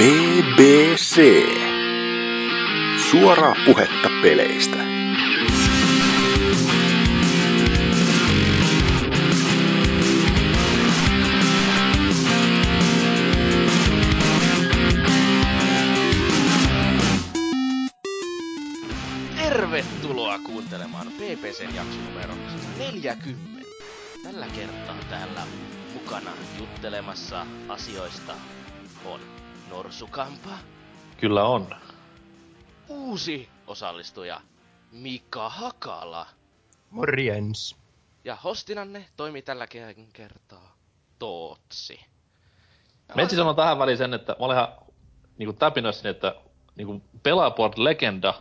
BBC. Suoraa puhetta peleistä. Tervetuloa kuuntelemaan PPCn jakson numero 40. Tällä kertaa täällä mukana juttelemassa asioista on Norsukampa, Kyllä on. uusi osallistuja Mika Hakala Morjens. ja hostinanne toimi tällä ke- kertaa Tootsi. Metsi sanoo tähän väliin sen, että mä olen ihan niinku täpinössäni, että niinku Pelaaport Legenda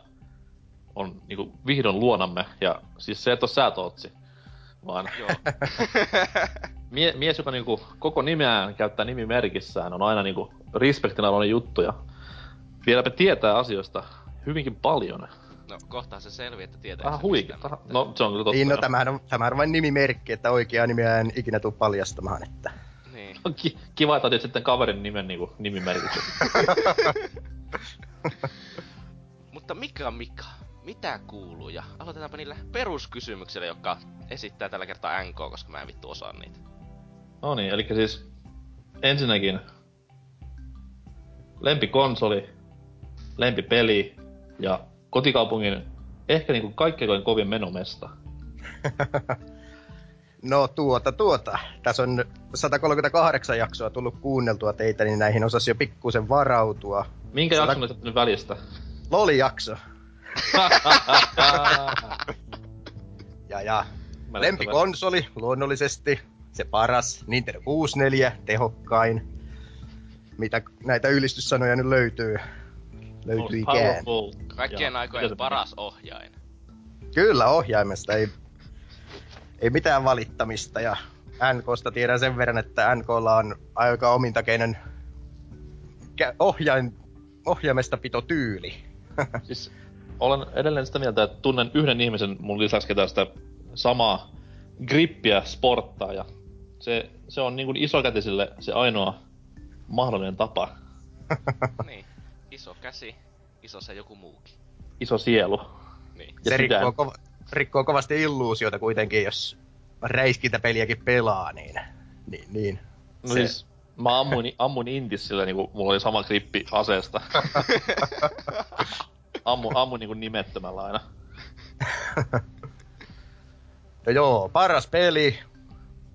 on niinku vihdoin luonamme. Ja siis se et oo sä Tootsi, vaan Joo, mie- mies, joka niinku koko nimeään käyttää nimimerkissään, on aina niinku respektin arvoinen juttu ja vieläpä tietää asioista hyvinkin paljon. no kohtaa se selviää, että tietää. Vähän huikea. No se on kyllä totta. Niin, no tämähän on, tämähän on vain nimimerkki, että oikeaa nimeä en ikinä tule paljastamaan, että... Niin. On ki- kiva, että otit sitten kaverin nimen niinku nimimerkiksi. Mutta mikä Mika? Mitä kuuluu? Ja aloitetaanpa niillä peruskysymyksillä, jotka esittää tällä kertaa NK, koska mä en vittu osaa niitä. No niin, eli siis ensinnäkin lempikonsoli, lempipeli ja kotikaupungin ehkä niinku kaikkein kovin menomesta. No tuota, tuota. Tässä on 138 jaksoa tullut kuunneltua teitä, niin näihin osasi jo pikkusen varautua. Minkä Sata- jakson olet nyt välistä? Loli-jakso. Ja, ja. Lempikonsoli, luonnollisesti. Se paras. Nintendo 64, tehokkain. Mitä näitä ylistyssanoja nyt löytyy? Löytyy ikään. Kaikkien Joo, aikojen paras ohjain. Kyllä ohjaimesta, ei, ei mitään valittamista. Ja NKsta tiedän sen verran, että NKlla on aika omintakeinen ohjain, ohjaimesta pito tyyli. Siis olen edelleen sitä mieltä, että tunnen yhden ihmisen mun lisäksi, ketä sitä samaa grippiä sporttaa ja se, se on niin kuin isokätisille se ainoa mahdollinen tapa. niin. Iso käsi, iso se joku muukin. Iso sielu. Niin. Ja se sydän. rikkoo, kova, rikkoo kovasti illuusiota kuitenkin, jos räiskintäpeliäkin pelaa, niin, niin, niin. No Se- siis, mä ammuin, ammuin intis sillä niinku, mulla oli sama grippi aseesta. Ammu, ammuin niinku nimettömällä aina. No joo, paras peli,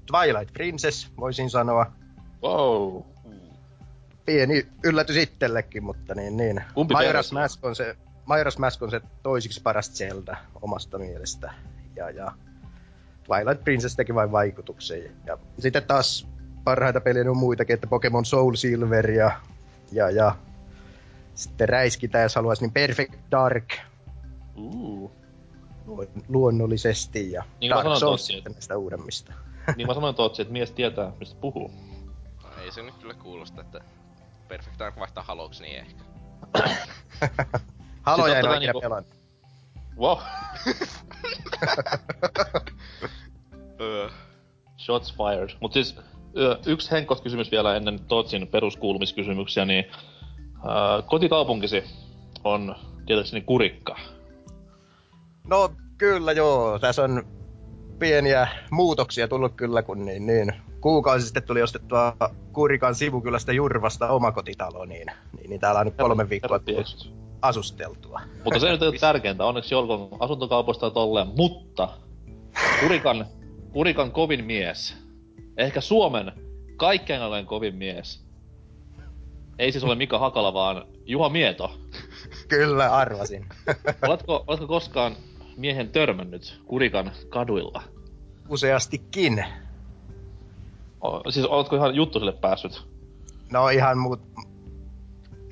Twilight Princess, voisin sanoa. Wow. Pieni yllätys itsellekin, mutta niin, niin. Kumpi Majora's? Mask on se, Majora's Mask on se toisiksi paras Zelda omasta mielestä. Ja, ja Twilight Princess teki vain vaikutuksen. Ja sitten taas parhaita pelejä on muitakin, että Pokemon Soul Silver ja, ja, ja sitten räiskitä, jos haluaisi, niin Perfect Dark Uh. luon- luonnollisesti ja Niin Dark Souls tosiaan. sitten näistä uudemmista. Niin mä sanoin Tootsi, että mies tietää, mistä puhuu. No, ei se nyt kyllä kuulosta, että Perfect Dark vaihtaa haloksi, niin ehkä. Haloja en totta ole ikinä niinku- pelannut. Wow. Öö. Shots fired. Mut siis, ö, yksi henkot kysymys vielä ennen Tootsin peruskuulumiskysymyksiä, niin äh, kotikaupunkisi on tietääkseni Kurikka. No kyllä joo, tässä on pieniä muutoksia tullut kyllä, kun niin, niin kuukausi sitten tuli ostettua Kurikan sivukylästä Jurvasta omakotitalo, niin, niin, niin täällä on nyt kolme viikkoa asusteltua. Mutta se nyt ei ole tärkeintä, onneksi olkoon asuntokaupoista tolleen, mutta Kurikan, Kurikan kovin mies, ehkä Suomen kaikkein olen kovin mies, ei siis ole Mika Hakala, vaan Juha Mieto. Kyllä, arvasin. Oletko, oletko koskaan miehen törmännyt Kurikan kaduilla? Useastikin. O, siis oletko ihan juttusille päässyt? No ihan muut...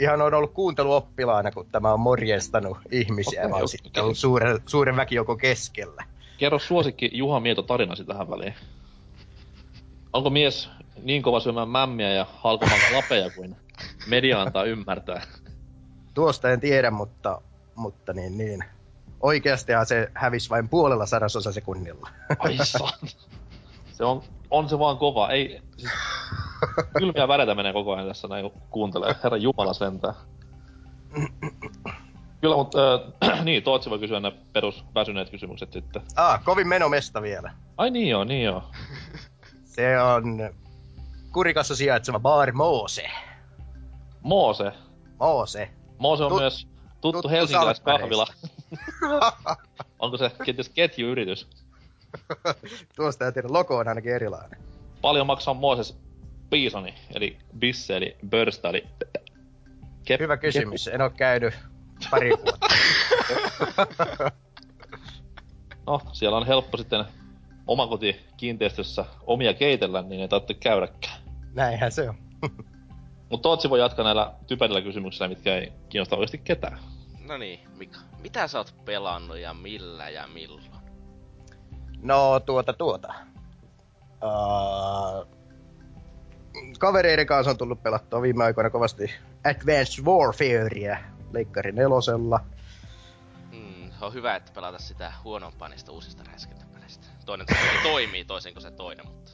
Ihan on ollut kuunteluoppilaana, kun tämä on morjestanut ihmisiä, okay, vaan okei. sitten ollut suuren, suuren väkijoukon keskellä. Kerro suosikki Juha Mieto tarinasi tähän väliin. Onko mies niin kova syömään mämmiä ja halkomaan lapeja kuin media antaa ymmärtää? Tuosta en tiedä, mutta, mutta niin, niin. Oikeastihan se hävisi vain puolella sadasosa sekunnilla. Ai Se on, on se vaan kova. Ei, siis, Kylmiä väreitä menee koko ajan tässä näin, kun kuuntelee. Herra Jumala sentään. Kyllä, mutta äh, niin, Tootsi voi kysyä nämä perusväsyneet kysymykset sitten. Ah, kovin menomesta vielä. Ai niin joo, niin joo. Se on Kurikassa sijaitseva Bar Moose. Moose. Moose. Moose on Tut- myös tuttu, tuttu helsinkiläiskahvila. Onko se kenties ketjuyritys? Tuosta en tiedä, logo on ainakin erilainen. Paljon maksaa Mooses Bisoni, eli Bisse, eli Börsta, eli... Kep, Hyvä kysymys, en oo käynyt pari vuotta. No, siellä on helppo sitten omakotikiinteistössä omia keitellä, niin ei tarvitse käydäkään. Näinhän se on. Mutta Tootsi voi jatkaa näillä typerillä kysymyksillä, mitkä ei kiinnosta oikeasti ketään. No niin, Mika. Mitä sä oot pelannut ja millä ja milloin? No, tuota, tuota. Uh, kavereiden kanssa on tullut pelattua viime aikoina kovasti Advanced Warfarea Leikkari nelosella. Hmm, on hyvä, että pelata sitä huonompaa niistä uusista räiskintäpeleistä. Toinen toimii toisin kuin se toinen, mutta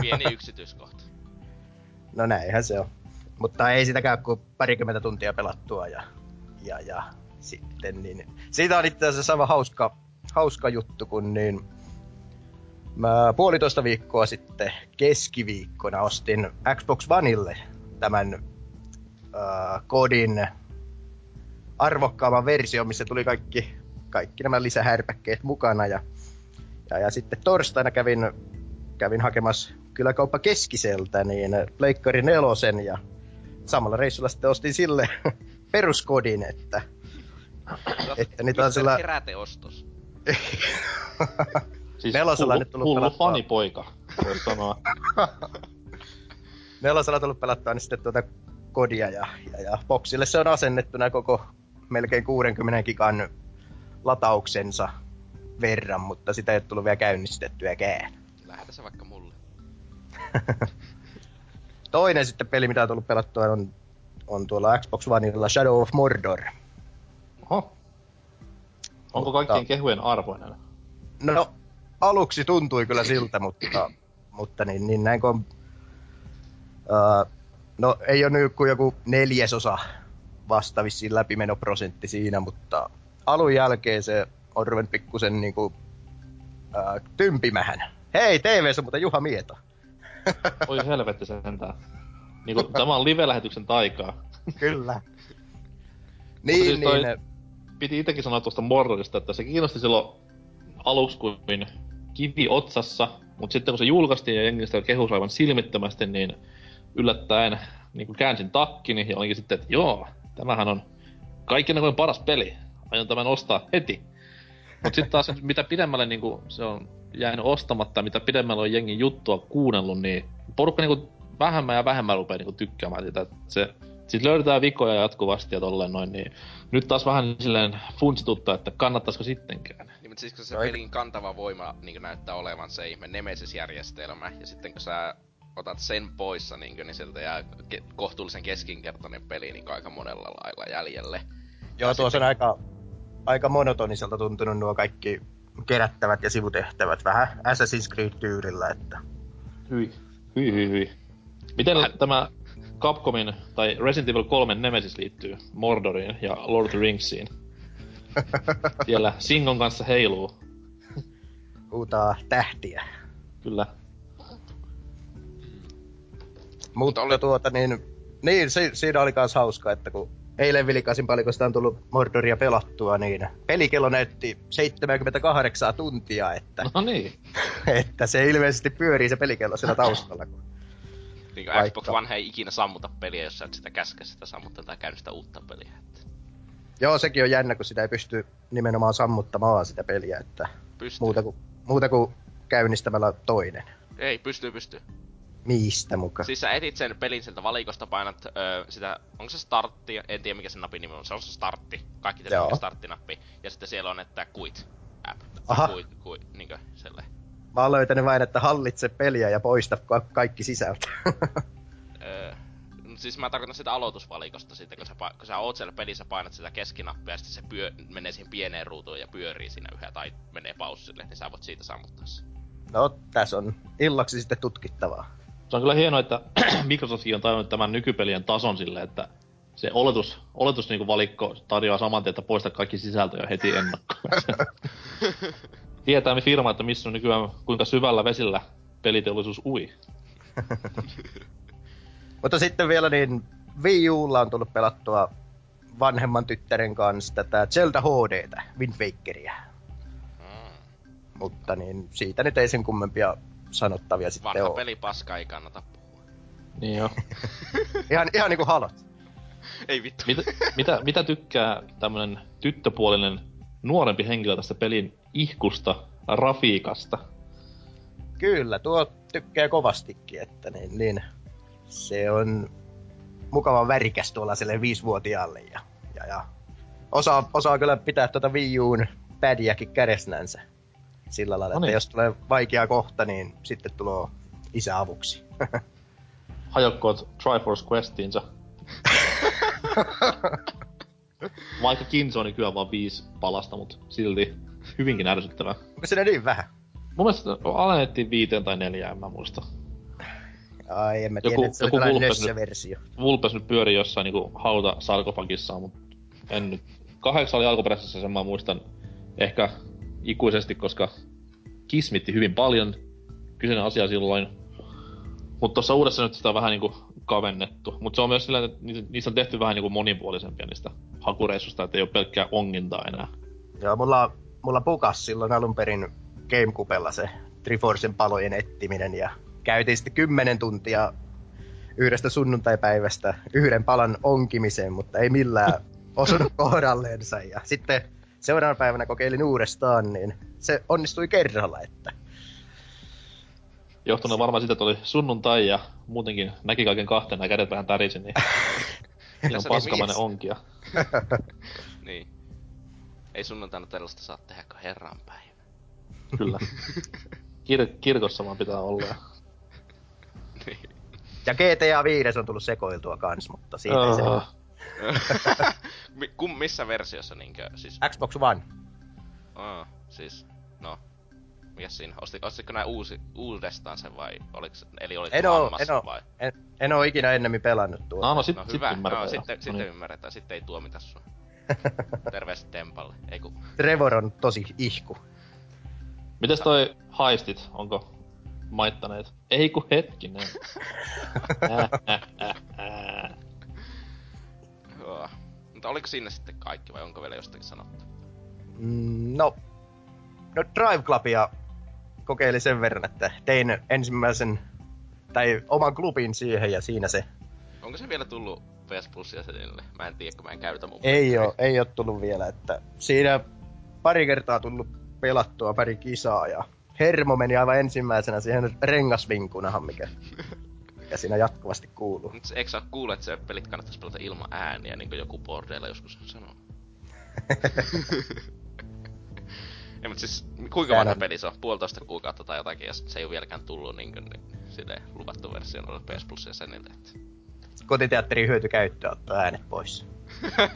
pieni yksityiskohta. No näinhän se on. Mutta ei sitäkään kuin parikymmentä tuntia pelattua ja, ja, ja sitten niin... Siitä on itse asiassa aivan hauska, hauska juttu, kun niin... Mä puolitoista viikkoa sitten keskiviikkona ostin Xbox Oneille tämän äh, kodin arvokkaamman version, missä tuli kaikki, kaikki nämä lisähärpäkkeet mukana. Ja, ja, ja sitten torstaina kävin, kävin hakemassa kyläkauppa Keskiseltä niin Pleikkari nelosen ja samalla reissulla sitten ostin sille peruskodin, että Että niitä on sillä- Heräteostos. Siis Nelosella hullu, nyt tullut hullu pelattua. fanipoika, voisi sanoa. nelosella on tullut pelattua niin sitten tuota kodia ja, ja, ja boksille se on asennettuna koko melkein 60 gigan latauksensa verran, mutta sitä ei ole tullut vielä käynnistettyäkään. Lähetä se vaikka mulle. Toinen sitten peli, mitä on tullut pelattua, on, on tuolla Xbox Oneilla Shadow of Mordor. Oho. Onko Mutta- kaikkien kehujen arvoinen? No, aluksi tuntui kyllä siltä, mutta, mutta niin, niin näin kun... Uh, no, ei ole nyt kuin joku neljäsosa vasta vissiin läpimenoprosentti siinä, mutta alun jälkeen se on ruvennut pikkusen niinku uh, tympimähän. Hei, TV-ssä mutta Juha Mieto. Oi helvetti sentään. Niinku, tämä on live-lähetyksen taikaa. Kyllä. siis niin, toi- niin. Piti itsekin sanoa tuosta Mordorista, että se kiinnosti silloin aluksi kuin kivi otsassa, mutta sitten kun se julkaistiin ja jengi sitä kehusi aivan silmittömästi, niin yllättäen niin kuin käänsin takkini ja olinkin sitten, että joo, tämähän on kaikkien aikojen paras peli. Aion tämän ostaa heti. Mutta sitten taas mitä pidemmälle niin kuin se on jäänyt ostamatta, mitä pidemmälle on jengin juttua kuunnellut, niin porukka niin kuin vähemmän ja vähemmän rupeaa niin kuin tykkäämään sitä. Se, sit löydetään vikoja jatkuvasti ja tolleen noin, niin nyt taas vähän silleen funtsituttaa, että kannattaisiko sittenkään. Niin, mutta siis kun se ei- pelin kantava voima niin näyttää olevan se ihme Nemesis-järjestelmä, ja sitten kun sä otat sen poissa, niin, niin sieltä jää ke- kohtuullisen keskinkertainen peli niin aika monella lailla jäljelle. Joo, tuossa on sitten- aika, aika monotoniselta tuntunut nuo kaikki kerättävät ja sivutehtävät vähän Assassin's Creed-tyylillä, että Hyi. Hyi, hyi, hyi. Miten Vähän- tämä Capcomin tai Resident Evil 3 Nemesis liittyy Mordoriin ja Lord of the Ringsiin? Siellä Singon kanssa heiluu. huutaa tähtiä. Kyllä. Mutta oli- tuota niin, niin si, siinä oli kans hauska, että kun eilen vilkaisin palikosta on tullut Mordoria pelattua, niin pelikello näytti 78 tuntia, että, No niin. että se ilmeisesti pyörii se pelikello siellä taustalla. Kun... Niin Xbox One ei ikinä sammuta peliä, jos sä et sitä käske sitä sammuttaa tai käynnistä uutta peliä. Että Joo, sekin on jännä, kun sitä ei pysty nimenomaan sammuttamaan sitä peliä, että pystyy. muuta kuin, muuta kuin käynnistämällä toinen. Ei, pystyy, pystyy. Mistä muka? Siis sä etit sen pelin sieltä valikosta, painat öö, sitä, onko se startti, en tiedä mikä sen napin nimi on, se on se startti. Kaikki tietää mikä starttinappi. Ja sitten siellä on, että quit app. Aha. Quit, quit, niinkö, sellainen. Mä oon löytänyt vain, että hallitse peliä ja poista ka- kaikki sisältö. Öö, no siis mä tarkoitan sitä aloitusvalikosta siitä, kun sä, kun sä oot siellä pelissä, painat sitä keskinappia ja sitten se pyö- menee siihen pieneen ruutuun ja pyörii siinä yhä tai menee paussille, niin sä voit siitä sammuttaa sen. no, tässä on illaksi sitten tutkittavaa. Se on kyllä hienoa, että Microsoftkin on tajunnut tämän nykypelien tason silleen, että se oletus, oletus niin valikko tarjoaa saman tien, että poista kaikki sisältöjä heti ennakkoon. Tietää me firma, että missä on nykyään kuinka syvällä vesillä peliteollisuus ui. Mutta sitten vielä niin Wii Ulla on tullut pelattua vanhemman tyttären kanssa tätä Zelda HDtä, Wind Wakeria. Mm. Mutta niin siitä nyt ei sen kummempia sanottavia sitten Vanha ole. peli paska ei kannata puhua. Niin joo. Ihan, ihan niinku halot. Ei vittu. mitä, mitä, mitä tykkää tämmönen tyttöpuolinen nuorempi henkilö tästä pelin ihkusta, rafiikasta? Kyllä, tuo tykkää kovastikin, että niin, niin se on mukava värikäs tuollaiselle viisivuotiaalle ja, ja, ja osaa, osaa kyllä pitää tuota Wii Uun pädiäkin kädesnänsä. Sillä lailla, No niin. että jos tulee vaikea kohta, niin sitten tulee isä avuksi. Hajokkoot Triforce Questiinsa. Vaikka Kinso on kyllä vaan viisi palasta, mut silti hyvinkin ärsyttävää. Onko siinä niin vähän? Mun mielestä alennettiin viiteen tai neljään, en mä muista. Ai, en mä Joku- tiedä, että se on joku nyt- nössöversio. Vulpes nyt pyörii jossain niinku hauta sarkofagissaan, mut en nyt. Kahdeksan oli alkuperäisessä, sen mä muistan ehkä ikuisesti, koska kismitti hyvin paljon kyseinen asia silloin. Mutta tuossa uudessa nyt sitä on vähän niinku kavennettu. Mutta se on myös sillä, että ni- niistä on tehty vähän niinku monipuolisempia niistä hakureissusta, että ei ole pelkkää ongintaa enää. Joo, mulla, mulla pukas silloin alun perin Gamecubella se Triforcen palojen ettiminen ja käytiin sitten kymmenen tuntia yhdestä sunnuntaipäivästä yhden palan onkimiseen, mutta ei millään osunut kohdalleensa. Ja sitten seuraavana päivänä kokeilin uudestaan, niin se onnistui kerralla, että Johtuna varmaan siitä, että oli sunnuntai ja muutenkin näki kaiken kahtena ja kädet vähän tärisi, niin se on paskamainen onkia. Niin. Ei sunnuntaina tällaista saa tehdä kuin herran päivä. Kyllä. Kir- kirkossa vaan pitää olla. ja- Niin. ja GTA 5 on tullut sekoiltua kans, mutta siitä ei se. Mi- Kum, missä versiossa niinkö? Siis, Xbox One. aa, siis, no. Mikäs siinä? Osti, ostitko nää uusi, uudestaan sen vai oliks, eli olit En oo, en oo. vai? En, en oo ikinä ennemmin pelannut tuota. No, no sit, No sit hyvä, ymmärtää. no, sitten, No sitten niin. ymmärretään, sitten ei tuomita sua. Terveiset Tempalle, ei ku. Trevor on tosi ihku. Mites toi haistit, onko maittaneet? Ei ku hetkinen. Äh, äh, äh. Joo. Mutta oliko siinä sitten kaikki vai onko vielä jostakin sanottu? Mm, no, no Drive Clubia kokeilin sen verran, että tein ensimmäisen, tai oman klubin siihen ja siinä se Onko se vielä tullut PS Plus jäsenille? Mä en tiedä, kun mä en käytä mun ei oo, ei oo tullut vielä, että siinä pari kertaa tullut pelattua pari kisaa ja Hermo meni aivan ensimmäisenä siihen rengasvinkunahan, mikä, mikä siinä jatkuvasti kuuluu. Mut eikö sä oo kuullut, että se pelit kannattaisi pelata ilman ääniä, niin kuin joku bordeilla joskus sanoo? ei, mut siis kuinka vanha peli se on? Puolitoista kuukautta tai jotakin, ja se ei ole vieläkään tullut niin kuin, niin, silleen, luvattu versio noille PS Plus jäsenille. Että... Kotiteatterin hyötykäyttöä ottaa äänet pois.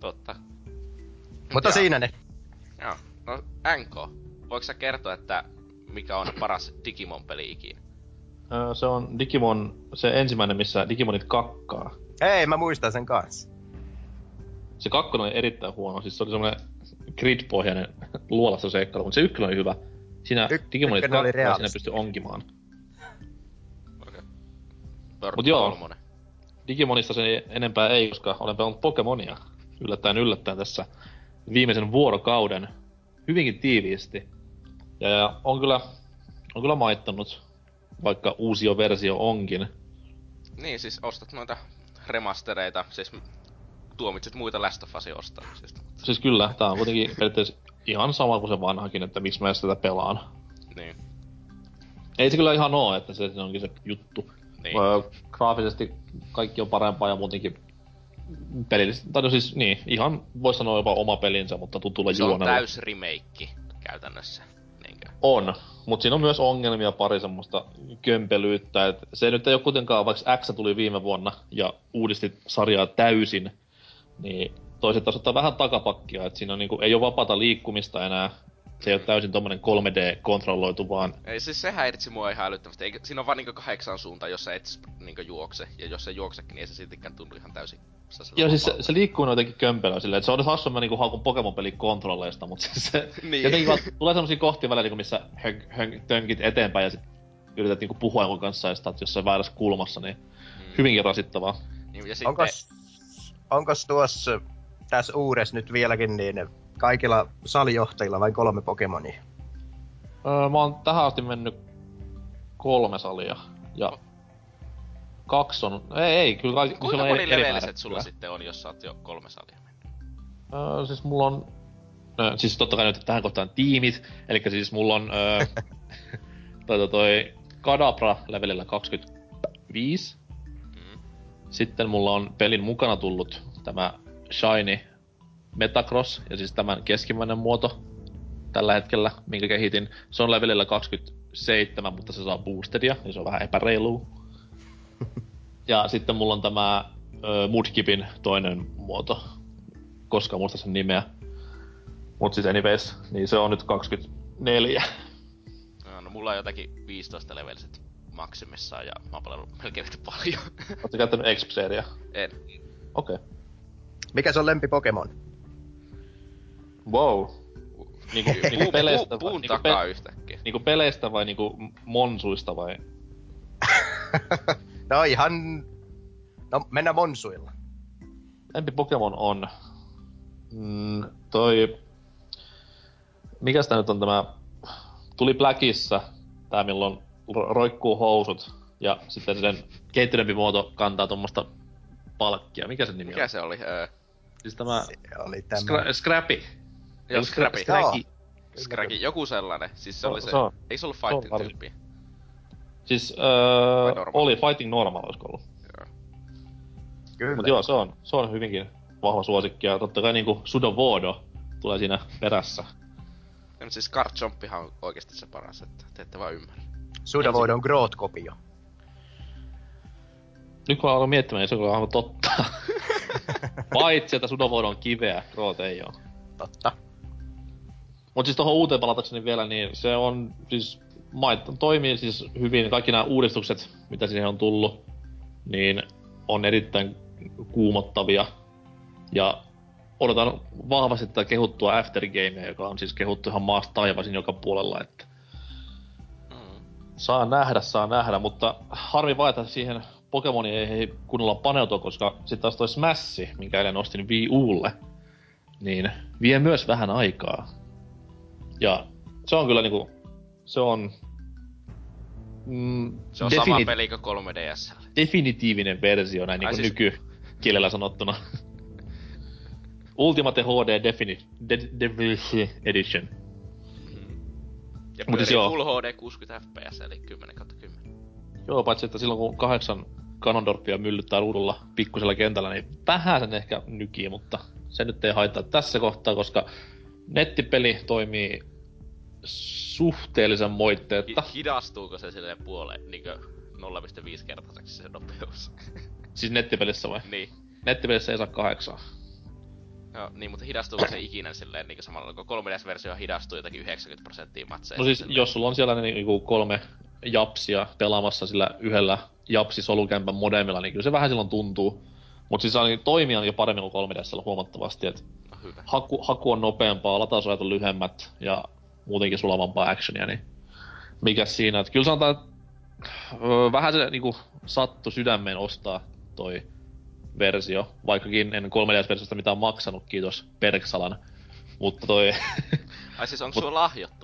Totta. Mutta Joo. siinä ne. Joo. No, NK. Voiko sä kertoa, että mikä on paras Digimon-peli ikinä? Öö, Se on Digimon, se ensimmäinen, missä Digimonit kakkaa. Ei, mä muistan sen kanssa. Se kakkonen oli erittäin huono, siis se oli semmonen grid-pohjainen luolassa seikkailu, mutta se ykkönen oli hyvä. Siinä Yk- Digimonit kakkaa ja siinä pystyi onkimaan. Mut joo. Digimonista se enempää ei, koska olen pelannut Pokemonia yllättäen yllättäen tässä viimeisen vuorokauden hyvinkin tiiviisti. Ja, ja on kyllä, on kyllä maittanut, vaikka uusi versio onkin. Niin, siis ostat noita remastereita, siis tuomitset muita Last of ostamisesta. Siis kyllä, tää on kuitenkin periaatteessa ihan sama kuin se vanhakin, että miksi mä tätä pelaan. Niin. Ei se kyllä ihan oo, että se, se onkin se juttu. Niin. Öö, graafisesti kaikki on parempaa ja muutenkin pelillisesti, tai no siis niin, ihan voisi sanoa jopa oma pelinsä, mutta tutulla Se on juonella. täys remake käytännössä. Niinkö? On, mutta siinä on myös ongelmia pari semmoista kömpelyyttä, että se nyt ei ole kuitenkaan, vaikka X tuli viime vuonna ja uudisti sarjaa täysin, niin toiset taas ottaa vähän takapakkia, että siinä on niinku, ei ole vapaata liikkumista enää, Se ei ole täysin tommonen 3D-kontrolloitu, vaan... Ei siis se häiritsi mua ihan älyttömästi. Eikä, siinä on vaan niinku kahdeksan suuntaan, jos sä et niinku juokse. Ja jos se juoksekin, niin ei se siltikään tunnu ihan täysin Joo, siis se, se liikkuu jotenkin kömpelöä silleen, että se on hassu, mä niinku haukun Pokemon-pelin kontrolleista, mutta siis se... Niin. Jotenkin vaan tulee semmosia kohtia välillä, niinku missä hönk, hönk, tönkit eteenpäin ja sit yrität niinku puhua jonkun kanssa ja sit oot jossain väärässä kulmassa, niin Mm. hyvinkin rasittavaa. Niin, ja sitten, Onkos, onkos tuossa tässä uudessa nyt vieläkin niin kaikilla salijohtajilla vain kolme Pokemonia? Öö, mä oon tähän asti mennyt kolme salia. Ja kaksi on... Ei, ei kyllä kaikki... kuinka monilevelliset sulla kyllä. sitten on, jos sä oot jo kolme salia mennyt? Öö, siis mulla on... Öö, siis totta kai nyt tähän kohtaan tiimit. Eli siis mulla on... Öö, toi, toi, toi Kadabra levelillä 25. Mm. Sitten mulla on pelin mukana tullut tämä Shiny Metacross, ja siis tämän keskimmäinen muoto tällä hetkellä, minkä kehitin. Se on levelillä 27, mutta se saa boosteria, ja se on vähän epäreilua. ja sitten mulla on tämä ö, Mudkipin toinen muoto, koska muista sen nimeä. Mut siis anyways, niin se on nyt 24. No, no, mulla on jotakin 15 leveliset maksimissaan ja mä oon pelannut melkein yhtä paljon. Ootko käyttänyt Expseria? en. Okei. Okay. Mikä se on lempi Pokemon? Wow. Niinku, niinku peleistä, puun, puun vai- niinku, takaa yhtäkkiä. niinku peleistä vai niinku monsuista vai? no ihan... No mennään Monsuilla. Lempi Pokemon on... Mm, toi... Mikäs tää nyt on tämä... Tuli Blackissa, tää milloin ro- roikkuu housut, ja sitten sen kehittyneempi muoto kantaa tuommoista palkkia. Mikä sen nimi Mikä on? se oli? Öö, Siis tämä... Se oli tämä. Scra- Scrappy. Joo, Scrappy. Scracky. Scraggy, joku sellainen. Siis se oli se, se on- ei se ollut fighting tyyppi. Siis öö, oli Fighting Normal olisiko ollut. Kyllä. Mut joo, se on, se on hyvinkin vahva suosikki ja totta kai niinku Sudovodo tulee siinä perässä. Ja, mut siis Garchomppihan on oikeesti se paras, että te ette vaan ymmärrä. Sudavoid on Groot-kopio. Nyt kun aloin miettimään, niin se on kyllä aivan totta. Paitsi, että Sudovodo on kiveä, Groot ei oo. Totta. Mut siis tohon uuteen palatakseni vielä, niin se on siis mait, toimii siis hyvin. Kaikki nämä uudistukset, mitä siihen on tullut, niin on erittäin kuumottavia. Ja odotan vahvasti tätä kehuttua Aftergamea, joka on siis kehuttu ihan maasta taivaisin joka puolella, että. Saa nähdä, saa nähdä, mutta harmi vaan, että siihen Pokemoni ei, ei kunnolla paneutua, koska sitten taas toi Smash, minkä eilen ostin Wii Ulle, niin vie myös vähän aikaa. Ja se on kyllä niinku, se on... Mm, Se on defini- sama peli kuin 3DS. definitiivinen versio näin niinku siis- nykykielellä sanottuna. Ultimate HD Defini- De- Definition Edition. Ja siis pyörii joo. Full HD 60 fps, eli 10 kautta 10. Joo, paitsi että silloin kun kahdeksan Ganondorfia myllyttää ruudulla pikkusella kentällä, niin vähän sen ehkä nykii, mutta se nyt ei haittaa tässä kohtaa, koska nettipeli toimii suhteellisen moitteetta. Hi- hidastuuko se silleen puoleen, niinkö 0,5 kertaiseksi se nopeus? Siis nettipelissä vai? niin. Nettipelissä ei saa kahdeksaa. No, niin, mutta hidastuuko se ikinä silleen niinkö samalla, kun 3DS-versio hidastuu jotakin 90 prosenttia matseista? No siis silleen. jos sulla on siellä niin niinku kolme japsia pelaamassa sillä yhdellä japsi solukämpän modemilla, niin kyllä se vähän silloin tuntuu. Mutta siis ainakin toimia jo paremmin kuin 3DS huomattavasti, että No haku, haku on nopeampaa, latausajat on lyhyemmät ja muutenkin sulavampaa actionia, niin mikä siinä. Että kyllä sanotaan, että öö, vähän se niinku sattu sydämeen ostaa toi versio, vaikkakin en 3DS-versiosta mitään maksanut, kiitos Perksalan. Mutta toi, Ai siis onko Mut- sulla lahjottu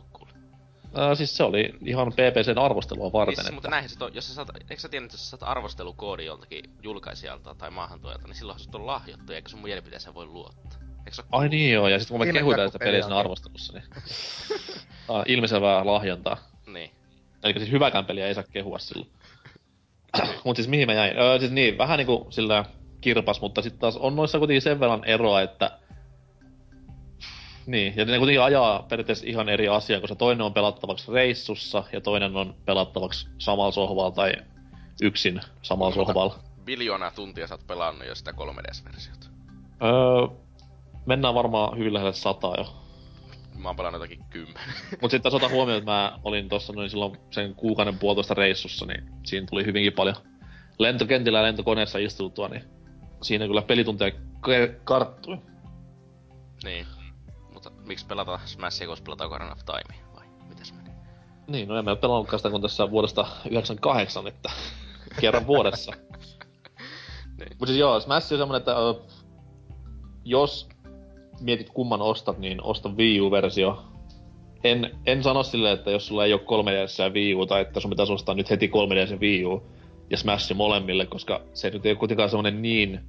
ää, siis se oli ihan PPCn arvostelua varten. Siis, mutta että, näinhän se to, jos sä saat, eikö sä tiedä, että jos sä saat arvostelukoodi joltakin julkaisijalta tai maahantuojalta, niin silloin se on lahjottu, eikä sun mielipiteeseen voi luottaa. Eikö Ai niin joo, ja sitten kun me Viime kehutaan sitä peliä siinä arvostelussa, niin ah, ilmiselvää lahjontaa. Niin. Eli siis hyväkään peliä ei saa kehua silloin. Mut siis mihin mä jäin? Öö, siis niin, vähän niinku sillä kirpas, mutta sitten taas on noissa kuitenkin sen verran eroa, että... Niin, ja ne kuitenkin ajaa periaatteessa ihan eri asiaa, koska toinen on pelattavaksi reissussa ja toinen on pelattavaksi samalla sohvalla tai yksin samalla Monta- sohvalla. Biljoonaa tuntia sä oot pelannut jo sitä 3DS-versiota. Öö, mennään varmaan hyvin lähelle sataa jo. Mä oon pelannut jotakin kymmenen. Mut sit taas ota huomioon, että mä olin tossa noin silloin sen kuukauden puolitoista reissussa, niin siinä tuli hyvinkin paljon lentokentillä ja lentokoneessa istuttua, niin siinä kyllä pelitunteja karttui. niin. Mutta miksi pelata Smashia, kun pelata Ocarina of Time? Vai mitäs meni? Niin, no en mä pelannutkaan sitä kun tässä vuodesta 98, että kerran vuodessa. Niin. Mut siis joo, Smash on semmonen, että ö, jos mietit kumman ostat, niin osta Wii U-versio. En, en sano silleen, että jos sulla ei ole 3DS ja Wii U, tai että sun pitäisi ostaa nyt heti 3DS ja Wii U ja Smash molemmille, koska se nyt ei ole kuitenkaan semmonen niin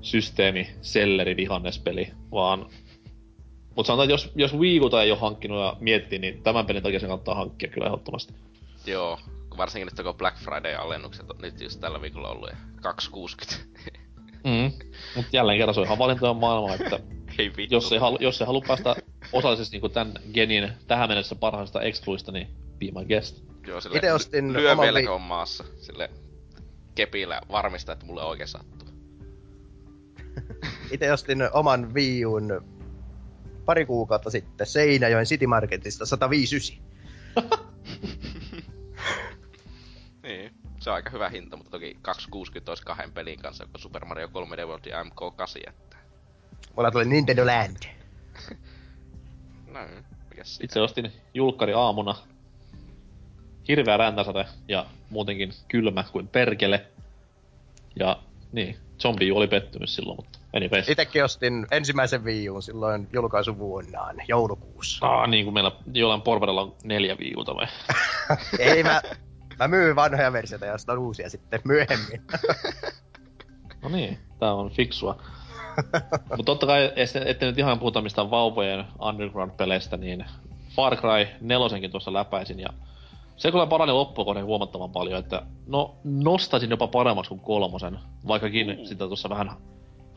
systeemi, selleri, vihannespeli, vaan... Mut sanotaan, että jos, jos Wii Uta ei ole hankkinut ja miettii, niin tämän pelin takia sen kannattaa hankkia kyllä ehdottomasti. Joo, varsinkin nyt kun Black Friday-alennukset on nyt just tällä viikolla ollut ja 260. Mm. Mut jälleen kerran se on ihan valintojen maailma, että ei vittu. jos ei, halu, jos ei halua päästä osallisesti niinku tän genin tähän mennessä parhaista excluista, niin be my guest. Joo, sille Ite ostin lyö oman velko maassa. Sille kepillä varmistaa, että mulle oikein sattuu. Itse ostin oman Wii U'n pari kuukautta sitten Seinäjoen City Marketista 159. Niin. Se on aika hyvä hinta, mutta toki 260 olisi kahden pelin kanssa, kun Super Mario 3D World ja MK8 jättää. Mulla tuli Nintendo Land. No, mikäs? Itse ostin julkkari aamuna. Hirveä räntäsade ja muutenkin kylmä kuin perkele. Ja niin, zombi oli pettymys silloin, mutta anyways. Itekin ostin ensimmäisen Wii U'n silloin julkaisuvuonnaan, joulukuussa. Ah, niin kuin meillä jollain porvarilla on neljä viiuta vai? Ei mä, mä myyn vanhoja versioita ja ostan uusia sitten myöhemmin. No niin, tää on fiksua. Mutta totta kai, ette, ette nyt ihan puhuta mistään vauvojen Underground-peleistä, niin Far Cry 4 tuossa läpäisin ja se kyllä parani loppukohden huomattavan paljon, että no nostaisin jopa paremmaksi kuin kolmosen, vaikkakin sitä tuossa vähän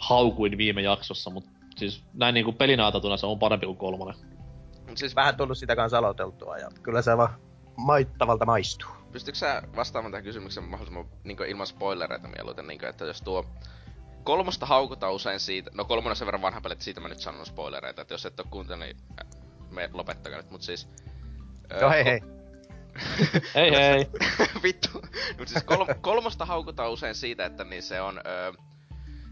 haukuin viime jaksossa, mutta siis näin niinku pelinä ajateltuna se on parempi kuin kolmonen. Mut siis Vähän tullut sitä kanssa aloiteltua ja kyllä se vaan maittavalta maistuu. pystytkö sä vastaamaan tähän kysymykseen mahdollisimman niin ilman spoilereita mieluiten, niin kuin, että jos tuo kolmosta haukutaan usein siitä, no kolmonen on sen verran vanha peli, että siitä mä nyt sanon spoilereita, että jos et oo kuuntelut, niin äh, me lopettakaa nyt, mut siis... Joo hei hei. Hei hei! Vittu. Mut siis kol- kolmosta haukutaan usein siitä, että niin se on... Öö,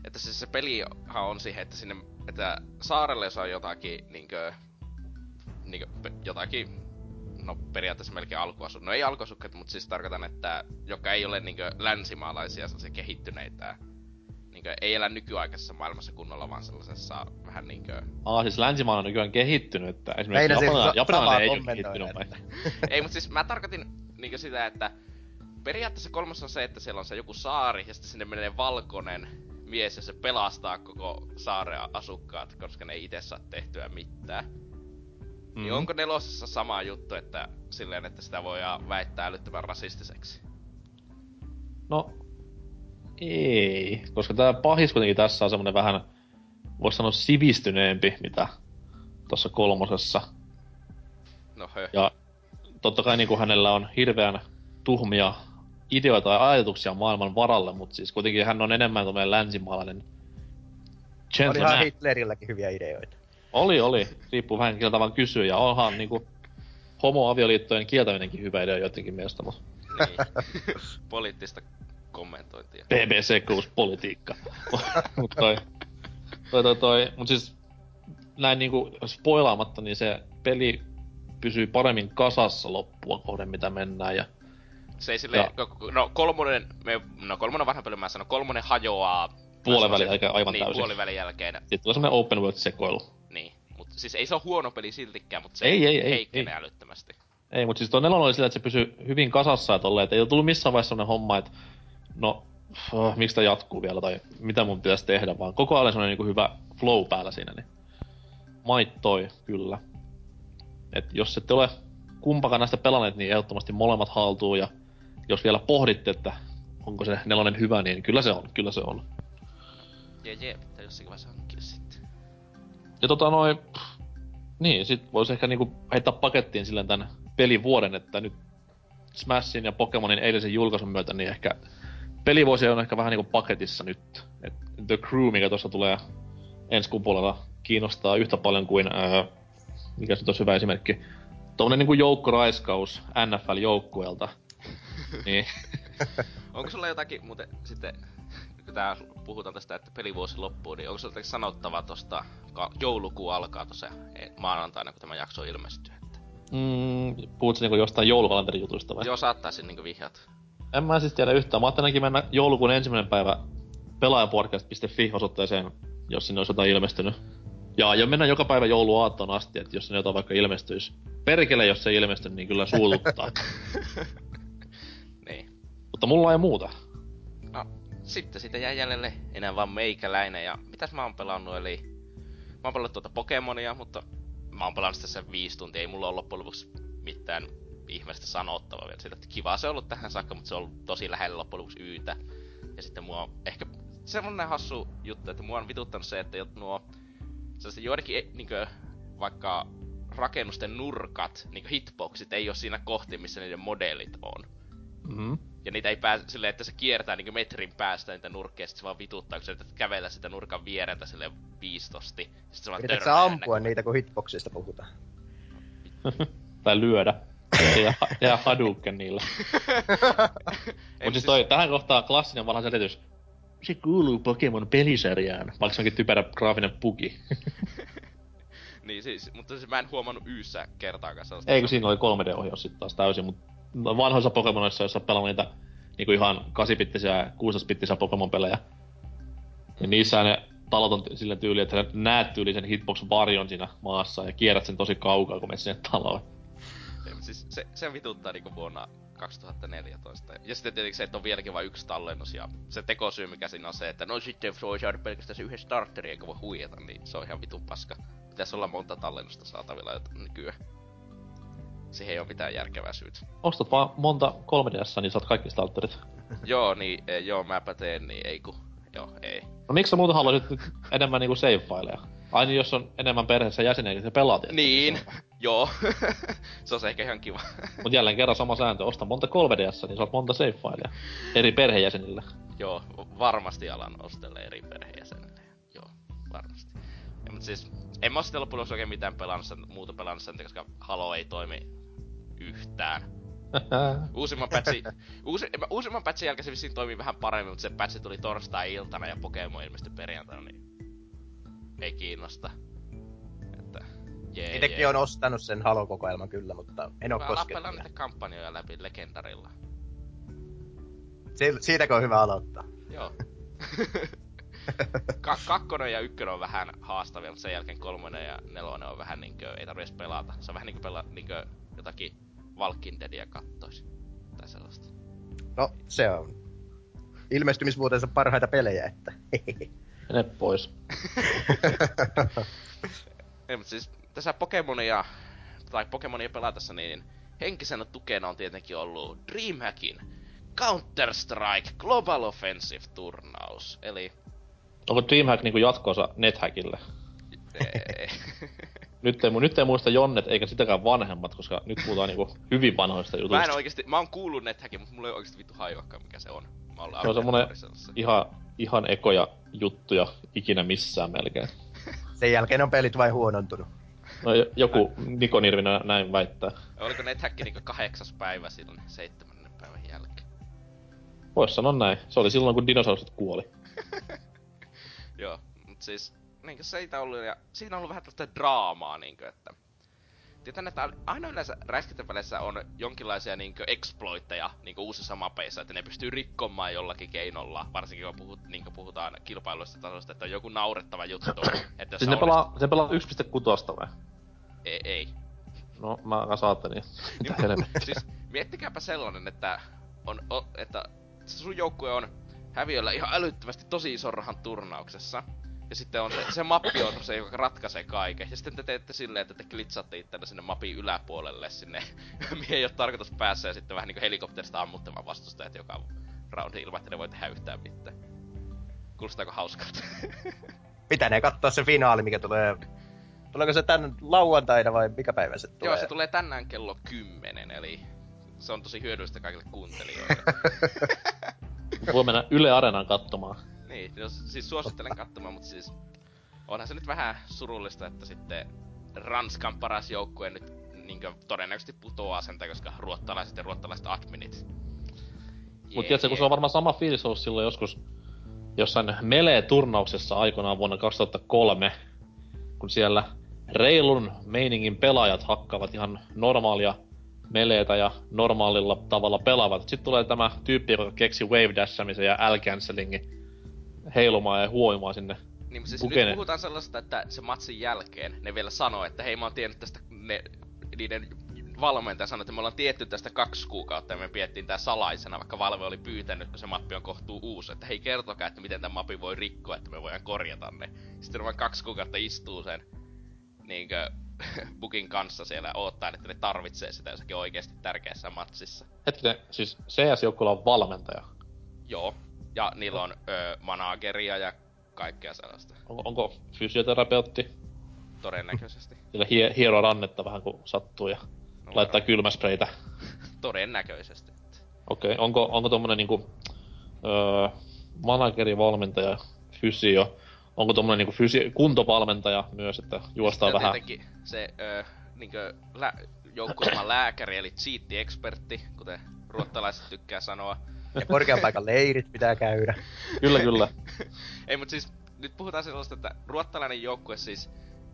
että siis se pelihan on siihen, että sinne, että saarelle saa jotakin niinkö, niinkö jotakin, no periaatteessa melkein alkuasu, no ei alkuasukkeita, mutta siis tarkoitan, että joka ei ole niinkö länsimaalaisia, sellaisia kehittyneitä, niinkö ei elä nykyaikaisessa maailmassa kunnolla, vaan sellaisessa vähän niinkö, Aa, siis länsimaana on nykyään kehittynyt, että esimerkiksi Japana, sa- japanilainen ei ole kehittynyt ei, mutta siis mä tarkoitin niinkö sitä, että periaatteessa kolmas on se, että siellä on se joku saari ja sitten sinne menee valkoinen mies ja se pelastaa koko saaren asukkaat, koska ne ei itse saa tehtyä mitään. Mm. Niin onko nelosessa sama juttu, että silleen, että sitä voi väittää älyttömän rasistiseksi? No, ei, koska tää pahis kuitenkin tässä on semmonen vähän, voisi sanoa sivistyneempi, mitä tuossa kolmosessa. No hö. Ja totta kai niinku hänellä on hirveän tuhmia ideoita ja ajatuksia maailman varalle, mutta siis kuitenkin hän on enemmän tämmöinen länsimaalainen Olihan gentleman. Hitlerilläkin hyviä ideoita. Oli, oli. Riippuu vähän keltä vaan kysyy. Ja onhan niinku homoavioliittojen kieltäminenkin hyvä idea jotenkin mielestä, mutta Niin. Poliittista kommentointia. BBC Cruise politiikka. mut toi, toi, toi, toi, mut siis näin niinku spoilaamatta, niin se peli pysyy paremmin kasassa loppua kohden, mitä mennään. Ja Se ei silleen, Ja- ko- no kolmonen, me, no kolmonen on vanha peli, mä sanon, kolmonen hajoaa. Puolen välin aika- aivan niin, täysin. puolivälin jälkeen. sitten tulee semmonen open world sekoilu. Niin, mutta siis ei se ole huono peli siltikään, mutta se Ei, ei, ei, heikkenee ei. älyttömästi. Ei, mutta siis tuo nelonen oli sillä, että se pysyy hyvin kasassa ja tolleen, että ei ole tullut missään vaiheessa semmonen homma, että no, oh, miksi tää jatkuu vielä tai mitä mun pitäisi tehdä, vaan koko ajan semmonen niinku hyvä flow päällä siinä, niin maittoi kyllä. Et jos ette ole kumpakaan näistä pelanneet, niin ehdottomasti molemmat haltuu ja jos vielä pohditte, että onko se nelonen hyvä, niin kyllä se on, kyllä se on. Jee, jee, pitää jossakin vaiheessa hankkia sitten. Ja tota noin, niin, sit voisi ehkä niinku heittää pakettiin silleen tän pelivuoden, että nyt Smashin ja Pokemonin eilisen julkaisun myötä, niin ehkä pelivuosi on ehkä vähän niinku paketissa nyt. Et The Crew, mikä tuossa tulee ensi kuun puolella, kiinnostaa yhtä paljon kuin ää, mikä se olisi hyvä esimerkki. Tuommoinen niinku joukkoraiskaus NFL-joukkueelta. niin. Onko sulla jotakin, muuten sitten, kun tää puhutaan tästä, että pelivuosi loppuu, niin onko sulla jotakin sanottavaa tosta, joulukuu alkaa tossa e, maanantaina, kun tämä jakso ilmestyy? Että... Mm, puhutko niinku jostain joulukalenterijutusta vai? Joo, saattaisin niinku vihjat. En mä siis tiedä yhtään. Mä ajattelin mennä joulukuun ensimmäinen päivä pelaajapodcast.fi osoitteeseen, jos sinne olisi jotain ilmestynyt. Ja jo mennä joka päivä jouluaattoon asti, että jos sinne jotain vaikka ilmestyisi. Perkele, jos se ilmestyy, niin kyllä suututtaa. Mutta mulla ei muuta. No, sitten siitä jää jäljelle enää vaan meikäläinen. Ja mitäs mä oon pelannut, eli... Mä oon pelannut tuota Pokemonia, mutta mä oon pelannut tässä viisi tuntia. Ei mulla ole loppujen lopuksi mitään ihmeellistä sanottavaa vielä siitä, että kiva se on ollut tähän saakka, mutta se on ollut tosi lähellä loppujen lopuksi yytä. Ja sitten mua on ehkä semmonen hassu juttu, että mua on vituttanut se, että nuo sellaiset joidenkin e, niinkö, vaikka rakennusten nurkat, niin hitboxit ei ole siinä kohti, missä niiden modelit on. Mm-hmm. Ja niitä ei pääse silleen, että se kiertää niin metrin päästä niitä nurkkeja, sit se vaan vituttaa, kun sä yrität kävellä sitä nurkan viereltä sille viistosti. Sit se vaan Yrität sä ampua näkyy. niitä, kun hitboxista puhutaan? tai lyödä. ja, ja Hadouken niillä. Mut siis toi, tähän kohtaan klassinen vanha selitys. Se kuuluu Pokemon pelisarjaan. Vaikka se onkin typerä graafinen puki. niin siis, mutta siis mä en huomannut yyssä kertaakaan sellaista. Ei kun siinä oli 3D-ohjaus sit taas täysin, mut vanhoissa Pokemonissa, joissa pelaa niitä niinku ihan 8-bittisiä, 16-bittisiä Pokemon-pelejä. Niin niissä ne talot on sillä tyyli, että näet tyylisen hitbox-varjon siinä maassa ja kierrät sen tosi kaukaa, kun menet sinne taloon. Siis se, se vituttaa niinku vuonna 2014. Ja sitten tietenkin se, että on vieläkin vain yksi tallennus ja se tekosyy mikä siinä on se, että no sitten voi saada pelkästään se yhden starterin eikä voi huijata, niin se on ihan vitun paska. Pitäisi olla monta tallennusta saatavilla nykyään. Siihen ei ole mitään järkevää syytä. Ostat vaan monta 3DS, niin saat kaikki starterit. joo, niin, e, joo, mäpä teen, niin ei ku. Joo, ei. No miksi sä muuta haluaisit nyt enemmän niinku save-fileja? Aina jos on enemmän perheessä jäseniä, niin se pelaat. Niin, joo. se on ehkä ihan kiva. Mut jälleen kerran sama sääntö. Osta monta 3DS, niin saat monta save-filea. Eri perheenjäsenille. Joo, varmasti alan ostelle eri perheenjäsenille. Joo, varmasti. Ja, mutta siis, en mä sitten loppujen oikein mitään pelannut muuta pelannut sen, koska Halo ei toimi yhtään. uusimman patchin, uusi, uusimman patchin jälkeen se vissiin toimii vähän paremmin, mutta se patchi tuli torstai-iltana ja Pokemon ilmestyi perjantaina, niin ei kiinnosta. Että, jee, Itsekin on ostanut sen Halo-kokoelman kyllä, mutta en oo koskenut. niitä kampanjoja läpi Legendarilla. Si- siitäkö on hyvä aloittaa? Joo. Ka- kakkonen ja ykkönen on vähän haastavia, mutta sen jälkeen kolmonen ja nelonen on vähän niinkö, ei tarvitse pelata. Se on vähän niinkö pelaa niinkö jotakin Walking Deadia kattois. Tai sellaista. No, se on ilmestymisvuotensa parhaita pelejä, että Mene pois. Ei, mutta siis tässä Pokemonia, tai Pokemonia pelatessa, niin henkisenä tukena on tietenkin ollut Dreamhackin Counter-Strike Global Offensive-turnaus. Eli... Onko Dreamhack niinku jatkoosa NetHackille? nyt, ei, nyt ei muista Jonnet eikä sitäkään vanhemmat, koska nyt puhutaan niinku hyvin vanhoista jutuista. Mä en oikeesti, mä oon kuullut NetHackin, mutta mulla ei oikeesti vittu hajuakaan mikä se on. Mä se on semmonen ihan, ihan ekoja juttuja ikinä missään melkein. Sen jälkeen on pelit vain huonontunut. No joku Niko Nirvinä näin väittää. Oliko NetHack niinku kahdeksas päivä silloin seitsemännen päivän jälkeen? Vois sanoa näin. Se oli silloin kun dinosaurukset kuoli. Joo, mut siis niinkö se ollut ja siinä on ollut vähän tällaista draamaa niinkö, että Tietän, että aina yleensä räiskintäpeleissä on jonkinlaisia niinkö exploitteja niinkö uusissa mapeissa, että ne pystyy rikkomaan jollakin keinolla, varsinkin kun puhut, niinkö puhutaan kilpailuista tasosta, että on joku naurettava juttu. että siis ne pelaa, se pelaa 1.6 vai? Ei, ei. No, mä niin. Mitä Siis miettikääpä sellainen, että on, o, että sun joukkue on häviöllä ihan älyttömästi tosi ison rahan turnauksessa. Ja sitten on se, se mappi on se, joka ratkaisee kaiken. Ja sitten te teette silleen, että te glitsatte ittenne sinne mapin yläpuolelle sinne, mihin ei ole tarkoitus päässä. Ja sitten vähän niinku helikopterista ammutte vaan vastustajat joka roundi ilman, että ne voi tehdä yhtään mitään. Kuulostaako hauskalta? ne katsoa se finaali, mikä tulee... Tuleeko se tän lauantaina vai mikä päivä se tulee? Joo, se tulee tänään kello 10, eli se on tosi hyödyllistä kaikille kuuntelijoille. Voi mennä Yle Areenaan katsomaan. Niin, jos, siis suosittelen katsomaan, mutta siis onhan se nyt vähän surullista, että sitten Ranskan paras joukkue nyt niinkö todennäköisesti putoaa sen, koska ruottalaiset ja ruottalaiset adminit. Mut tiedätkö, kun se on varmaan sama fiilis ollut silloin joskus jossain Melee-turnauksessa aikoinaan vuonna 2003, kun siellä reilun meiningin pelaajat hakkaavat ihan normaalia meleetä ja normaalilla tavalla pelaavat. Sitten tulee tämä tyyppi, joka keksi wave dashamisen ja L-cancellingin heilumaan ja huoimaan sinne Niin, mutta siis nyt puhutaan sellaista, että se matsin jälkeen ne vielä sanoo, että hei mä oon tiennyt tästä, ne, niiden valmentaja sanoi, että me ollaan tietty tästä kaksi kuukautta ja me piettiin tää salaisena, vaikka Valve oli pyytänyt, kun se mappi on kohtuu uusi, että hei kertokaa, että miten tämä mappi voi rikkoa, että me voidaan korjata ne. Sitten vaan kaksi kuukautta istuu sen niinkö bukin kanssa siellä ja odottaa, että ne tarvitsee sitä jossakin oikeasti tärkeässä matsissa. Hetkinen, siis CS-joukkueella on valmentaja. Joo. Ja niillä on ö, manageria ja kaikkea sellaista. Onko, onko fysioterapeutti? Todennäköisesti. Sillä hie, hiero rannetta vähän kun sattuu ja No, laittaa kylmäspreitä. Todennäköisesti. Okei, okay. onko, onko tommonen niinku öö, manageri, valmentaja, fysio, onko tommonen niinku fysi- kuntovalmentaja myös, että juostaan Sitten vähän? tietenkin se ö, niinkö lä- joukkueelman lääkäri, eli cheat-ekspertti, kuten ruottalaiset tykkää sanoa. Ja korkean paikan leirit pitää käydä. Kyllä, kyllä. Ei, mutta siis nyt puhutaan sellaista, että ruottalainen joukkue siis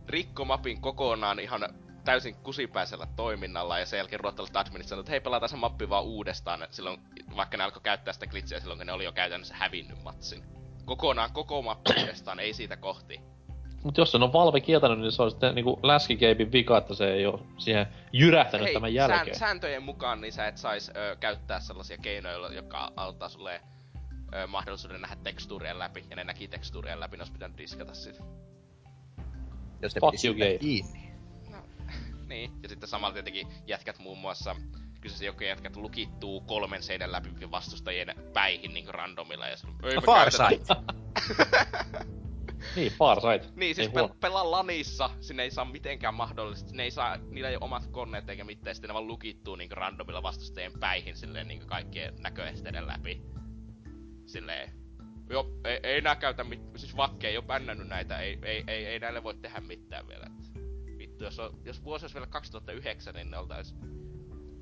rikko mapin kokonaan ihan täysin kusipäisellä toiminnalla ja sen jälkeen ruottalaiset adminit sanoivat, että hei pelataan se mappi vaan uudestaan, silloin, vaikka ne alkoi käyttää sitä glitchiä silloin, kun ne oli jo käytännössä hävinnyt matsin. Kokonaan koko mappi uudestaan, ei siitä kohti. Mut jos sen on Valve kieltänyt, niin se on sitten niinku läskikeipin vika, että se ei oo siihen jyrähtänyt tämän jälkeen. sääntöjen mukaan niin sä et sais ö, käyttää sellaisia keinoja, jotka antaa sulle ö, mahdollisuuden nähdä tekstuurien läpi, ja ne näki tekstuurien läpi, ne olisi pitänyt diskata siitä. Jos ne Fuck you, kiinni. Niin, ja sitten samalla tietenkin jätkät muun muassa, kyseessä joku jätkät lukittuu kolmen seinän läpi vastustajien päihin niin randomilla ja sanoo, ei No me Farsight. Niin, Farsight. Niin, siis pel- pelaa lanissa, sinne ei saa mitenkään mahdollisesti, ne ei saa, niillä ei ole omat koneet eikä mitään, sitten ne vaan lukittuu niin randomilla vastustajien päihin silleen niin kaikkien näköesteiden läpi. Silleen, joo, ei, ei nää käytä mit, siis Vakke ei oo bännännyt näitä, ei, ei, ei, ei näille voi tehdä mitään vielä. Et, vittu, jos, on, jos vuosi olisi vielä 2009, niin ne oltais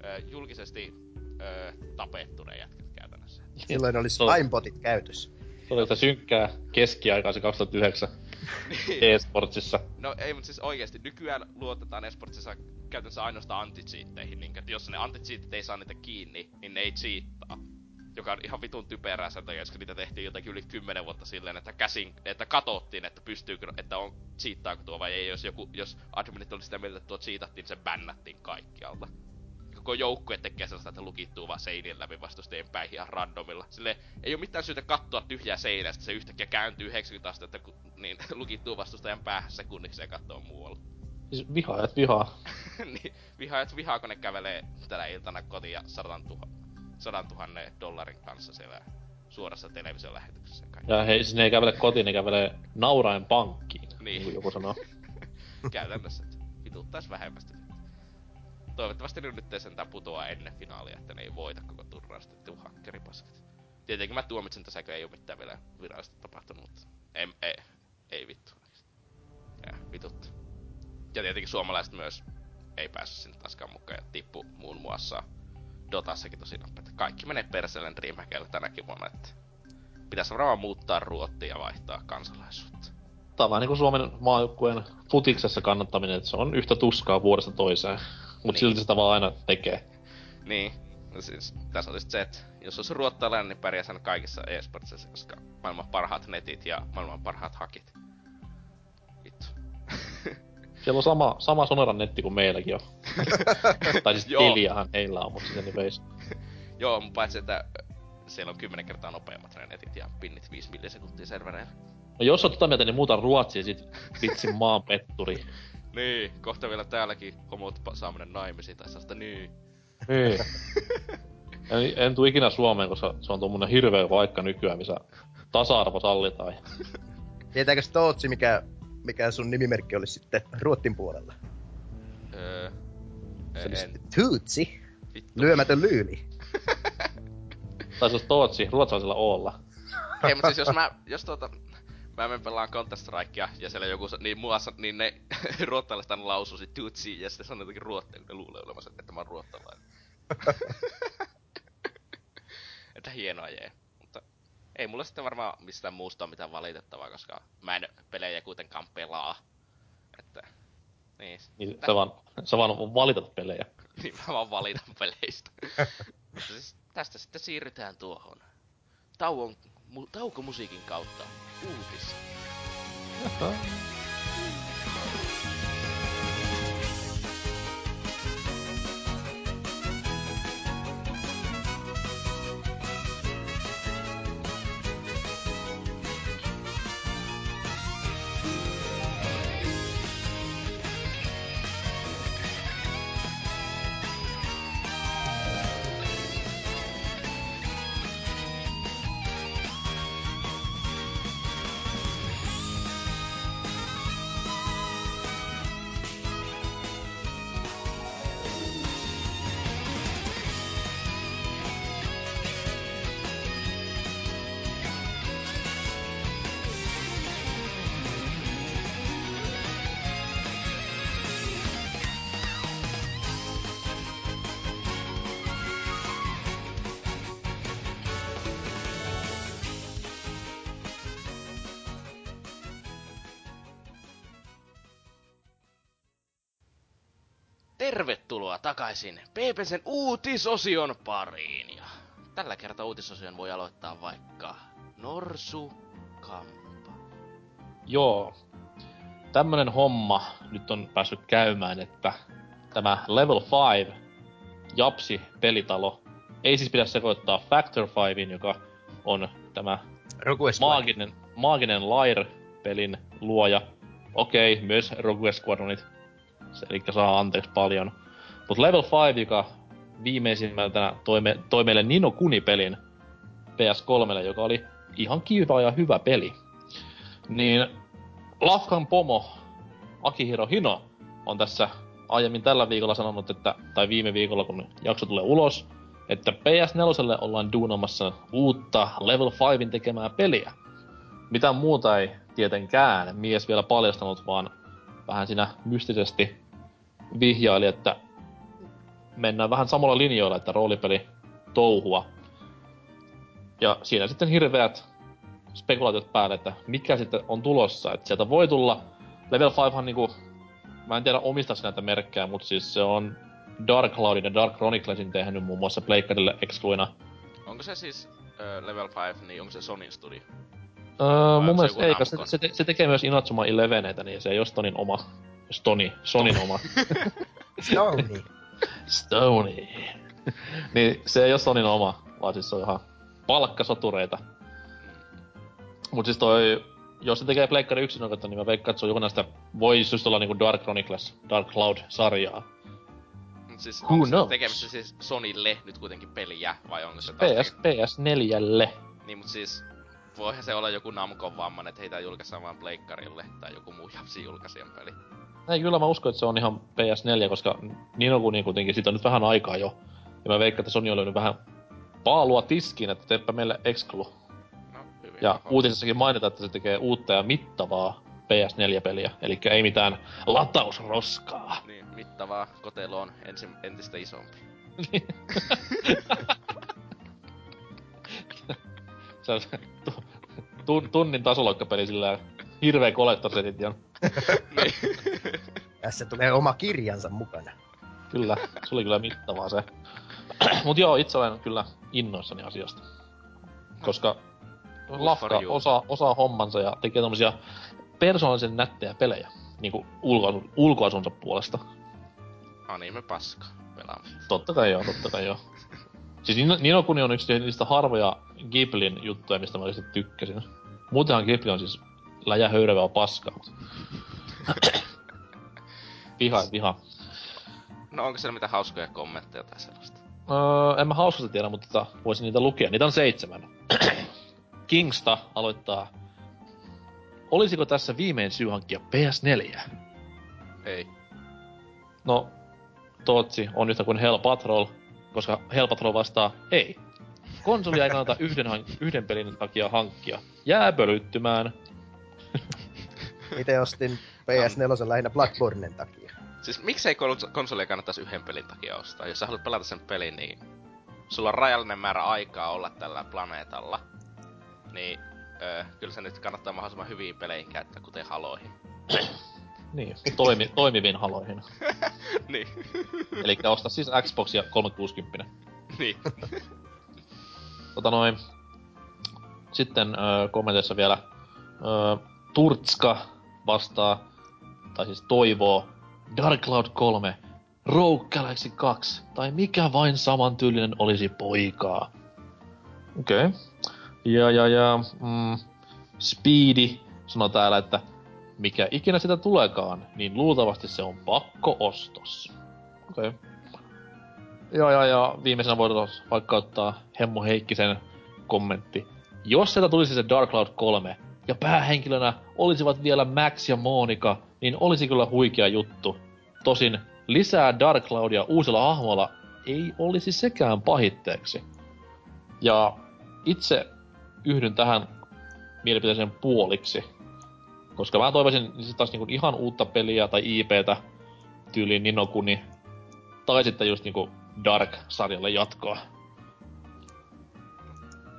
ö, julkisesti ö, tapettu ne jätkät käytännössä. Silloin olisi Se on- aimbotit käytössä. Se synkkää keskiaikaa se 2009 Niin. e-sportsissa. No ei, mutta siis oikeesti nykyään luotetaan esportsissa käytännössä ainoastaan anti-cheatteihin, niin että jos ne anti ei saa niitä kiinni, niin ne ei cheattaa. Joka on ihan vitun typerää sen takia, koska niitä tehtiin jotakin yli 10 vuotta silleen, että käsin, että katottiin, että pystyykö, että on cheattaako tuo vai ei. Jos joku, jos adminit oli sitä mieltä, että tuo cheatattiin, se bännättiin kaikkialta. Koko joukkue tekee sellaista, että lukittuu vaan seinien läpi vastustajien päihin ihan randomilla. Sille ei ole mitään syytä katsoa tyhjää seinää, että se yhtäkkiä kääntyy 90 astetta, kun, niin lukittuu vastustajan päähän sekunniksi ja katsoo muualle. Siis vihaajat vihaa. niin, vihaajat vihaa, kun ne kävelee tänä iltana kotiin ja sadan, tuha, sadan tuhannen dollarin kanssa siellä suorassa televisiolähetyksessä. Kaikki. Ja he, siis ne ei kävele kotiin, ne kävelee nauraen pankkiin, niin. Niin. kuin joku sanoo. Käytännössä, että vituttais vähemmästi. Toivottavasti ne nyt sentään putoa ennen finaalia, että ne ei voita koko turnausta, tuu hakkeripaskat. Tietenkin mä tuomitsen tässä, kun ei oo mitään vielä virallisesti tapahtunut, mutta ei, ei, ei vittu. Ja vituttaa. Ja tietenkin suomalaiset myös ei päässyt sinne taaskaan mukaan ja tippu muun muassa Dotassakin tosi nopeasti. Kaikki menee perseellen Dreamhackilla tänäkin vuonna, että pitäisi varmaan muuttaa ruottia ja vaihtaa kansalaisuutta. Tää on vähän niinku Suomen maajoukkueen futiksessa kannattaminen, että se on yhtä tuskaa vuodesta toiseen. Mut Niin. silti sitä vaan aina tekee. Niin, no siis tässä olisi se, että jos olisi ruottalainen, niin aina kaikissa e-sportsissa, koska maailman parhaat netit ja maailman parhaat hakit. Vittu. Siellä on sama, sama Sonoran netti kuin meilläkin on. tai siis Joo. Teliahan heillä on, mutta siis anyways. Joo, mutta paitsi että siellä on 10 kertaa nopeammat ne netit ja pinnit 5 millisekuntia servereillä. No jos on tota mieltä, niin muuta Ruotsia sit vitsin maan petturi. Niin, kohta vielä täälläkin homot saa mennä naimisiin tai sellaista niin. Niin. en, en tuu ikinä Suomeen, koska se on tommonen hirveä vaikka nykyään, missä tasa-arvo sallitaan. Tietääkös Tootsi, mikä, mikä sun nimimerkki olisi sitten Ruottin puolella? Öö, Se olisi Tootsi, vittu. lyömätön lyyli. Tai se olisi Tootsi, ruotsalaisella Oolla. Ei, mutta siis jos mä, jos tuota, mä menen pelaan Counter Strikea ja siellä joku, niin mua, sa- niin ne ruottalaiset aina lausuisi tutsi ja sitten sanoo jotenkin ruottia, kun ne luulee olevansa, että mä oon ruottalainen. että hienoa jee. Mutta ei mulla sitten varmaan mistään muusta ole mitään valitettavaa, koska mä en pelejä kuitenkaan pelaa. Että, niin. Niin sä vaan, sä vaan valitat pelejä. Niin mä vaan valitan peleistä. Mutta siis tästä sitten siirrytään tuohon tauon, mu, taukomusiikin kautta uutis. Tervetuloa takaisin PPSn uutisosion pariin. Ja tällä kertaa uutisosion voi aloittaa vaikka Norsu Kampa. Joo. Tämmönen homma nyt on päässyt käymään, että tämä Level 5 Japsi pelitalo ei siis pidä sekoittaa Factor 5, joka on tämä Rogue maaginen, maaginen Lair-pelin luoja. Okei, myös Rogue Squadronit. Se, eli saa anteeksi paljon. Mutta Level 5, joka viimeisimmältä toi, me, toi meille Nino Kuni-pelin PS3, joka oli ihan kiva ja hyvä peli. Niin Lafkan pomo Akihiro Hino on tässä aiemmin tällä viikolla sanonut, että, tai viime viikolla kun jakso tulee ulos, että PS4 ollaan duunamassa uutta Level 5 tekemää peliä. Mitään muuta ei tietenkään mies vielä paljastanut, vaan vähän siinä mystisesti vihjaili, että mennään vähän samalla linjoilla, että roolipeli touhua. Ja siinä sitten hirveät spekulaatiot päälle, että mikä sitten on tulossa. Että sieltä voi tulla, Level 5 niinku, mä en tiedä omista näitä merkkejä, mutta siis se on Dark Cloudin ja Dark Chroniclesin tehnyt muun muassa Pleikkarille excluina. Onko se siis äh, Level 5, niin onko se Sonin studio? Öö, mun se mielestä ei, se, se, te- se, tekee myös Inatsuma Eleveneitä, niin se ei ole Stonin oma. Stoni, Sonin oma. Sony. Stony. niin se ei ole Sonin oma, vaan siis se on ihan palkkasotureita. Mut siis toi, jos se tekee Pleikkari yksin oikeutta, niin mä veikkaan, että se on joku näistä, voisi just olla niinku Dark Chronicles, Dark Cloud-sarjaa. Mut siis Who onko se knows? tekemässä siis Sonille nyt kuitenkin peliä, vai onko se PS, PS4. Niin mut siis voihan se olla joku Namcon vamman, että heitä julkaistaan vaan Pleikkarille tai joku muu Japsi julkaisijan peli. Ei, kyllä mä uskon, että se on ihan PS4, koska Nino Kuni kuitenkin, siitä on nyt vähän aikaa jo. Ja mä veikkaan, että Sony on löynyt vähän paalua tiskiin, että teepä meille Exclu. No, hyvin. Ja uutisessakin mainitaan, että se tekee uutta ja mittavaa PS4-peliä. Eli ei mitään latausroskaa. Niin, mittavaa kotelo on ensi, entistä isompi. Se on se tu- tu- tunnin tasoloikkapeli sillä hirveä niin. Tässä tulee oma kirjansa mukana. kyllä, se oli kyllä mittavaa se. Mut joo, itse olen kyllä innoissani asiasta. Koska Lafka osaa, osaa hommansa ja tekee tommosia persoonallisen nättejä pelejä. Niinku ulko, ulkoasunsa puolesta. Anime paska pelaamista. Totta kai joo, totta kai joo. Siis Nino, Nino Kuni on yksi niistä harvoja Ghiblin juttuja, mistä mä oikeesti tykkäsin. Muutenhan Ghibli on siis läjä höyrävää paskaa. mut- viha, viha. No onko siellä mitään hauskoja kommentteja tai sellaista? Öö, en mä hauskasta tiedä, mutta tota, voisin niitä lukea. Niitä on seitsemän. Kingsta aloittaa. Olisiko tässä viimein syy hankkia PS4? Ei. No, Tootsi on yhtä kuin Hell Patrol, koska Hell Patrol vastaa, ei. Konsolia ei kannata yhden, hank- yhden pelin takia hankkia. Jää pölyttymään. Itse ostin PS4 lähinnä Bloodbornen takia. Siis miksei konsolia kannattaisi yhden pelin takia ostaa? Jos sä haluat pelata sen pelin, niin sulla on rajallinen määrä aikaa olla tällä planeetalla. Niin öö, kyllä se nyt kannattaa mahdollisimman hyviin peleihin käyttää, kuten haloihin. Niin, toimi, toimiviin haloihin. niin. Eli osta siis Xbox ja 360. niin. Tota noin. Sitten öö, kommenteissa vielä. Öö, Turtska vastaa, tai siis toivoo, Dark Cloud 3, Rogue Galaxy 2, tai mikä vain samantyylinen olisi poikaa. Okei. Okay. Ja, ja, ja, mm, Speedy sanoo täällä, että mikä ikinä sitä tuleekaan, niin luultavasti se on pakko-ostos. Okei. Okay. Joo, ja, ja viimeisenä voidaan vaikka ottaa Hemmo Heikkisen kommentti. Jos sieltä tulisi se Dark Cloud 3, ja päähenkilönä olisivat vielä Max ja Monika, niin olisi kyllä huikea juttu. Tosin lisää Dark Cloudia uusilla hahmoilla ei olisi sekään pahitteeksi. Ja itse yhdyn tähän mielipiteeseen puoliksi. Koska mä toivoisin niin taas niinku ihan uutta peliä tai IPtä tyyliin Ninokuni. Tai sitten just niinku Dark-sarjalle jatkoa.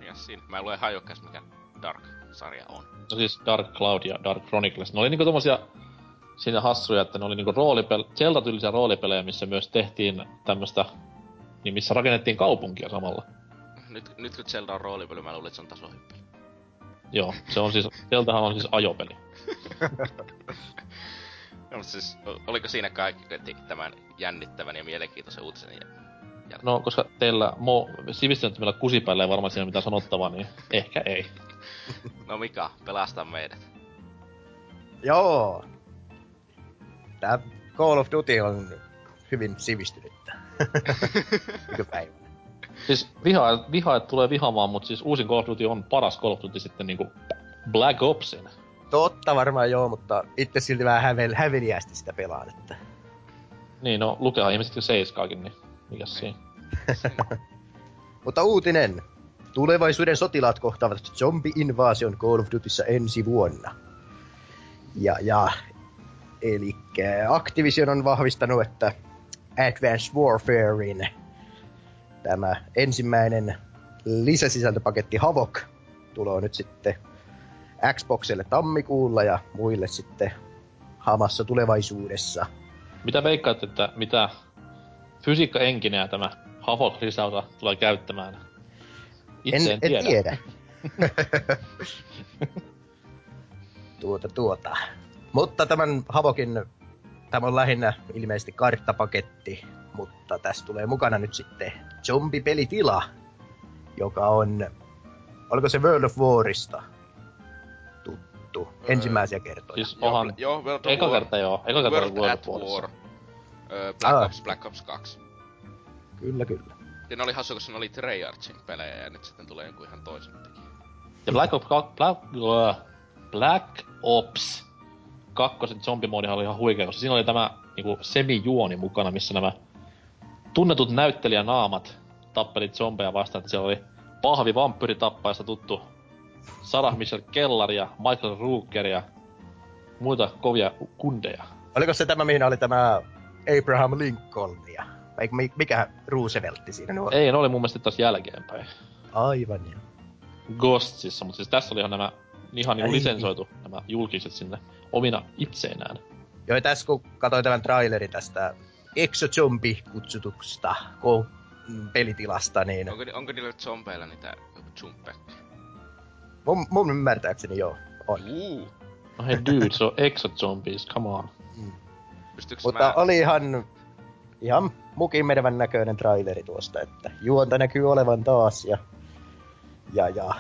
Ja siinä. Mä en lue hajokkas mikä Dark-sarja on. No siis Dark Cloud ja Dark Chronicles. Ne oli niinku tommosia siinä hassuja, että ne oli niinku roolipel- Zelda-tyylisiä roolipelejä, missä myös tehtiin tämmöstä, niin missä rakennettiin kaupunkia samalla. Nyt, nyt kun Zelda on roolipeli, mä luulen, että se on tasohyppely. Joo, se on siis, Zeldahan on siis ajopeli. no, mutta siis, oliko siinä kaikki tämän jännittävän ja mielenkiintoisen uutisen jälkeen? No, koska teillä mo, sivistyneettömillä kusipäillä ei varmaan siinä mitään sanottavaa, niin ehkä ei. no Mika, pelasta meidät. Joo. Tää Call of Duty on hyvin sivistynyttä. Nykypäivänä. Siis viha, viha, että tulee vihamaan, mutta siis uusin Call of Duty on paras Call of Duty sitten niinku Black Opsin. Totta varmaan joo, mutta itse silti vähän hävel, häveliästi sitä pelaan, että... Niin, no lukehan ihmiset jo seiskaakin, niin mikäs siinä. mutta uutinen. Tulevaisuuden sotilaat kohtaavat zombie-invaasion Call of Dutyssa ensi vuonna. Ja, ja Eli Activision on vahvistanut, että Advanced Warfarein tämä ensimmäinen lisäsisältöpaketti Havok tulee nyt sitten Xboxille tammikuulla ja muille sitten hamassa tulevaisuudessa. Mitä veikkaat, että mitä fysiikka tämä Havok lisäosa tulee käyttämään? Itse en, en tiedä. En tiedä. tuota, tuota. Mutta tämän Havokin, tämä on lähinnä ilmeisesti karttapaketti, mutta tässä tulee mukana nyt sitten zombipelitila, joka on, oliko se World of Warista tuttu öö, ensimmäisiä kertoja. Siis onhan, joo, World of eka kerta joo, eka kerta World, World at War. War. Öö, Black ah. Ops, Black Ops 2. Kyllä, kyllä. Ja ne oli hassu, koska ne oli Treyarchin pelejä ja nyt sitten tulee joku ihan toisen tekijä. Ja Black Ops, Black, Black Ops kakkosen zombimoodihan oli ihan huikea, koska siinä oli tämä niinku semijuoni mukana, missä nämä tunnetut näyttelijänaamat tappelit zombeja vastaan, että siellä oli pahvi vampyyritappaista tuttu Sarah Michelle Kellar ja Michael Rooker ja muita kovia kundeja. Oliko se tämä, mihin oli tämä Abraham Lincoln ja vai mikä Rooseveltti siinä oli? Ei, ne oli mun mielestä taas jälkeenpäin. Aivan joo. Ghostsissa, mutta siis tässä oli ihan nämä ihan niin lisensoitu nämä julkiset sinne omina itseenään. Joo, tässä kun katsoin tämän trailerin tästä Exo Zombie-kutsutuksesta pelitilasta, niin... Onko, onko niillä zombeilla niitä jumpeja? Mun, mun ymmärtääkseni joo, on. Uh. No hei dude, se on Exo Zombies, come on. Mm. Mutta mä... oli ihan, ihan mukin menevän näköinen traileri tuosta, että juonta näkyy olevan taas ja, ja, ja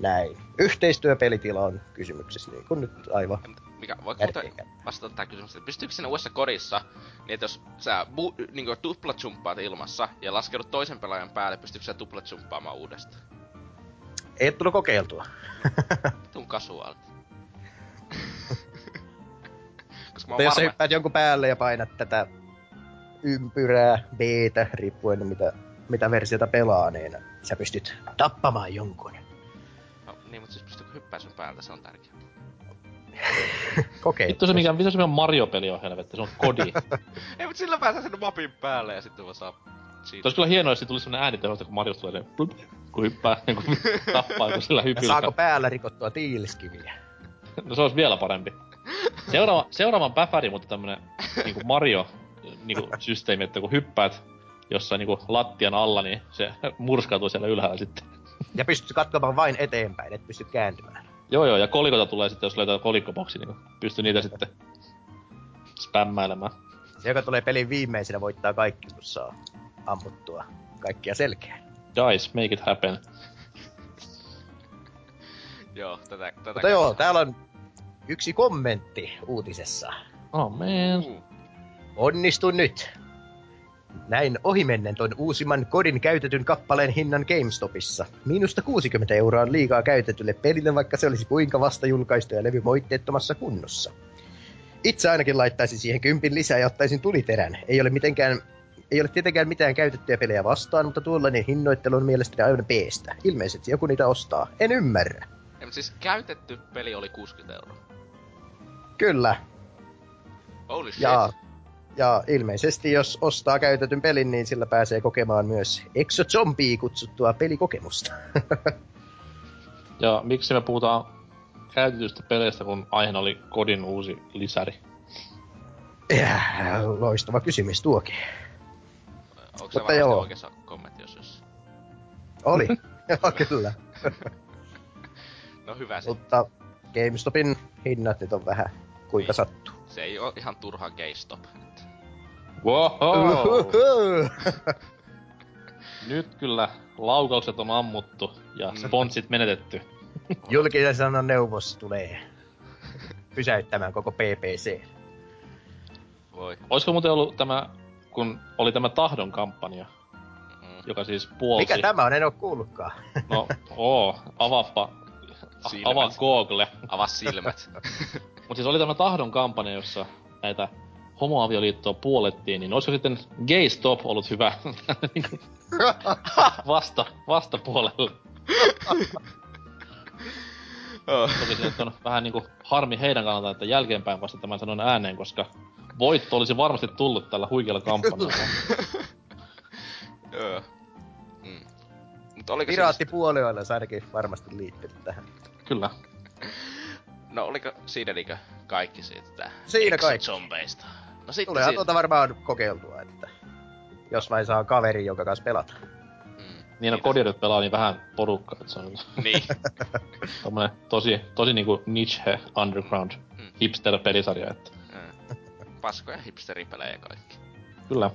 näin. Yhteistyöpelitila on kysymyksessä, niin kuin nyt aivan mikä, voiko vastata tähän kysymykseen, pystyykö sinne uudessa kodissa, niin että jos sä bu, niin tuplajumppaat ilmassa ja laskeudut toisen pelaajan päälle, pystyykö sä tuplajumppaamaan uudestaan? Ei tullut kokeiltua. Tun kasuaalti. Koska mä jos sä hyppäät jonkun päälle ja painat tätä ympyrää, b riippuen mitä, mitä versiota pelaa, niin sä pystyt tappamaan jonkun. Niin, mutta siis pystyykö hyppää sun päältä, se on tärkeää. Kokei. Vittu se mikä, vittu se mikä Mario-peli on helvetti, se on kodi. Ei, mut sillä pääsee sen mapin päälle ja sitten vaan saa siitä. Olisi kyllä hienoa, jos tulisi sellainen äänitehosta, kun Mariosta tulee se blup, kun hyppää, niin kun tappaa kun sillä hypyllä. saako päällä rikottua tiiliskiviä? No se olisi vielä parempi. Seuraava, seuraavan päfäri, mutta tämmönen niinku Mario niinku systeemi, että kun hyppäät jossain niinku lattian alla, niin se murskautuu siellä ylhäällä sitten. Ja pystyt katsomaan vain eteenpäin, et pysty kääntymään. Joo joo, ja kolikoita tulee sitten, jos löytää kolikkoboksi, niin pystyy niitä sitten spämmäilemään. Se, joka tulee pelin viimeisenä, voittaa kaikki, kun saa ammuttua kaikkia selkeä. Dice, make it happen. Joo, tätä, tätä Mutta joo, täällä on yksi kommentti uutisessa. Oh man. Uh, Onnistun nyt! Näin ohimennen ton uusimman kodin käytetyn kappaleen hinnan GameStopissa. Miinusta 60 euroa on liikaa käytetylle pelille, vaikka se olisi kuinka vasta julkaistu ja levy moitteettomassa kunnossa. Itse ainakin laittaisin siihen kympin lisää ja ottaisin tuliterän. Ei ole mitenkään ei ole tietenkään mitään käytettyjä pelejä vastaan, mutta tuollainen hinnoittelu on mielestäni aivan peestä. Ilmeisesti joku niitä ostaa. En ymmärrä. ei, siis käytetty peli oli 60 euroa. Kyllä. Holy shit. Ja, ja ilmeisesti jos ostaa käytetyn pelin, niin sillä pääsee kokemaan myös Exo Zombie kutsuttua pelikokemusta. Ja miksi me puhutaan käytetystä peleistä, kun aiheena oli kodin uusi lisäri? Ja, loistava kysymys tuokin. Onko se Mutta joo. oikeassa kommentti, jos jos... Oli. Joo, kyllä. No hyvä se. Mutta GameStopin hinnat nyt on vähän kuinka Niin. sattuu. Se ei oo ihan turha GameStop. Wow! Nyt kyllä laukaukset on ammuttu ja Mm. sponssit menetetty. Julkisen sanan neuvos tulee pysäyttämään koko PPC. Voi. Olisiko muuten ollut tämä, kun oli tämä tahdon kampanja, Mm. joka siis puolsi... Mikä tämä on? En oo kuullutkaan. No, oo, avaappa. Silmät. Avaa Google. Avaa silmät. Mut siis oli tämä tahdon kampanja, jossa näitä homoavioliittoa puolettiin, niin olisiko sitten Gay Stop ollut hyvä niinku vasta, vastapuolelle? Toki se nyt on vähän niinku harmi heidän kannaltaan, että jälkeenpäin vasta tämän sanon ääneen, koska voitto olisi varmasti tullut tällä huikealla kampanjalla. Joo. Mm. Mut oliko se... Piraattipuolella olisi ainakin varmasti liittynyt tähän. Kyllä. No oliko siinä niinkö kaikki siitä? Siinä kaikki. Zombeista. No sitten Tuleehan tuota varmaan kokeiltua, että jos vain saa kaveri, jonka kanssa pelata. Mm. Niin no kodirit pelaa niin vähän porukkaa, että se on Niin. tommonen tosi, tosi niinku niche underground Mm. hipster pelisarja, että Mm. Paskoja hipsteripelejä kaikki. kyllä.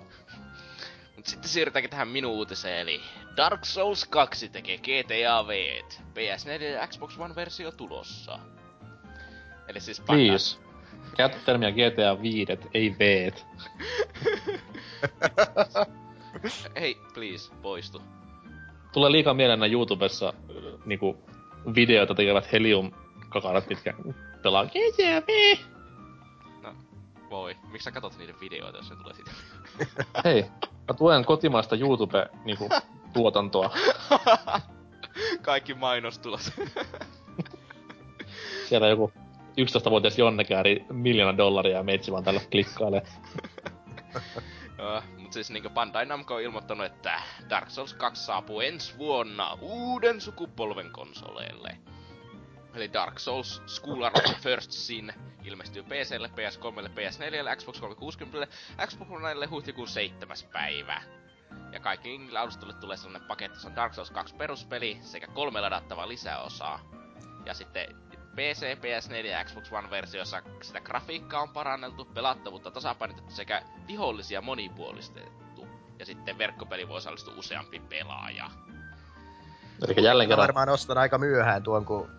Mut sitten siirrytäänkin tähän minun uutiseen, eli Dark Souls 2 tekee GTA V. PS4 ja Xbox One-versio tulossa. Eli siis Please. Käytä termiä GTA 5, ei V. Hei, please, poistu. Tulee liikaa mieleen YouTubessa niinku videoita tekevät helium kakarat, mitkä pelaa GTA V. No, voi. Miksi sä katot niiden videoita, jos ne tulee siitä? Hei, mä tuen kotimaista YouTube niinku tuotantoa. Kaikki mainostulos. Siellä joku 11-vuotias Jonne kääri miljoona dollaria ja meitsi vaan tällä klikkailee. Joo, mut siis niinku Bandai Namco on ilmoittanut, että Dark Souls 2 saapuu ensi vuonna uuden sukupolven konsoleille. Eli Dark Souls School of the First Sin ilmestyy PClle, PS3, PS4, Xbox 360, Xbox Onelle huhtikuun 7. päivä. Ja kaikille alustoille tulee sellainen paketti, se on Dark Souls 2 peruspeli sekä kolme ladattavaa lisäosaa. Ja sitten PC, PS4 ja Xbox One-versiossa sitä grafiikkaa on paranneltu, pelattavuutta tasapainotettu sekä vihollisia monipuolistettu. Ja sitten verkkopeli voi osallistua useampi pelaaja. Eli jälleen kerran varmaan ostan aika myöhään tuon, kun...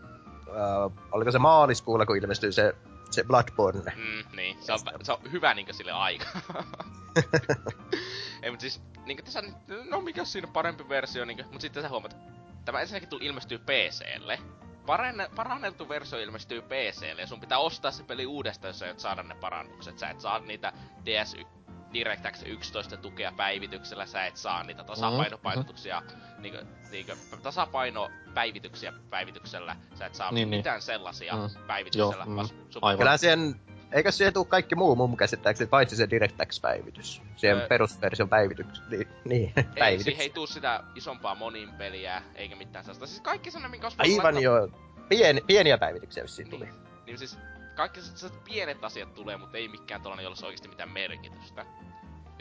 Uh, oliko se maaliskuulla, kun ilmestyy se, se Bloodborne. Mm, niin, se on, se on hyvä niinkö sille aika. Ei mut siis, niinkö tässä no mikä siinä parempi versio, niinkö, mut sitten sä huomaat, tämä ensinnäkin tuli ilmestyy PClle. Parenne, paranneltu versio ilmestyy PClle ja sun pitää ostaa se peli uudestaan, jos sä et saada ne parannukset. Sä et saa niitä DS DirectX 11 tukea päivityksellä, sä et saa niitä tasapainopainotuksia, mm-hmm. niinkö, niinkö, tasapainopäivityksiä päivityksellä, sä et saa Niin, niin. mitään sellaisia Mm. päivityksellä, Joo, mm, sun aivan. Kyllä siihen, eikö siihen tuu kaikki muu mun käsittääkseni, paitsi se DirectX-päivitys. Siihen Öö. perusversion päivitys. Niin, niin ei, päivitys. siihen ei tuu sitä isompaa monin peliä, eikä mitään sellaista. Siis kaikki sellainen, minkä olisi Aivan laittaa- joo. Pieni, pieniä päivityksiä vissiin tuli. Niin, niin siis kaikki sellaiset pienet asiat tulee, mutta ei mikään tollanen, jolla olisi oikeasti mitään merkitystä.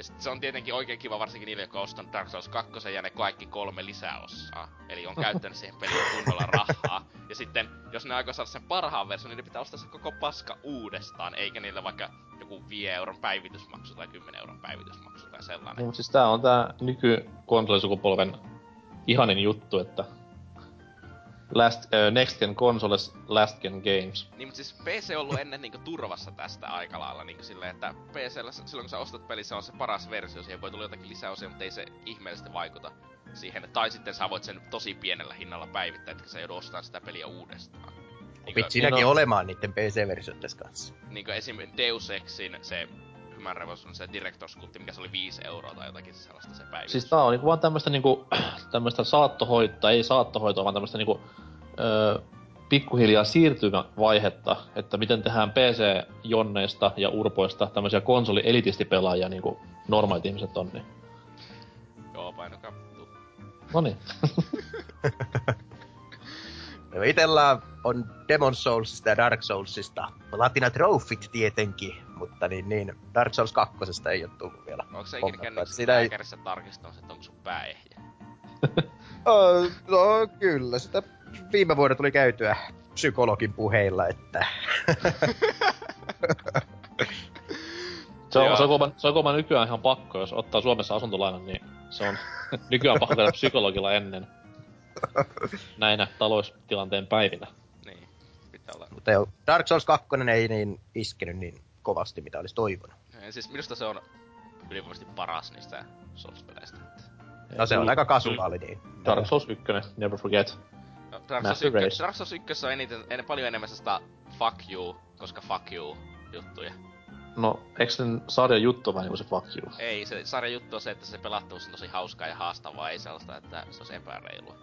Ja sit se on tietenkin oikein kiva varsinkin niille, jotka on ostanut Dark Souls 2 ja ne kaikki kolme lisäosaa. Eli on käyttänyt siihen peliin kunnolla rahaa. Ja sitten, jos ne aikoo saada sen parhaan version, niin ne pitää ostaa se koko paska uudestaan, eikä niille vaikka joku 5 euron päivitysmaksu tai 10 euron päivitysmaksu tai sellainen. Mutta siis tää on tää nykykonsolisukupolven ihanin juttu, että last, äh, next gen consoles, last gen games. Niin, mutta siis PC on ollut ennen niinku turvassa tästä aika lailla niinku silleen, että PCllä silloin kun sä ostat peli, se on se paras versio, siihen voi tulla jotakin lisäosia, mutta ei se ihmeellisesti vaikuta siihen. Tai sitten sä voit sen tosi pienellä hinnalla päivittää, että sä joudut ostamaan sitä peliä uudestaan. Opit siinäkin Niin on. olemaan niiden PC-versiot tässä kanssa. niinkö esim. Deus Exin se Human Revolution, se Director's Cut, mikä se oli 5 euroa tai jotakin sellaista se päivitys. Siis tää on niinku vaan tämmöstä niinku, tämmöstä saattohoitoa, ei saattohoitoa, vaan tämmöstä niinku, öö, pikkuhiljaa siirtymävaihetta, että miten tehdään PC-jonneista ja urpoista tämmöisiä konsoli-elitistipelaajia niinku normaalit ihmiset on, niin. Joo, painokaa. tuu. Noniin. No itellä on Demon Soulsista ja Dark Soulsista. Platina Trophyt tietenkin, mutta niin, niin Dark Souls 2 ei ole tullut vielä. Onko se ikinä käynyt että Sitä ei... tarkistamassa, että onko sun pää ehjä? No kyllä, sitä viime vuonna tuli käytyä psykologin puheilla, että Se on, Joo. se, on kuulemma, se on kuulemma nykyään ihan pakko, jos ottaa Suomessa asuntolainan, niin se on nykyään pakko käydä psykologilla ennen näinä taloustilanteen päivinä. Niin, pitää olla. mutta jo, Dark Souls 2 ei niin iskenyt niin kovasti, mitä olisi toivonut. Ja siis minusta se on ylivoimaisesti paras niistä Souls-peleistä. No se on aika kasuaali, niin. Dark Souls 1, never forget. No, Dark Souls Massive 1, Race. Dark Souls 1 on eniten, en, paljon enemmän sitä fuck you, koska fuck you juttuja. No, eikö sen sarjan juttu vähän niinku se fuck you? Ei, se sarjan juttu on se, että se pelattavuus on tosi hauskaa ja haastavaa, ei sellaista, että se olisi epäreilua.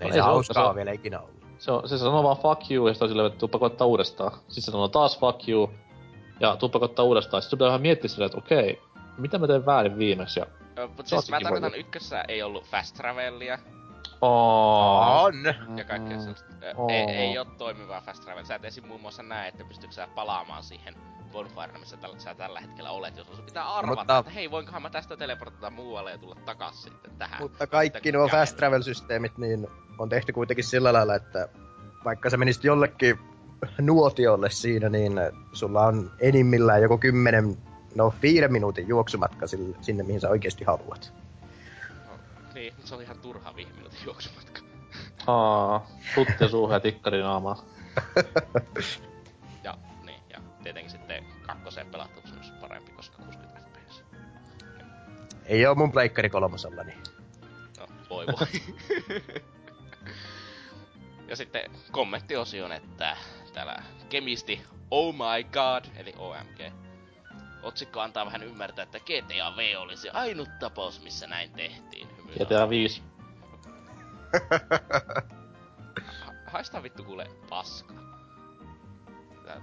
Ei ei se se hauskaa ole- vielä ikinä ollut. Se, on, se sanoo vaan fuck you, ja sitten on silleen, että tuppa koittaa uudestaan. Sitten se sanoo taas fuck you, ja tuppa koittaa uudestaan. Sitten pitää vähän miettiä silleen, että okei, mitä mä teen väärin viimeksi, ja Ö, Mut Se siis mä tarkoitan ykkössä ei ollut fast travelia Oh. On! ja kaikkea sellaista. Ei, ei oo toimivaa fast travel. Sä et esim. muun muassa näe, että pystytkö sä palaamaan siihen bonfireen, missä tällä, sä tällä hetkellä olet, jos sun pitää arvata, mutta- että hei, voinkohan mä tästä teleportata muualle ja tulla takas sitten tähän. Mutta kaikki Sitten nuo fast travel-systeemit niin on tehty kuitenkin sillä lailla, että vaikka sä menisit jollekin nuotiolle siinä, niin sulla on enimmillään joku kymmenen, no viiden minuutin juoksumatka sille, sinne, mihin sä oikeasti haluat. Se oli ihan turha viime minuutin juoksumatka. Aa, tutte suuhun ja tikkari naamaan. Ja, niin, ja tietenkin sitten kakkoseen pelattavuus on parempi, koska 60 fps. Ei oo mun pleikkari kolmosella, niin No, voi voi. ja sitten kommenttiosion, että täällä kemisti Oh my god, eli OMG. Otsikko antaa vähän ymmärtää, että GTA V olisi ainut tapaus, missä näin tehtiin. GTA 5. Ha- haistaa vittu kuule paska.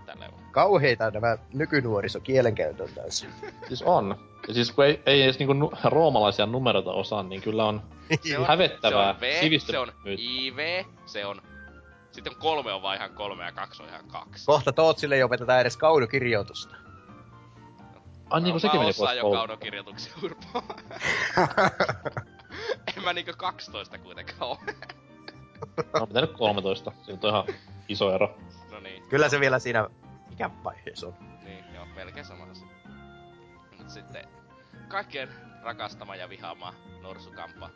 Tällä on. kauheita nämä nykynuoriso kielenkäytöltänsä. Siis on. Ja siis kun ei, ei edes niinku nu- roomalaisia numeroita osaa, niin kyllä on Se on, hävettävää se on V, se on. IV, se on... Sitten kolme on vaan ihan kolme ja kaksi on ihan kaksi. Kohta Tootsille ei opeteta edes kaunokirjoitusta. Ai niinku sekin mä meni pois jo kaunokirjoituksia urpoa. en mä niinku 12 kuitenkaan oo. No mitä nyt 13? Siinä on ihan iso ero. no niin. Kyllä se vielä siinä ikävaiheessa on. Niin, joo, melkein sama asia. Mut sitten kaikkien rakastama ja vihaama Norsukampa.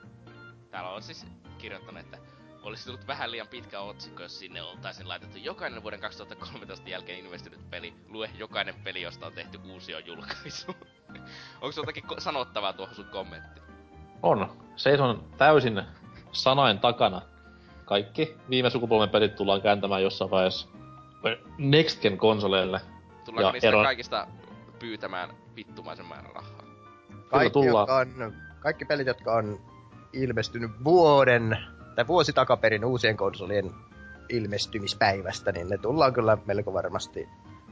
Täällä on siis kirjoittanut, että olisi tullut vähän liian pitkä otsikko, jos sinne oltaisiin laitettu jokainen vuoden 2013 jälkeen investoinut peli, lue jokainen peli, josta on tehty uusi julkaisu. Onko jotakin ko- sanottavaa tuohon sun kommenttiin? On. Seison täysin sanain takana. Kaikki viime sukupolven pelit tullaan kääntämään jossain vaiheessa Next Gen konsoleille. Tullaanko Ja niistä ero- kaikista pyytämään vittumaisen määrän rahaa? Kaikki, tullaan. jotka on, kaikki pelit, jotka on ilmestynyt vuoden tai vuosi takaperin uusien konsolien ilmestymispäivästä, niin ne tullaan kyllä melko varmasti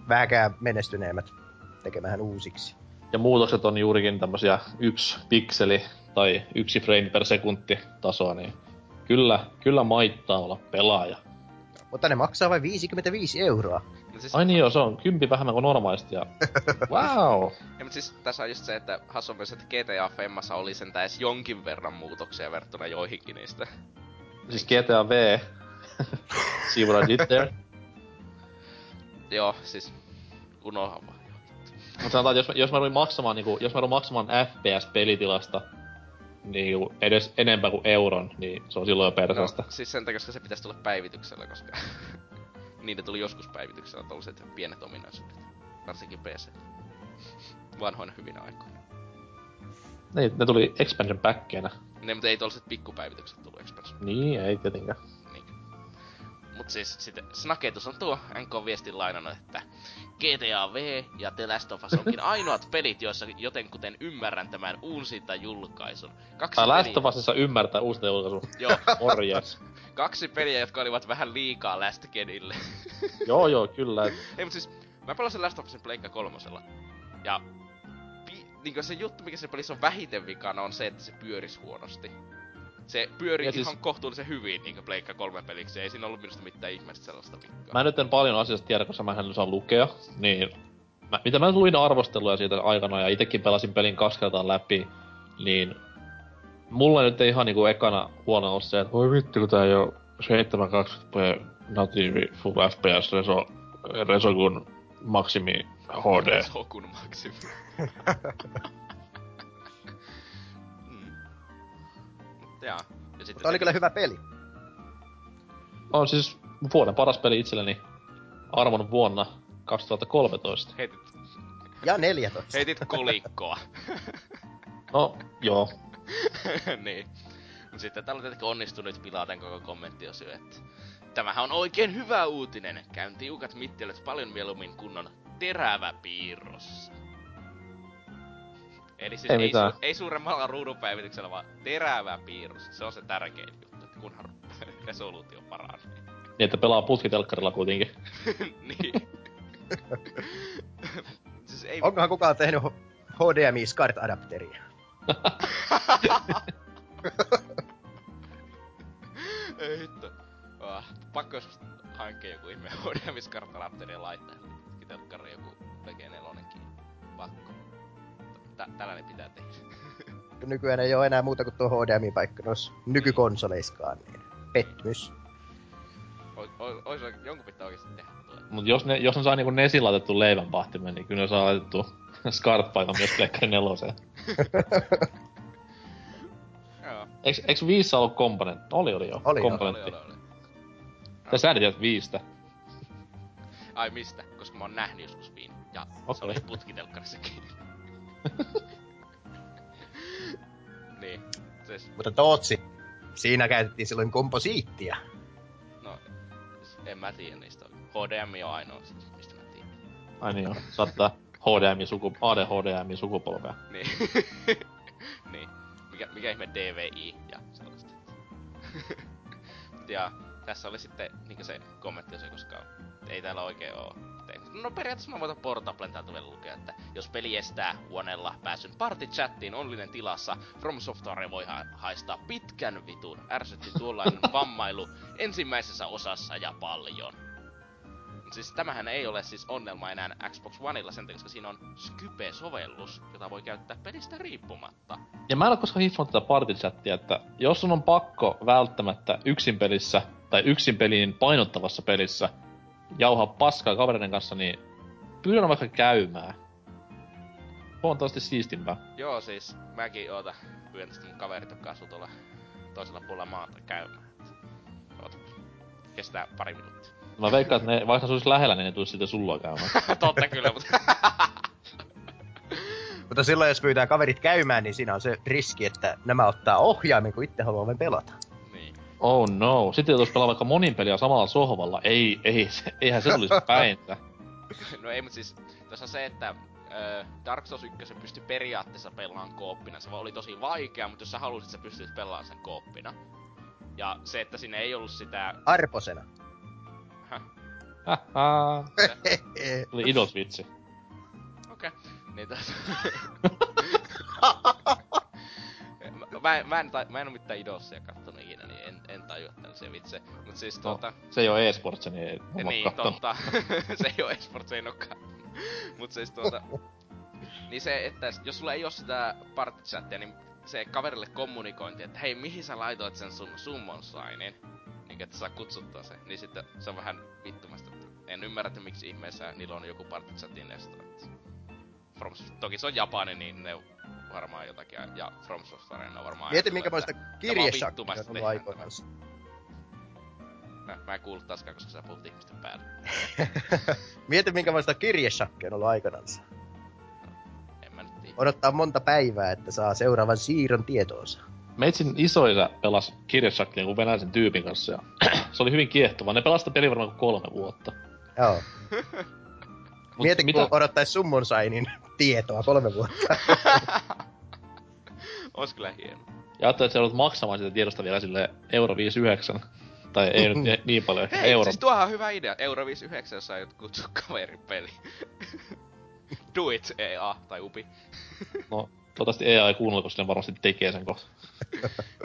vähäkään menestyneemmät tekemään uusiksi. Ja muutokset on juurikin tämmösiä yksi pikseli tai yksi frame per sekunti tasoa, niin kyllä, kyllä maittaa olla pelaaja. Mutta ne maksaa vain 55 euroa. No siis, Ai niin joo, se on kympi vähemmän kuin normaalisti ja... wow! ja, mutta siis tässä on just se, että hassu myös, että GTA Femmassa oli sentään edes jonkin verran muutoksia verrattuna joihinkin niistä. Siis GTA V. See what I did there? Joo, siis unohan vaan. Mutta sanotaan, että jos, jos mä ruin maksamaan, niinku, jos mä ruin maksamaan FPS-pelitilasta niinku, edes enempää kuin euron, niin se on silloin jo perseestä. No, siis sen takia, koska se pitäisi tulla päivityksellä, koska niitä tuli joskus päivityksellä tuollaiset pienet ominaisuudet. Varsinkin PC. Vanhoina hyvinä aikoina. Niin, ne tuli expansion packkeinä. Ne, mutta ei tuollaiset pikkupäivitykset tullut expansion. Niin, ei tietenkään. Niin. Mut siis sitten snaketus on tuo NK-viestin lainannut, että GTA V ja The Last of Us onkin ainoat pelit, joissa jotenkuten ymmärrän tämän uusinta julkaisun. Kaksi Tai Last of Usissa ymmärtää uusta julkaisua. Joo, Morjes. kaksi peliä, jotka olivat vähän liikaa Last Genille. joo, joo, kyllä. Ei, mut siis, mä pelasin Last of Usin Pleikka kolmosella. Ja niinku se juttu, mikä se pelissä on vähiten vikana, on se, että se pyöris huonosti. Se pyörii Ja ihan siis- kohtuullisen hyvin niinku Pleikka kolme peliksi, ei siinä ollut minusta mitään ihmeellistä sellaista vikkaa. Mä nyt en paljon asiasta tiedä, koska mä en osaa lukea, niin... Mä, mitä mä luin arvosteluja siitä aikana ja itekin pelasin pelin kaksi kertaa läpi, niin... Mulla nyt ei ihan niinku ekana huono ole se, että voi vittu kun tää ei oo 720p natiivi full FPS reso, reso kun maksimi HD. Sokun maksimi. mm. Ja sitten Mutta oli kyllä hyvä peli. On siis vuoden paras peli itselleni arvon vuonna 2013. heitit, Ja 14. heitit kolikkoa. No, joo. niin. Mut sitten täällä on tietenkin onnistunut pilaten koko kommenttiosio, että Tämähän on oikein hyvä uutinen. Käyn tiukat mittelöt paljon mieluummin kunnon terävä piirrossa. Eli siis Ei ei, mitään. su- ei suuremmalla ruudunpäivityksellä, vaan terävä piirros. Se on se tärkein juttu, että kunhan resoluutio paranee. Niin, että pelaa putkitelkkarilla kuitenkin. niin. siis ei... Onkohan kukaan tehnyt HDMI SCART-adapteria? Ei hitto. Ah, pakko joskus hankkia joku ihme HDMI-skartalapteri ja laittaa telkkari joku PG4 Pakko. Tä- tällainen pitää tehdä. Kun nykyään ei ole enää muuta kuin tuo HDMI-paikka noissa nykykonsoleiskaan, niin pettymys. Ois, jonkun pitää oikeesti tehdä. Mut jos ne, jos ne saa niinku nesin laitettu leivänpahtimeen, niin kyllä ne saa laitettu SCART-paikan myös Plekkari neloseen. Joo. Eiks, eiks viissä ollut komponentti? Oli, oli jo. Oli jo. komponentti. Oli, oli, oli. Ja sä tiedät viistä. Ai mistä? Koska mä oon nähnyt joskus viin. Ja se Okei. oli putkitelkkarissakin. niin. Siis, Mutta Tootsi, siinä käytettiin silloin komposiittia. no, en mä tiedä niistä. HDMI on ainoa siis, mistä mä tiedän. Ai niin joo. Saattaa HDMI suku, AD HDMI sukupolvea. Niin. niin. Mikä, mikä ihme DVI ja sellaista. ja tässä oli sitten niin se kommentti se, koska ei täällä oikein oo. No periaatteessa mä voitan Portablen täältä vielä lukea, että jos peli estää huoneella pääsyn party-chattiin onlinen tilassa, From Software voi ha- haistaa pitkän vitun. Ärsytti tuollainen vammailu ensimmäisessä osassa ja paljon. Siis tämähän ei ole siis onnelma enää Xbox Oneilla sen takia, koska siinä on Skype-sovellus, jota voi käyttää pelistä riippumatta. Ja mä en oo koskaan hiffannut tätä partychattia, että jos sun on pakko välttämättä yksin pelissä, tai yksin peliin painottavassa pelissä, jauhaa paskaa kavereiden kanssa, niin pyydän vaikka käymään. Huomattavasti siistimpää. Joo, siis mäkin oota pyydän mun kaverit, jotka asuu tuolla toisella puolella maata käymään. Oota. Kestää pari minuuttia. Mä veikkaan, että ne, vaikka se olisi lähellä, niin ne tulisi sitten sulla käymään. Totta kyllä, mutta... Mutta silloin jos pyytää kaverit käymään, niin siinä on se riski, että nämä ottaa ohjaimen, kun itse haluaa vain pelata. Oh no. Sitten jos pelaa vaikka monin peliä samalla sohvalla, ei, ei, se- eihän se olisi päintä. No ei, mutta siis tässä on se, että Dark Souls 1 pystyi periaatteessa pelaamaan kooppina. Se oli tosi vaikea, mutta jos sä halusit, sä pystyt pelaamaan sen kooppina. Ja se, että sinne ei ollut sitä... Arposena. Haha. Oli idos vitsi. Okei. Okay. Niin tässä... mä, en- mä, en, ta- mä en oo mitään idossia kattonut ikinä, niin en, tajua tällaisia vitsejä. Mut siis No, tuota... se ei oo e-sports, niin ei niin, kattonut. totta. se ei oo esports, ei olekaan. Mut siis tuota... niin se, että jos sulla ei oo sitä partychattia, niin se kaverille kommunikointi, että hei, mihin sä laitoit sen sun summon signin? Niin, että saa kutsuttua sen. Niin sitten se on vähän vittumasta. En ymmärrä, että miksi ihmeessä niillä on joku partychatin esto. että From, toki se on Japani, niin ne varmaan jotakin, ja From Software on varmaan Mieti kirjeshakkia vittumasta on aikoinaan. Mä, mä en kuullut taaskaan, koska sä puhut ihmisten päälle. Mieti minkämoista kirjeshakkia on ollut aikanansa. En mä nyt tiedä. Odottaa monta päivää, että saa seuraavan siirron tietoonsa. Meitsin isoisä pelasi kirjashakkia jonkun venäläisen tyypin kanssa ja se oli hyvin kiehtova. Ne pelasta peli varmaan kolme vuotta. Joo. Mut Mieti, mitä? kun odottais summon sainin tietoa kolme vuotta. Ois kyllä hieno. Ja ajattelin, että sä joudut maksamaan sitä tiedosta vielä sille euro 59. Tai ei nyt ni- niin paljon, Hei, euro. siis tuohan on hyvä idea. Euro 59, jos sä aiot kutsua kaverin peli. Do it, EA tai UPI. No, toivottavasti EA ei kuunnella, koska ne varmasti tekee sen kohta.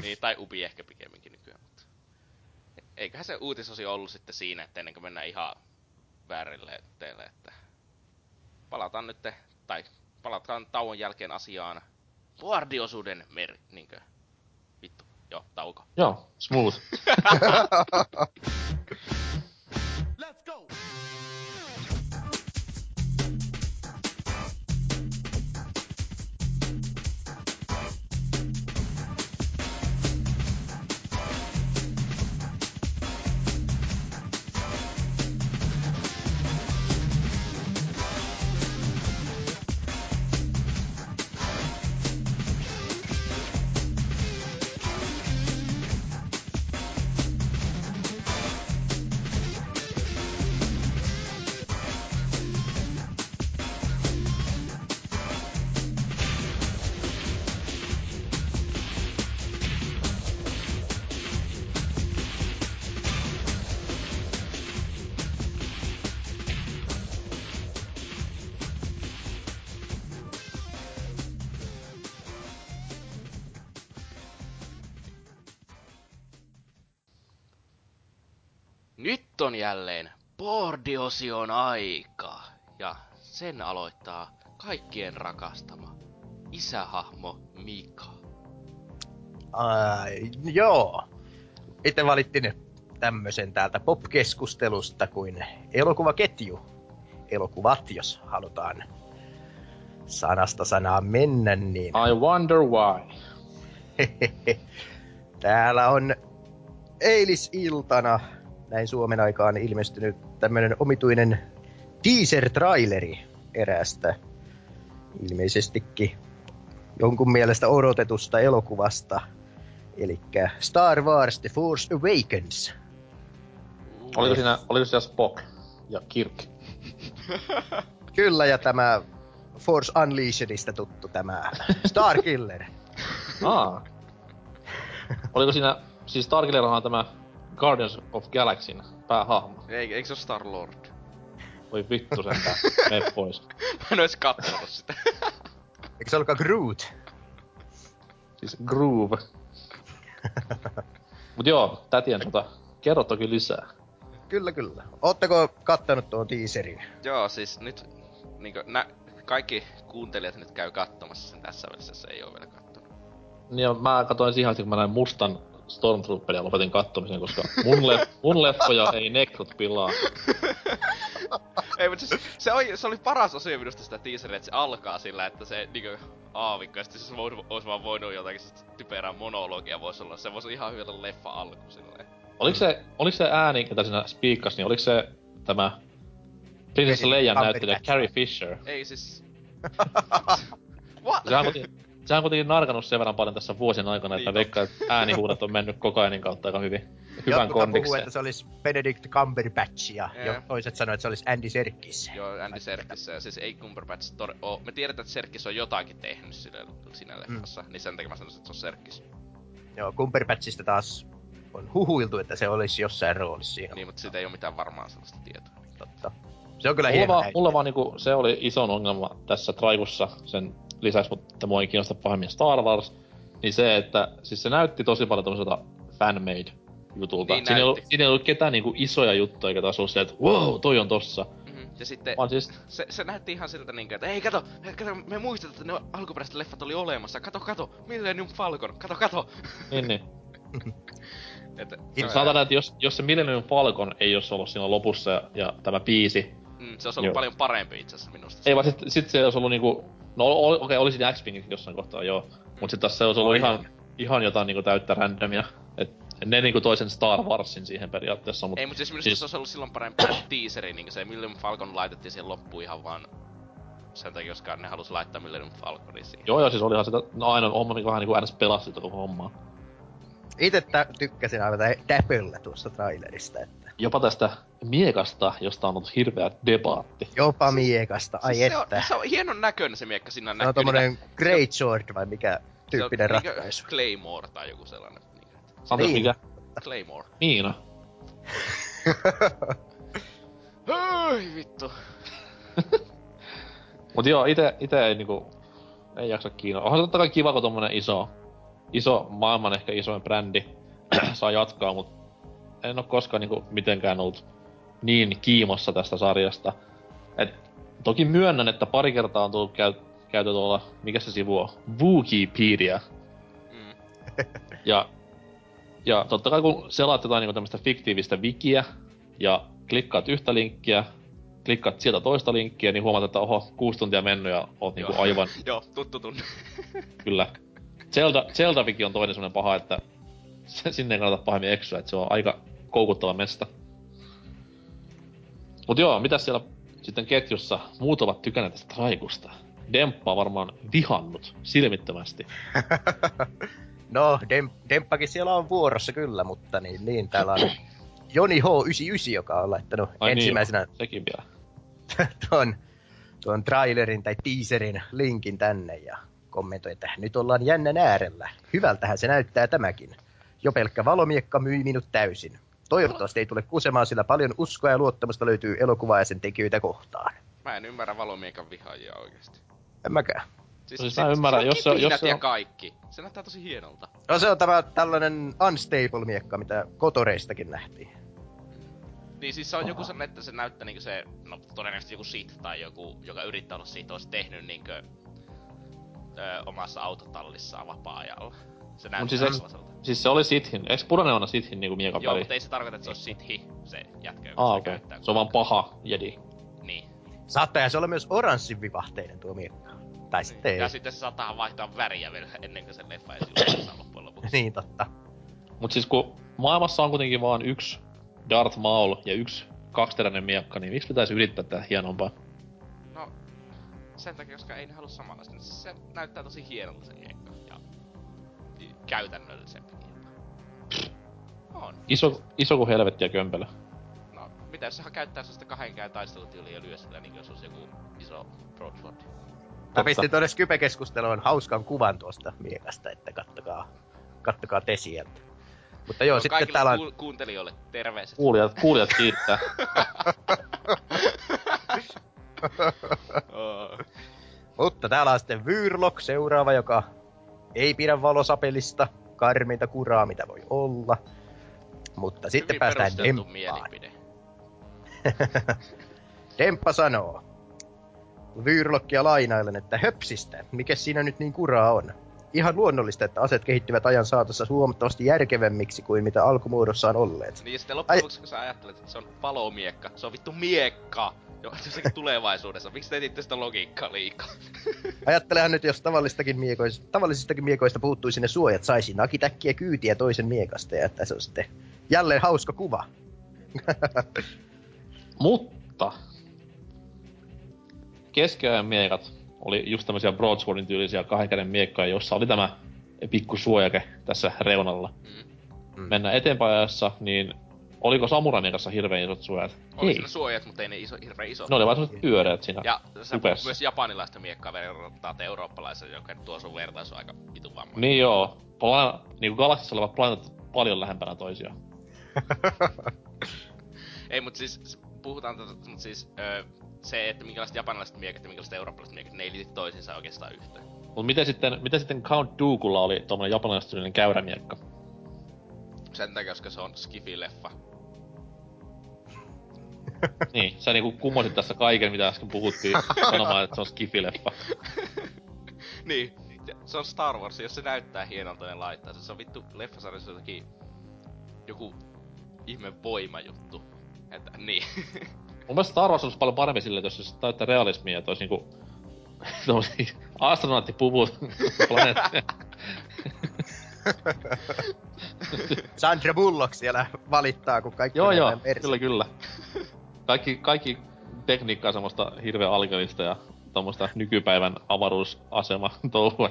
niin, tai UPI ehkä pikemminkin nykyään. Mutta... Eiköhän se uutisosi ollut sitten siinä, että ennen kuin mennään ihan väärille teille, että palataan nyt, tai palataan tauon jälkeen asiaan Boardiosuuden mer... niinkö? Vittu, joo, tauko. Joo, smooth. Boardiosion aika. Ja sen aloittaa kaikkien rakastama isähahmo Mika. Ai, joo. Itse valittiin tämmösen täältä pop-keskustelusta kuin elokuvaketju. Elokuvat, jos halutaan sanasta sanaa mennä, niin I wonder why. täällä on eilisiltana näin Suomen aikaan ilmestynyt tämmönen omituinen teaser-traileri eräästä ilmeisestikin jonkun mielestä odotetusta elokuvasta. Eli Star Wars The Force Awakens. Oliko siinä, oliko siinä Spock ja Kirk? Kyllä, ja tämä Force Unleashedista tuttu tämä Starkiller. Aa. Oliko siinä, siis Starkiller on tämä Guardians of Galaxyn päähahmo. Ei, eikö se ole Star Lord? Voi vittu sentään, mene pois. Mä en ois kattonut sitä. Eikö se ollutkaan Groot? Siis Groove. Mut joo, tätien sota. Kerro toki lisää. Kyllä, kyllä. Ootteko kattanut tuon teaserin? Joo, siis nyt niinkö, nä, kaikki kuuntelijat nyt käy katsomassa sen tässä välissä, jos ei oo vielä kattonut. Niin mä katsoin siihen asti, kun mä näin mustan Stormtrooperia lopetin kattomisen, koska mun, le- mun leffoja ei nekrot pilaa. Ei, mutta siis, se, oli, se oli paras osio minusta sitä teaseria, että se alkaa sillä, että se niinkö aavikko, ja sitten se vois, ois vaan voinut jotakin sit typerää monologia vois olla. Se voisi ihan hyvin olla leffa alku silleen. Oliko se, oliko se ääni, ketä siinä spiikkas, niin oliko se tämä Prinsessa Leijan näyttelijä. Carrie Fisher? Ei siis... What? Sehän sehän on kuitenkin narkannut sen verran paljon tässä vuosien aikana, että Niin, veikkaa, että äänihuudot on mennyt kokainin kautta aika hyvin. hyvän Jotkut puhuu, kondikseen. että se olisi Benedict Cumberbatch ja Jee. jo toiset sanoivat, että se olisi Andy Serkis. Joo, Andy Serkis. Ja siis ei Cumberbatch. Tor- oo, me tiedetään, että Serkis on jotakin tehnyt sille, siinä leffassa. Mm. Niin sen takia mä sanoisin, että se on Serkis. Joo, Cumberbatchista taas on huhuiltu, että se olisi jossain roolissa siinä. Niin, mutta siitä ei ole mitään varmaa sellaista tietoa. Totta. Se on kyllä Mulla hieno vaan, mulla vaan niinku, se oli ison ongelma tässä Traikussa sen lisäksi, mutta mua ei kiinnosta pahemmin Star Wars, niin se, että siis se näytti tosi paljon tämmöiseltä fanmade jutulta. Niin siinä, ei ollut, siinä ei ollut ketään niinku isoja juttuja, eikä taas ollut silleen, että wow, toi on tossa. Mm-hmm. Ja sitten Vaan siis, se, se näytti ihan siltä niinkö, että ei kato, kato, me muistetaan, että ne alkuperäiset leffat oli olemassa. Kato, kato, Millennium Falcon, kato, kato. niin niin. että, Sanotaan, näin, että jos, jos se Millennium Falcon ei olisi ollut siinä lopussa ja, ja tämä biisi, mm, se olisi ollut Joo. paljon parempi itse asiassa minusta. ei vaan sit, sit se olisi ollut niinku, no ol- okei, okay, oli siinä X-Wingit jossain kohtaa, joo. Mut sit taas se olisi ollut ihan, ihan jotain niinku täyttä randomia. Et ne niinku toisen Star Warsin siihen periaatteessa, mut Ei, mutta siis minusta Siis- se olisi ollut silloin parempi teaseri, niin se Millennium Falcon laitettiin siihen loppuun ihan vaan sen takia, koska ne halus laittaa Millennium Falconin siihen. Joo, joo, siis olihan sitä, no aina homma, mikä vähän niinku äänes pelasi sitä koko hommaa. Itse tykkäsin aivan tä- täpöllä tuosta trailerista, että Jopa tästä miekasta, josta on ollut hirveä debaatti. jopa miekasta, ai siis se, on, että. se on hienon näköinen se miekka, siinä on näkyy tommonen Great Sword vai mikä tyyppinen se on niinkö ratkaisu. Claymore tai joku sellainen. Niin. Anteeksi, Niin. mikä? Claymore. Miina. Hei vittu. Mut joo, ite, ite ei niinku, ei jaksa kiinnostaa. Onhan se totta kai kiva, kun tommonen iso, iso, maailman ehkä isoin brändi saa jatkaa, mut en oo koskaan niinku mitenkään ollut niin kiimossa tästä sarjasta. Et toki myönnän, että pari kertaa on tullut käy, käyty tuolla, mikä se sivu on, Wikipedia. Mm. Ja, ja totta kai kun selaat jotain niinku tämmöstä fiktiivistä wikiä, ja klikkaat yhtä linkkiä, klikkaat sieltä toista linkkiä, niin huomaat, että oho, kuusi tuntia mennyt ja oot niinku aivan Joo, tuttu tunne. kyllä. Zelda, Zelda on toinen semmonen paha, että sinne ei kannata pahemmin eksyä, että se on aika koukuttava mesta. Mut joo, mitä siellä sitten ketjussa muut ovat tykänneet tästä traikusta? Demppa varmaan vihannut silmittömästi. No, Dem- Demppakin siellä on vuorossa kyllä, mutta niin, niin täällä on Joni H99, joka on laittanut Ai ensimmäisenä niin, sekin vielä. tuon, tuon trailerin tai teaserin linkin tänne ja kommentoi, että nyt ollaan jännän äärellä. Hyvältähän se näyttää tämäkin. Jo pelkkä valomiekka myi minut täysin. Toivottavasti ei tule kusemaan, sillä paljon uskoa ja luottamusta löytyy elokuvaa ja sen tekijöitä kohtaan. Mä en ymmärrä valomiekan vihaajia oikeesti. En mäkään. Siis mä ymmärrän, jos se- jos kipinät se ja on- kaikki. Se näyttää tosi hienolta. No se on tämä tällainen unstable miekka, mitä kotoreistakin nähtiin. Niin siis se on joku sellainen, että se näyttää niinku se, no todennäköisesti joku Sith tai joku, joka yrittää olla Sith, olisi tehnyt niinkö ö, omassa autotallissaan vapaa-ajalla. Se näyttää siis sellaiselta. Siis se oli Sithin, eiks punainen on Sithin niinku miekan Joo, mutta ei se tarkoita, että se on Sithi, se jätkä, joka Ah, okei. käyttää. Se on vaan paha jedi. Niin. Saattaa se olla myös oranssin vivahteinen tuo miekka. Tai sitten ei. Ja sitten se saattaa vaihtaa väriä vielä ennen kuin se leffa edes loppujen lopuksi. Niin totta. Mut siis kun maailmassa on kuitenkin vaan yksi Darth Maul ja yksi kaksiteräinen miekka, niin miksi pitäisi yrittää tätä hienompaa? No, sen takia, koska ei ne halua samanlaista. niin Se näyttää tosi hienolta se miekka. Käytännöllisempi jopa. On. Iso, iso kuin helvetti ja kömpelö. No, mitä jos sehän käyttää sellaista kahden käyn taistelutyyliä ja lyö sillä niin jos olisi joku iso broadsword. Mä pistin tuonne Skype-keskusteluun hauskan kuvan tuosta miekasta, että kattokaa, kattokaa te sieltä. Mutta joo, No, sitten kaikille täällä on... ku- kuuntelijoille terveiset. Kuulijat, kuulijat kiittää. Oh. Mutta täällä on sitten Vyrlock seuraava, joka ei pidä valosapelista. Karminta kuraa, mitä voi olla. Mutta sitten Hyvin päästään perusteltu Demppaan. mielipide. Demppa sanoo. Vyyrlokkia lainailen, että höpsistä, mikä siinä nyt niin kuraa on. Ihan luonnollista, että aset kehittyvät ajan saatossa huomattavasti järkevämmiksi kuin mitä alkumuodossaan olleet. Niin ja sitten loppujen Ai- lopuksi, kun sä ajattelet, että se on palomiekka, se on vittu miekka! Jo, jossakin tulevaisuudessa. Miksi te etitte sitä logiikkaa liikaa? Ajattelehan nyt, jos tavallistakin miekoista, tavallisistakin miekoista puuttuisi ne suojat, saisi nakitäkkiä kyytiä toisen miekasta ja että se on sitten jälleen hauska kuva. Mutta keskiajan miekat oli just tämmöisiä broadswordin tyylisiä kahden käden miekkoja, jossa oli tämä pikku suojake tässä reunalla. Mm. Mm. mennään eteenpäin ajassa, niin oliko Samurai kanssa hirveän isot suojat? Oli Ei. siinä suojat, mutta ei ne iso, hirveän isot. Ne oli vaan pyöreät siinä. Ja sä myös japanilaista miekkaa verrataan eurooppalaisen, joka tuo sun vertaisu aika vitu vammaa. Niin joo. Pla- niinku galaksissa olevat planeetat paljon lähempänä toisiaan. Ei, mutta siis s- puhutaan tästä, mutta siis öö, se, että minkälaiset japanilaiset miekat ja minkälaiset eurooppalaiset miekat, ne ei liity toisiinsa oikeastaan yhteen. Mut miten sitten, miten sitten Count Dookulla oli tommonen japanilaistyylinen käyrämiekka? Sen takia, koska se on skifi-leffa. niin, sä niinku kumosit tässä kaiken, mitä äsken puhuttiin, sanomaan, että se on skifileffa. niin, se on Star Wars, jos se näyttää hienolta, ne laittaa se. Se on vittu leffasarjassa jotakin joku ihme voimajuttu. Että niin. Mun mielestä Star Wars olisi paljon paremmin silleen, että jos se täyttää realismia, että olisi niinku tommosia astronauttipuvut planeettia. Sandra Bullock siellä valittaa, kun kaikki joo joo, perse. kyllä kyllä. Kaikki, kaikki tekniikka on semmoista hirveän alkeellista ja tommoista nykypäivän avaruusasema touhua.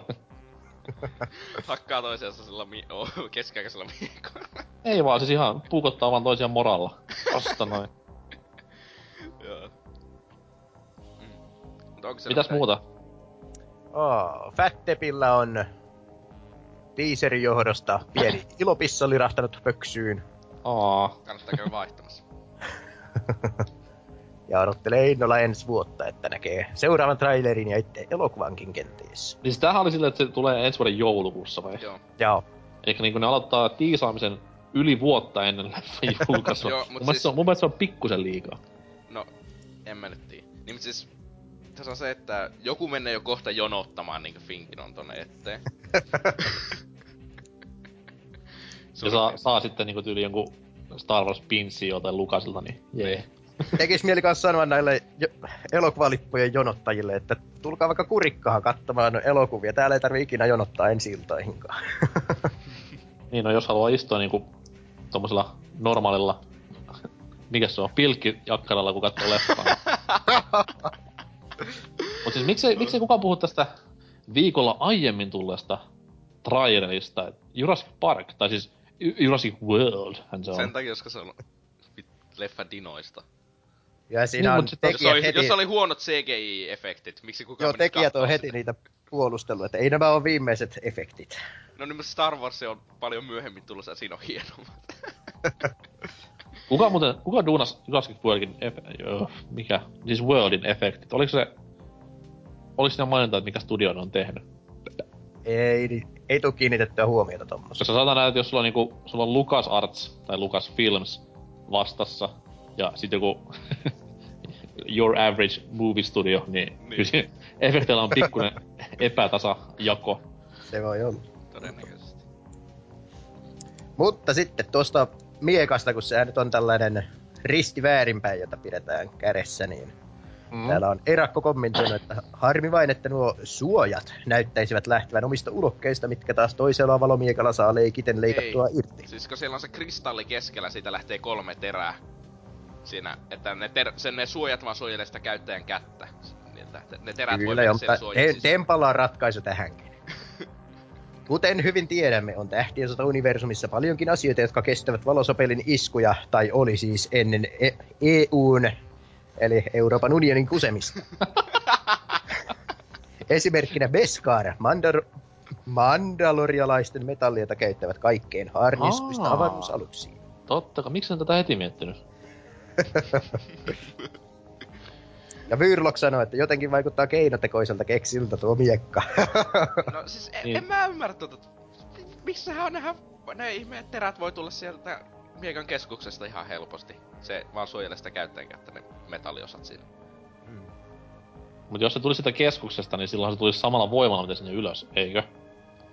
Hakkaa toisiansa sillä mi- oh, keskiaikaisella miekalla. Ei vaan, siis ihan puukottaa vaan toisiaan moralla. Tosta noin. Joo. Mm. Mut onko se Mitäs mitään- muuta? Oh, Fattepillä on teaserin johdosta pieni ilopissa lirahtanut pöksyyn. Aa, Kannattaa käydä vaihtamassa. Ja odottelee innolla ensi vuotta, että näkee seuraavan trailerin ja itse elokuvankin kenties. niin tämähän oli silleen, että se tulee ensi vuoden joulukuussa vai? Joo. Joo. Eikä niinku ne aloittaa tiisaamisen yli vuotta ennen leffan julkaisua. Joo, mun, mut mielestä siis- se on, mun mielestä se on pikkusen liikaa. En mä nyt tiedä. Niin siis, tässä on se, että joku menee jo kohta jonottamaan niinku Finkin on tonne eteen. Ja saa, saa sitten niinku tyyli jonkun Star Wars pinsi jotain Lukasilta, niin jee. Tekis mieli kanssa sanoa näille jo- elokuvalippujen jonottajille, että tulkaa vaikka kurikkahan katsomaan elokuvia. Täällä ei tarvi ikinä jonottaa ensi iltaihinkaan. Niin no, jos haluaa istua niinku tommosella normaalilla, mikä se on, pilkkijakkaralla, kun katsoo leffaa. Mut siis miksei, miksei kukaan puhu tästä viikolla aiemmin tulleesta trailerista, Jurassic Park, tai siis Ju- Jurassic World, hän se on. Sen takia, koska se on leffa dinoista. Ja siinä Niin, on sit- Jos tekijät oli, heti... jos oli huonot CGI-efektit, miksi kukaan Joo, tekijät on heti sitä? niitä puolustellut, että ei nämä ole viimeiset efektit. No niin, mutta Star Wars on paljon myöhemmin tulossa ja siinä on hienommat. Kuka muuten, kuka duunas Jurassic Worldin, efe, joo, mikä, siis Worldin efektit, oliko se, oliko siinä maininta, että mikä studio on tehnyt? Ei, ei tule kiinnitettyä huomiota tommoseen. Koska sanotaan näin, että jos sulla on niinku, sulla on Lucas Arts tai Lucas Films vastassa, ja sit joku Your Average Movie Studio, niin, Niin. niin. kyllä efekteillä on pikkuinen epätasajako. Se voi olla. Todennäköisesti. Mutta sitten tuosta miekasta, kun sehän nyt on tällainen risti väärinpäin, jota pidetään kädessä, niin mm. täällä on Erakko kommentoinut, että harmi vain, että nuo suojat näyttäisivät lähtevän omista ulokkeista, mitkä taas toisella valomiekalla saa leikiten leikattua Ei. irti. Siis kun siellä on se kristalli keskellä, siitä lähtee kolme terää. Siinä, että ne, ter- sen ne suojat vaan suojelee sitä käyttäjän kättä. Että ne terät voi Kyllä, mennä mutta suojan De- sisään. Dempalla on ratkaisu tähänkin. Kuten hyvin tiedämme, on tähtien sota universumissa paljonkin asioita, jotka kestävät valosopelin iskuja, tai oli siis ennen e- EUn, eli Euroopan unionin kusemista. Esimerkkinä Beskar, Mandar- mandalorialaisten metalliota käyttävät kaikkein harnistuista Aa. avaruusaluksiin. Totta kai, miksi en tätä heti miettinyt? Ja Vyrlok sanoi, että jotenkin vaikuttaa keinotekoiselta keksiltä tuo miekka. No siis en, Niin. en mä ymmärrä tota... Missähän on nehän... Ne ihmeet terät voi tulla sieltä miekan keskuksesta ihan helposti. Se vaan suojelee sitä käyttäjän kättä, ne metalliosat siinä. Mutta jos se tulisi sitä keskuksesta, niin silloin se tulisi samalla voimalla, mitä sinne ylös, eikö?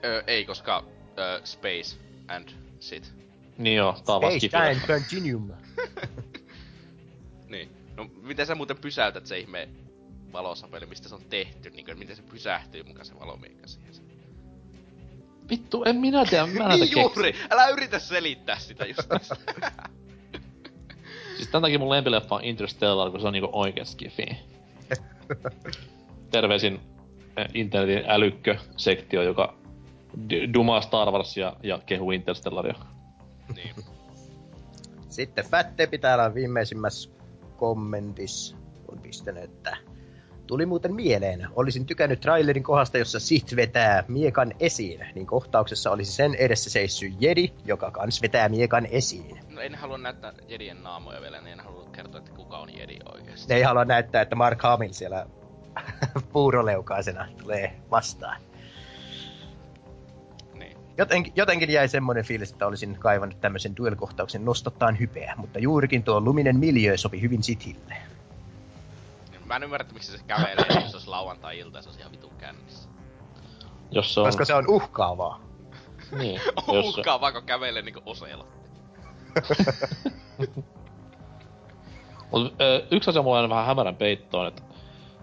Öö, ei, koska öö, space and shit. Niin joo, tää on vaan Space. Time Continuum. Miten sä muuten pysäytät se ihme valosapeli, mistä se on tehty, niin kuin, miten se pysähtyy mukaan se valomiekka siihen. Vittu, en minä tiedä, mä niin juuri! Älä yritä selittää sitä just tässä. Siis tän takia mun lempileffa on Interstellar, kun se on niinku oikea skifi. Terveisin eh, internetin älykkö-sektio, joka d- dumaa Star Warsia ja kehuu Interstellaria. Niin. Sitten Fätte täällä on viimeisimmässä kommentissa on pistänyt, että Tuli muuten mieleen, olisin tykännyt trailerin kohdasta, jossa Sith vetää miekan esiin, niin kohtauksessa olisi sen edessä seissy Jedi, joka kans vetää miekan esiin. No en halua näyttää Jedien naamoja vielä, niin en halua kertoa, että kuka on Jedi oikeesti. Ne ei halua näyttää, että Mark Hamill siellä puuroleukaisena tulee vastaan. Niin. Jotenkin, jotenkin jäi semmoinen fiilis, että olisin kaivannut tämmöisen duel-kohtauksen nostottaan hypeä, mutta juurikin tuo luminen miljö sopi hyvin Sithille. Mä en ymmärrä, miksi se kävelee, jos se olisi lauantai-ilta se olisi ihan vitun kännissä. Jos se on... Koska se on uhkaavaa. Niin, jos... uhkaa vaikka kävelee niinku oseella. Mut, ö, yksi asia mulla on vähän hämärän peittoon, että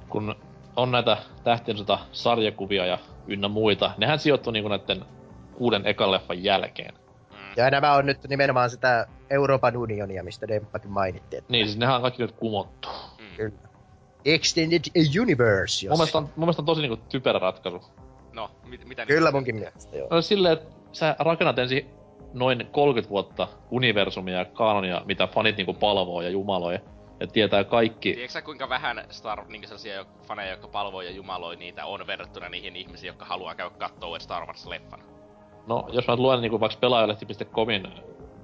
kun on näitä tähtien sota sarjakuvia ja ynnä muita, nehän sijoittuu niinku näiden kuuden ekan leffan jälkeen. Mm. Ja nämä on nyt nimenomaan sitä Euroopan unionia, mistä Demppakin mainittiin. Että Niin, siis nehän on kaikki nyt kumottu. Mm. Kyllä. Extended Universe, jos... Mun mielestä on, mun mielestä on tosi niinku typerä ratkaisu. No, mit, mitä Kyllä niitä- munkin mielestä, joo. No silleen, että sä rakennat ensin noin 30 vuotta universumia ja kanonia, mitä fanit niinku palvoo ja jumaloi. Ja tietää kaikki. Tiedätkö sä kuinka vähän Star, niin sellaisia faneja, jotka palvoo ja jumaloi niitä on verrattuna niihin ihmisiin, jotka haluaa käydä kattoo Star Wars-leffan? No, jos mä luen niinku vaikka pelaajalehti.comin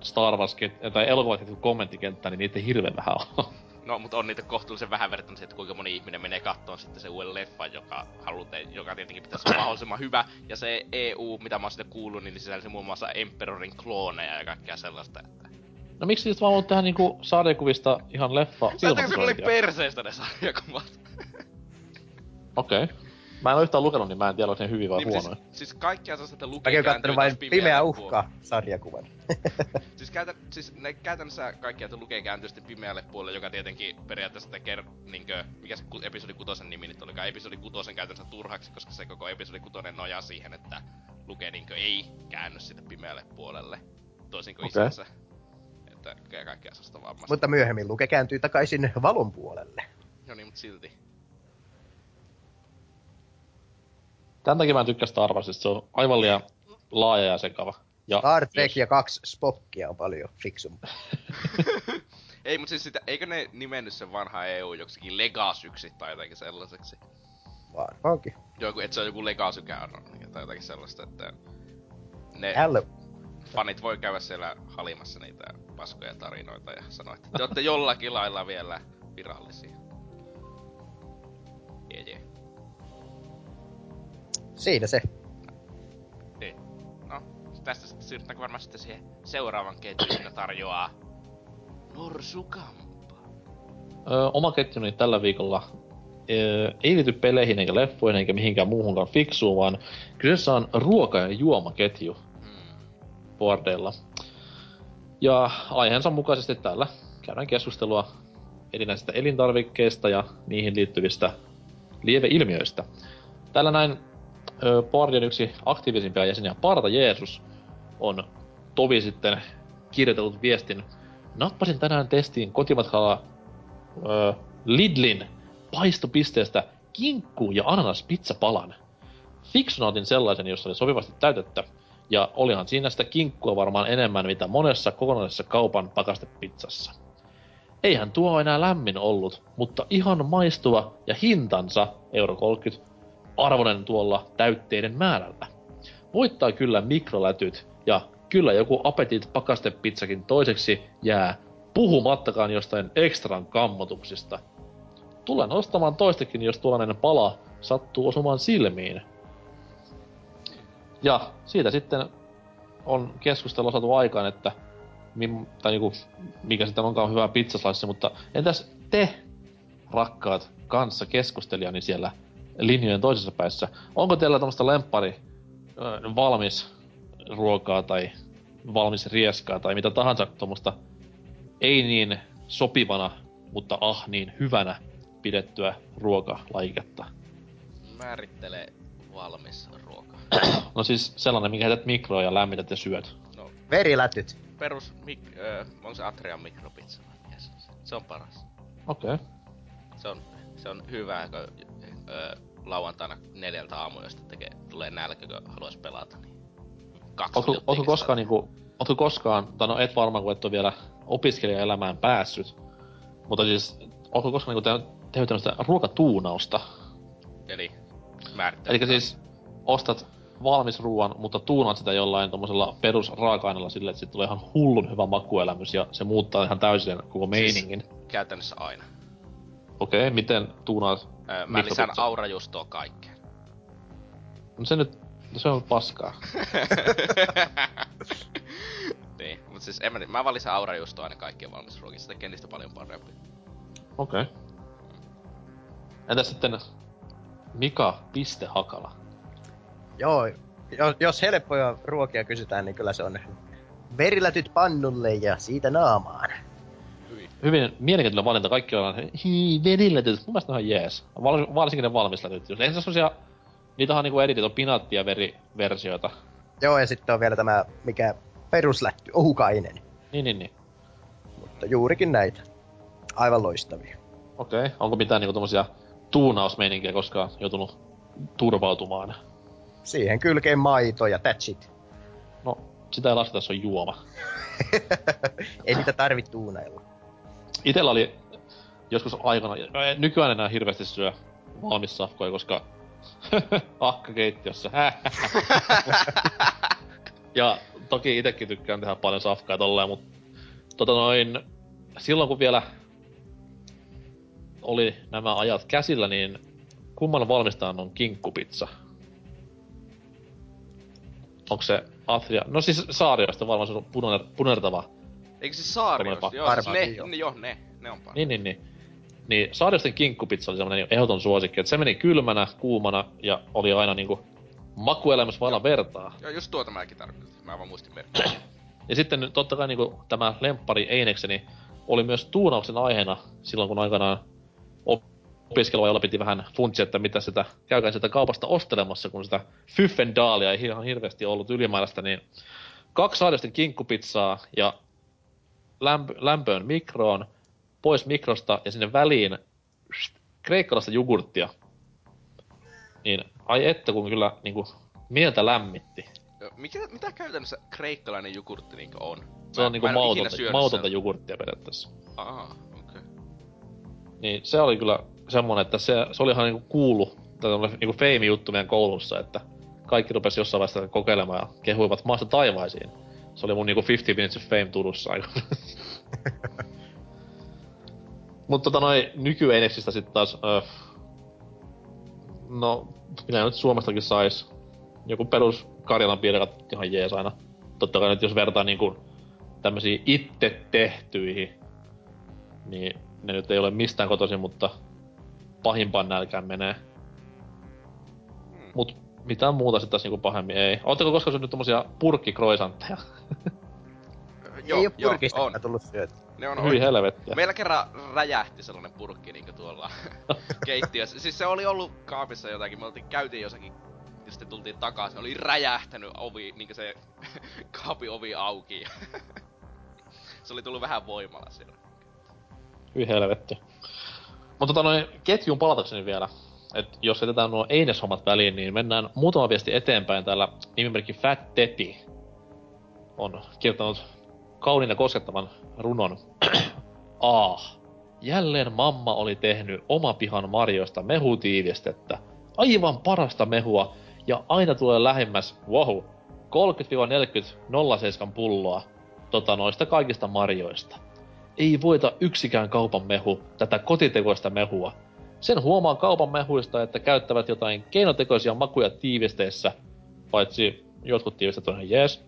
Star Wars tai elokuvat kommenttikenttää, niin niitä hirveän vähän on. No, mutta on niitä kohtuullisen vähän verrattuna että kuinka moni ihminen menee kattoon sitten se uuden leffan, joka halute, joka tietenkin pitäisi olla mahdollisimman hyvä. Ja se EU, mitä mä oon siitä kuullut, niin sisälsi muun muassa Emperorin klooneja ja kaikkea sellaista. Että... No miksi sitten vaan voit tehdä niinku sarjakuvista ihan leffa Sä ne oli perseestä ne sarjakuvat. Okei. Okay. Mä en oo yhtään lukenut, niin mä en tiedä, onko ne hyviä vai Niin, huonoja. siis, siis kaikkia sellaista, että lukee Mäkin kääntyy vain Pimeä uhka sarjakuvan. Siis, käytä, siis ne käytännössä kaikki, että lukee kääntyy sitten pimeälle puolelle, joka tietenkin periaatteessa tekee, niinkö, mikä se episodi kutosen nimi nyt olikaan, episodi kutosen käytännössä turhaksi, koska se koko episodi kutonen nojaa siihen, että lukee niinkö ei käänny sitä pimeälle puolelle, toisin kuin Okei. isänsä. Että kaikkea sellaista vammasta. Mutta myöhemmin Luke kääntyy takaisin valon puolelle. No niin, mutta silti. Tän takia mä en tykkää Star Warsista, se on aivan liian laaja ja sekava. Ja Star Trek jos- ja kaksi Spockia on paljon fiksumpaa. Ei, mutta siis sitä, eikö ne nimennyt sen vanha EU joksikin Legasyksi tai jotakin sellaiseksi? Varmaankin. Joku, että se on joku Legasy Canon tai jotakin sellaista, että ne Hello. fanit voi käydä siellä halimassa niitä paskoja tarinoita ja sanoa, että te olette jollakin lailla vielä virallisia. Jee. Siinä se. Niin. No, tästä sitten siirrytäänkö varmaan sitten siihen seuraavan ketjuun, joka tarjoaa Norsukampa. Öö, oma ketjuni tällä viikolla öö, ei liity peleihin eikä leffoihin eikä mihinkään muuhunkaan fiksuun, vaan kyseessä on ruoka- ja juomaketju Hmm. boardeilla. Ja aiheensa mukaisesti täällä käydään keskustelua erinäisistä elintarvikkeista ja niihin liittyvistä lieveilmiöistä. Täällä näin ö, boardin yksi aktiivisimpia jäseniä, Parta Jeesus, on tovi sitten kirjoitellut viestin. Nappasin tänään testiin kotimatkalla ö, Lidlin paistopisteestä kinkku- ja ananaspizzapalan. Fiksuna otin sellaisen, jossa oli sopivasti täytettä, ja olihan siinä sitä kinkkua varmaan enemmän, mitä monessa kokonaisessa kaupan pakastepizzassa. Eihän tuo enää lämmin ollut, mutta ihan maistuva ja hintansa euro 30 arvonen tuolla täytteiden määrällä. Voittaa kyllä mikrolätyt ja kyllä joku apetit pakastepizzakin toiseksi jää, puhumattakaan jostain ekstran kammotuksista. Tulen ostamaan toistakin, jos tuollainen pala sattuu osumaan silmiin. Ja siitä sitten on keskustelu saatu aikaan, että tai niinku, mikä sitten onkaan hyvä pizzaslice, mutta entäs te, rakkaat kanssa keskustelijani siellä linjojen toisessa päässä, onko teillä tämmöistä lemppari valmis ruokaa tai valmis rieskaa tai mitä tahansa tuommoista ei niin sopivana, mutta ah niin hyvänä pidettyä ruokalajiketta? Määrittele valmis ruoka. No siis sellainen, mikä heität mikroon ja lämmität ja syöt. No, Verilätyt. perus, mik, ö, on se Atrian mikropizza. Yes. Se on paras. Okei. Okay. Se on, se on hyvä, kun ö, lauantaina neljältä aamuista tekee, tulee nälkä, kun haluaisi pelata. Niin kaksi Ootko, ootko koskaan niinku Ootko koskaan, tai no et varmaan kun et ole vielä opiskelijaelämään päässyt, mutta siis, ootko koskaan niinku tehnyt tehnyt tämmöistä ruokatuunausta? Eli määrittää. Eli siis ostat valmis ruoan, mutta tuunaat sitä jollain tommosella perusraaka-aineella silleen, että siitä tulee ihan hullun hyvä makuelämys ja se muuttaa ihan täysin koko meiningin. Siis käytännössä aina. Okei, okay, miten tuunaat öö, Mä lisään aurajuustoa kaikkeen. No se nyt, se on paskaa. niin, mutta siis en mä, mä valitsen aurajuustoa aina kaikkien valmisruokista, se tekee niistä paljon parempi. Okei. Okay. Entäs sitten Mika Pistehakala? Joo, jos, jos helppoja ruokia kysytään, niin kyllä se on verilätyt pannulle ja siitä naamaan. Hyvin mielenkiintoinen valinta. Kaikki on hii, verilätyt. Mun mielestä on ihan jees. Val, varsinkin ne valmistetut. Eihän se semmosia... Niitä on niinku editit, on pinaatti- ja veriversioita. Joo, ja sitten on vielä tämä, mikä peruslätty, ohukainen. Niin, niin, niin. Mutta juurikin näitä. Aivan loistavia. Okei, okay. onko mitään niinku tommosia tuunausmeininkiä koskaan joutunut turvautumaan? Siihen kylkeen maito ja that's it. No, sitä ei lasketa, se on juoma. ei niitä tarvitse tuunailla. Itellä oli joskus aikana, nykyään enää hirveästi syö valmissafkoja, koska akka keittiössä. ja toki itekin tykkään tehdä paljon safkaa tolleen, mutta tota noin, silloin kun vielä oli nämä ajat käsillä, niin kumman valmistajan on kinkkupizza? Onko se Atria? No siis Saariosta varmaan se on puner, punertava. Eikö se Saariosta? Joo, siis ne, jo. ne, jo, ne, ne on Niin, niin, niin. Niin Saariosten kinkkupizza oli semmonen ehdoton suosikki, että se meni kylmänä, kuumana ja oli aina niinku makuelämässä vailla vertaa. Joo, just tuota mäkin tarkoitin. Mä vaan muistin merkkiä. ja sitten totta kai niinku tämä lemppari Einekseni oli myös tuunauksen aiheena silloin, kun aikanaan opiskelua, jolla piti vähän funtsia, että mitä sitä käykään sitä kaupasta ostelemassa, kun sitä Fyffendaalia ei ihan hirveästi ollut ylimääräistä, niin kaksi aidosten kinkkupizzaa ja lämpö, lämpöön mikroon, pois mikrosta ja sinne väliin kreikkalaista jogurttia. Niin, ai että kun kyllä niinku, mieltä lämmitti. Mikä, mitä käytännössä kreikkalainen jogurtti niinku on? Se on niinku mautonta, mautonta jogurttia periaatteessa. Aa, niin se oli kyllä semmonen, että se, se oli ihan niinku kuulu, tai niinku feimi juttu meidän koulussa, että kaikki rupesi jossain vaiheessa kokeilemaan ja kehuivat maasta taivaisiin. Se oli mun niinku 50 Minutes of Fame Turussa aika. Mutta tota noin nyky sit taas, öö, no, minä nyt Suomestakin sais. Joku perus Karjalan piirakat ihan jees aina. Totta kai nyt jos vertaa niinku tämmösiä itse tehtyihin, niin ne nyt ei ole mistään kotoisin, mutta pahimpaan nälkään menee. Hmm. Mut mitään muuta sitten niinku pahemmin ei. Ootteko koskaan syönyt tommosia purkkikroisantteja? Joo, ei oo purkista on. tullut syötä. Ne on Hyi helvettiä. Meillä kerran räjähti sellainen purkki niinku tuolla keittiössä. Siis se oli ollut kaapissa jotakin, me oltiin, käytiin jossakin ja sitten tultiin takaisin, oli räjähtänyt ovi, niinku se kaapin ovi auki. se oli tullut vähän voimalla siellä. Hyi helvetti. Mutta tota noin, ketjun palatakseni vielä, että jos jätetään nuo Eines-hommat väliin, niin mennään muutama viesti eteenpäin. Täällä nimimerkki Fat Teti on kirjoittanut kauniin ja koskettavan runon. ah, jälleen mamma oli tehnyt oma pihan marjoista mehutiivistettä. Aivan parasta mehua, ja aina tulee lähemmäs, wow, 30-40 07 pulloa tota noista kaikista marjoista ei voita yksikään kaupan mehu tätä kotitekoista mehua. Sen huomaa kaupan mehuista, että käyttävät jotain keinotekoisia makuja tiivisteissä, paitsi jotkut tiivistet on ihan jees.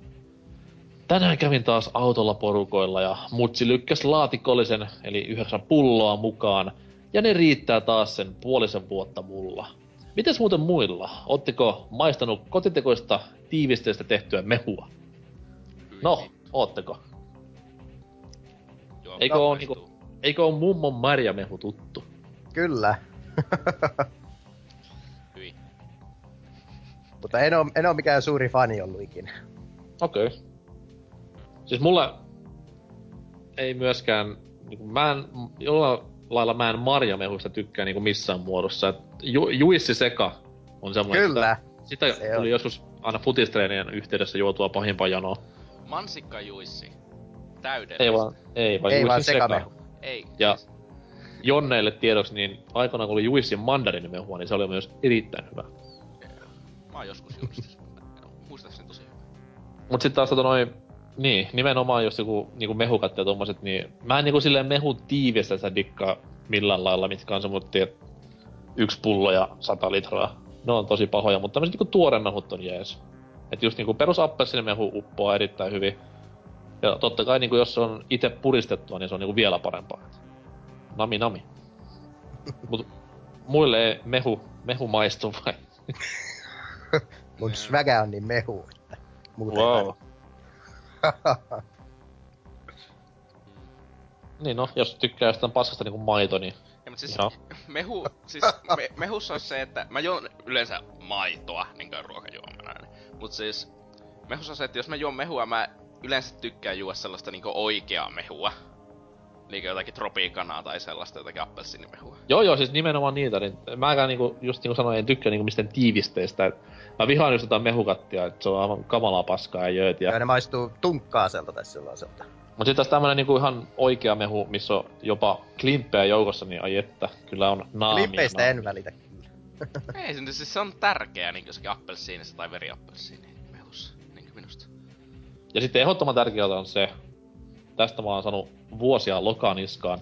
Tänään kävin taas autolla porukoilla ja mutsi lykkäs laatikollisen, eli yhdeksän pulloa mukaan, ja ne riittää taas sen puolisen vuotta mulla. Mites muuten muilla? Ootteko maistanut kotitekoista tiivisteistä tehtyä mehua? No, ootteko? Eikö ole, niinku, eikö ole mummon marjamehu tuttu? Kyllä. Mutta en oo, en oo mikään suuri fani ollut ikinä. Okei. Okay. Siis mulla ei myöskään, niinku, mä en, jollain lailla mä en marjamehuista tykkää niinku missään muodossa. Et ju, juissi seka on semmoinen, Kyllä. Sitä, sitä tuli on. joskus aina futistreenien yhteydessä juotua pahimpaa janoa. Mansikka Juissi. Täydellistä. Ei vaan, ei vaan, Ei vaan seka. Ei. Ja Jonneille tiedoksi, niin aikana kun oli Juissin mandarinimehua, niin se oli myös erittäin hyvä. Mä oon joskus sitä. Muistaakseni tosi hyvä. Mut sit taas tota noin, niin, nimenomaan jos joku niinku mehukat ja tommoset, niin mä en niinku silleen mehu tiivistä sitä dikkaa millään lailla, mitkä on semmoittia yksi pullo ja sata litraa. Ne on tosi pahoja, mutta tämmöset niinku tuoremehut on jees. Et just niinku perus appelsiinimehu uppoaa erittäin hyvin. Ja totta kai niinku jos se on itse puristettua, niin se on niinku vielä parempaa. Nami nami. Mut muille ei mehu, mehu maistu vai? Mun svägä on niin mehu, että muuten Wow. Niin no, jos tykkää jostain paskasta niinku maito, niin Ja, mut siis Joo. mehu, siis me, mehussa on se, että mä juon yleensä maitoa niinkö ruokajuomana. Mut siis mehussa on se, että jos mä juon mehua, mä yleensä tykkään juoda sellaista niinku oikeaa mehua. Niinkö jotakin tropiikanaa tai sellaista jotakin appelsiinimehua. Joo joo, siis nimenomaan niitä, niin mäkään niinku, just niinku sanoin, en tykkää niinku mistään tiivisteistä. Et mä vihaan just jotain mehukattia, että se on aivan kamalaa paskaa ja jööt. Ja... Ja ne maistuu tunkkaaselta tai sellaiselta. Mut sit taas tämmönen niinku ihan oikea mehu, missä on jopa klimppejä joukossa, niin ai että, kyllä on naamia. Klippeistä naamia. en välitä kyllä. Ei se, siis se on tärkeää niinkö jossakin appelsiinissa tai veriappelsiini mehussa. Niinkö minusta. Ja sitten ehdottoman tärkeää on se, tästä mä oon saanut vuosia lokaniskaan.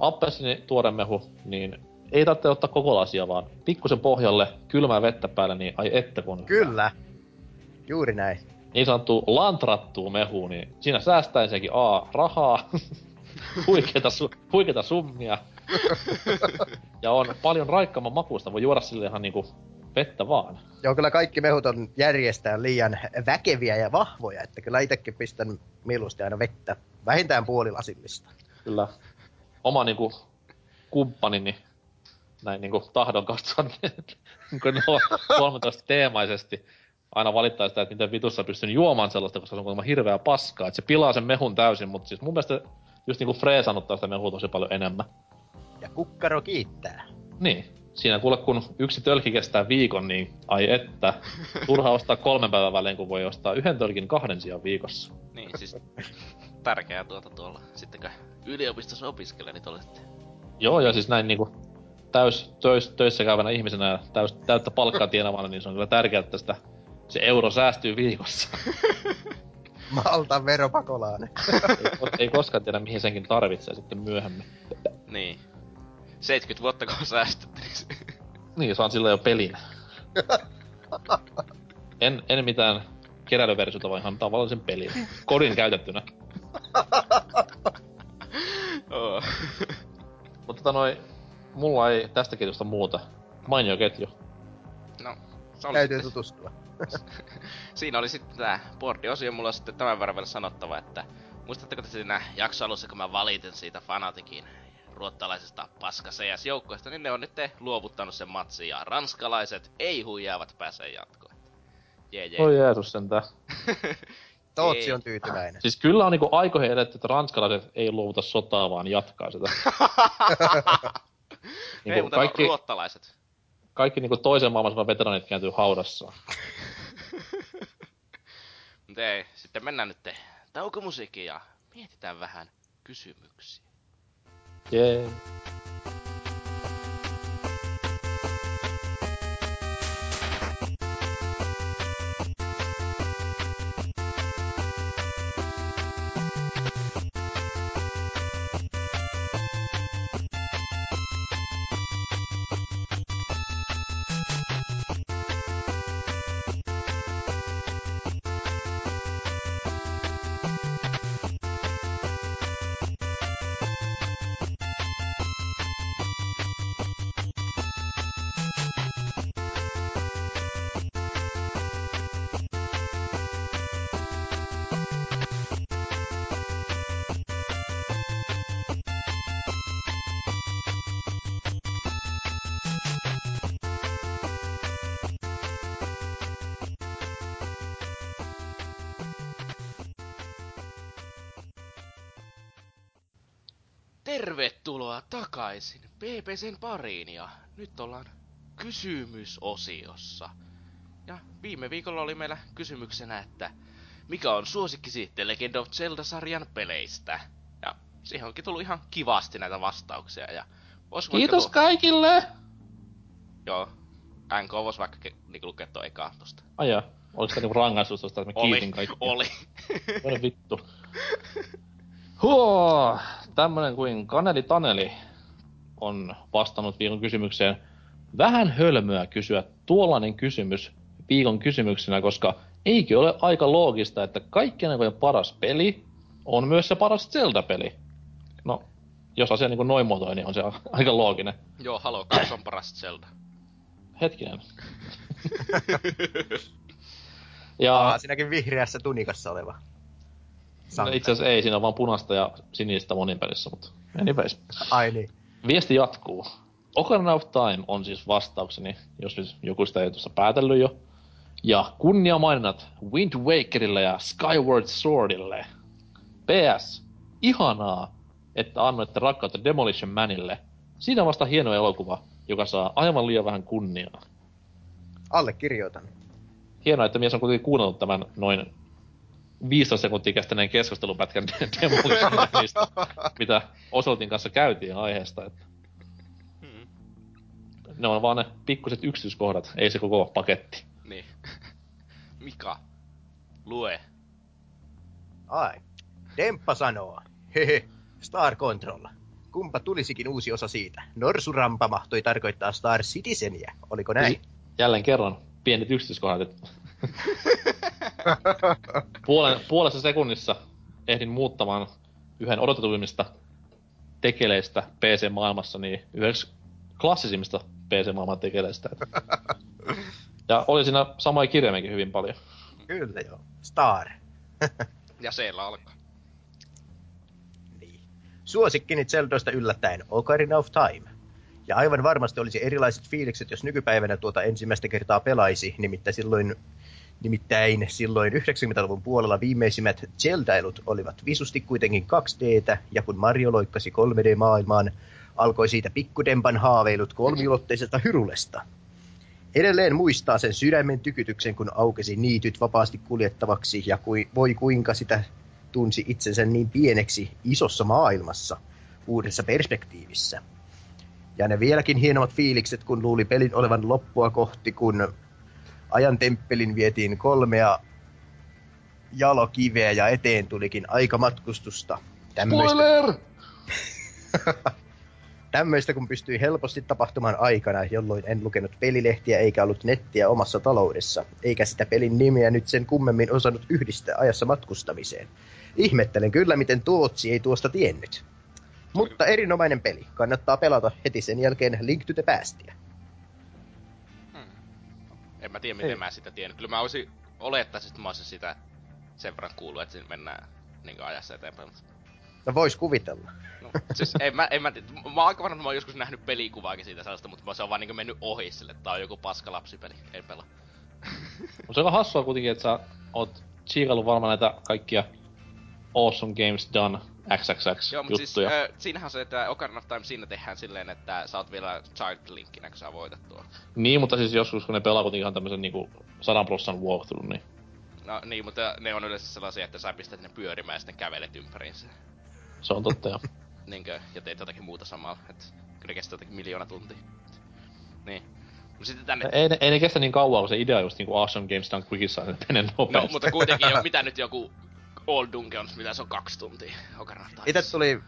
Appelsini tuore mehu, niin ei tarvitse ottaa koko lasia, vaan pikkusen pohjalle, kylmää vettä päälle, niin ai että kun... Kyllä. Juuri näin. niin sanottu lantrattuu mehu, niin siinä säästää ensinnäkin A, rahaa, huikeita, su- huikeita summia, ja on paljon raikkaamman makuista, voi juoda sille ihan niinku vettä vaan. Joo, kyllä kaikki mehut on järjestään liian väkeviä ja vahvoja, että kyllä itsekin pistän mieluusti aina vettä. Vähintään puolilasillista. Kyllä oma niinku kumppani, niin näin niinku tahdon katsoa, on 13 teemaisesti aina valittaa sitä, että miten vitussa pystyn juomaan sellaista, koska se on kuulemma hirveä paskaa, että se pilaa sen mehun täysin, mutta siis mun mielestä just niinku freesannuttaa sitä mehua tosi paljon enemmän. Ja kukkaro kiittää. Niin. Siinä kuule, kun yksi tölki kestää viikon, niin ai että. Turha ostaa kolmen päivän välein, kun voi ostaa yhden tölkin kahden sijaan viikossa. Niin, siis tärkeää tuota tuolla. Sitten kun yliopistossa opiskelee, niin te olette Joo, ja siis näin niinku täys töis, töissä käyvänä ihmisenä ja täys, täyttä palkkaa tienavana, niin se on kyllä tärkeää, että sitä, se euro säästyy viikossa. Malta veropakolainen. ei, ei koskaan tiedä, mihin senkin tarvitsee sitten myöhemmin. Niin. 70 vuotta kun on säästetty, niin se... Niin, saan sillä jo pelin. En, en mitään keräilyversiota, vaan ihan tavallisen pelin. Kodin käytettynä. Oo. Mutta tota noi, mulla ei tästä ketjusta muuta. Mainio ketju. No, se oli Täytyy sitten, tutustua. siinä oli sitten tää boardi-osio, mulla on sitten tämän verran vielä sanottava, että muistatteko te siinä jaksoalussa, kun mä valitin siitä Fanatikin ruottalaisesta paska CS-joukkoista, niin ne on nyt luovuttanut sen matsin ja ranskalaiset ei huijaavat pääse jatkoon. Jee, jee. Oi Jeesus sentään. Tootsi on tyytyväinen. Siis kyllä on niinku aikoihin edetty, että ranskalaiset ei luovuta sotaa, vaan jatkaa sitä. Ei, niinku mutta kaikki, ruottalaiset. kaikki niinku toisen maailmansodan veteranit kääntyy haudassaan. Mutta ei, sitten mennään nyt taukomusiikkiin ja mietitään vähän kysymyksiä. Jee. PPCn pariin ja nyt ollaan kysymysosiossa. Ja viime viikolla oli meillä kysymyksenä, että mikä on suosikkisi The Legend of Zelda-sarjan peleistä. Ja siihen onkin tullut ihan kivasti näitä vastauksia. Ja vois Kiitos tuo- kaikille! Joo. NK vois vaikka ke- niinku lukea tuo ekaa tosta. Ai jaa. Oliko se niinku rangaistus tosta, että mä Oli, kiitin kaikkia? oli. Mene vittu. Huo, tämmönen kuin Kaneli Taneli on vastannut viikon kysymykseen. Vähän hölmöä kysyä tuollainen kysymys viikon kysymyksenä, koska eikö ole aika loogista, että kaikkien aikojen paras peli on myös se paras Zelda-peli? No, jos asia niin kuin noin muotoinen, niin on se aika looginen. Joo, Halo 2 on paras Zelda. Hetkinen. ja Aa, siinäkin vihreässä tunikassa oleva. no, itse asiassa ei, siinä on vaan punaista ja sinistä monin pelissä, mutta anyways. Ai niin. Viesti jatkuu. Ocarina of Time on siis vastaukseni, jos nyt joku sitä ei tuossa päätellyt jo. Ja kunniamaininnat Wind Wakerille ja Skyward Swordille. PS. Ihanaa, että annoitte rakkautta Demolition Manille. Siinä on vasta hieno elokuva, joka saa aivan liian vähän kunniaa. Allekirjoitan. Hienoa, että mies on kuitenkin kuunnellut tämän noin 15 sekuntia kestäneen keskustelupätkän Manista, mitä Osoitin kanssa käytiin aiheesta. Että Hmm. ne on vaan ne pikkuset yksityiskohdat, ei se koko paketti. Niin. Mika. Lue. Ai. Demppa sanoo. Hehe. Star Control. Kumpa tulisikin uusi osa siitä? Norsurampa mahtoi tarkoittaa Star Citizenia. Oliko näin? Jälleen kerran pienet yksityiskohdat. että Puolen, puolessa sekunnissa ehdin muuttamaan yhden odotetuimmista tekeleistä PC-maailmassa niin yhdeksi klassisimmista PC-maailman tekeleistä. Ja oli siinä samoja kirjaimenkin hyvin paljon. Kyllä joo. Star. Ja siellä alkaa. Niin. Suosikkini Zeldoista yllättäen Ocarina of Time. Ja aivan varmasti olisi erilaiset fiilikset, jos nykypäivänä tuota ensimmäistä kertaa pelaisi, nimittäin silloin, nimittäin silloin 90-luvun puolella viimeisimmät Zeldailut olivat visusti kuitenkin 2Dtä, ja kun Mario loikkasi 3D-maailmaan, alkoi siitä pikkudempan haaveilut kolmiulotteisesta hyrulesta. Edelleen muistaa sen sydämen tykytyksen, kun aukesi niityt vapaasti kuljettavaksi, ja kui, voi kuinka sitä tunsi itsensä niin pieneksi isossa maailmassa, uudessa perspektiivissä. Ja ne vieläkin hienommat fiilikset, kun luuli pelin olevan loppua kohti, kun ajan temppelin vietiin kolmea jalokiveä ja eteen tulikin aikamatkustusta. Tämmöistä, Spoiler! tämmöistä kun pystyi helposti tapahtumaan aikana, jolloin en lukenut pelilehtiä eikä ollut nettiä omassa taloudessa, eikä sitä pelin nimeä nyt sen kummemmin osannut yhdistää ajassa matkustamiseen. Ihmettelen kyllä, miten Tootsi ei tuosta tiennyt. Mutta erinomainen peli. Kannattaa pelata heti sen jälkeen Link to the Pastia. En mä tiedä, miten Ei. mä sitä tiennyt. Kyllä mä olisin olettaisin, että mä olisin sitä sen verran kuullut, että mennään niin ajassa eteenpäin. Mutta, No vois kuvitella. no, siis en mä, en mä tiedä. Mä oon aika varma, että mä oon joskus nähnyt pelikuvaakin siitä sellaista, mutta se on vaan niin mennyt ohi sille, että tää on joku paska lapsipeli. En pelaa. Mut se on aika hassua kuitenkin, että sä oot tsiikailu varmaan näitä kaikkia Awesome Games Done XXX Joo, mutta siis äh, siinähän se, että Ocarina of Time siinä tehdään silleen, että sä oot vielä Child Linkinä, kun sä voitat tuon. Niin, mutta siis joskus kun ne pelaa ihan tämmösen niinku 100 prossan walkthrough, niin No niin, mutta ne on yleensä sellaisia, että sä pistät ne pyörimään ja sitten kävelet ympäriinsä. se on totta jo. Niinkö, ja teet jotakin muuta samalla. Et kyllä kestää jotakin miljoona tuntia. Niin. No sitten tänne... ei, ne, ei ne kestä niin kauan, kun se idea just niinku Awesome Games Done Quickissa, että menee nopeasti. No, mutta kuitenkin jo, mitä nyt joku Old Dungeons, mitä se on kaksi tuntia Ocarina of Time. Itse tuli,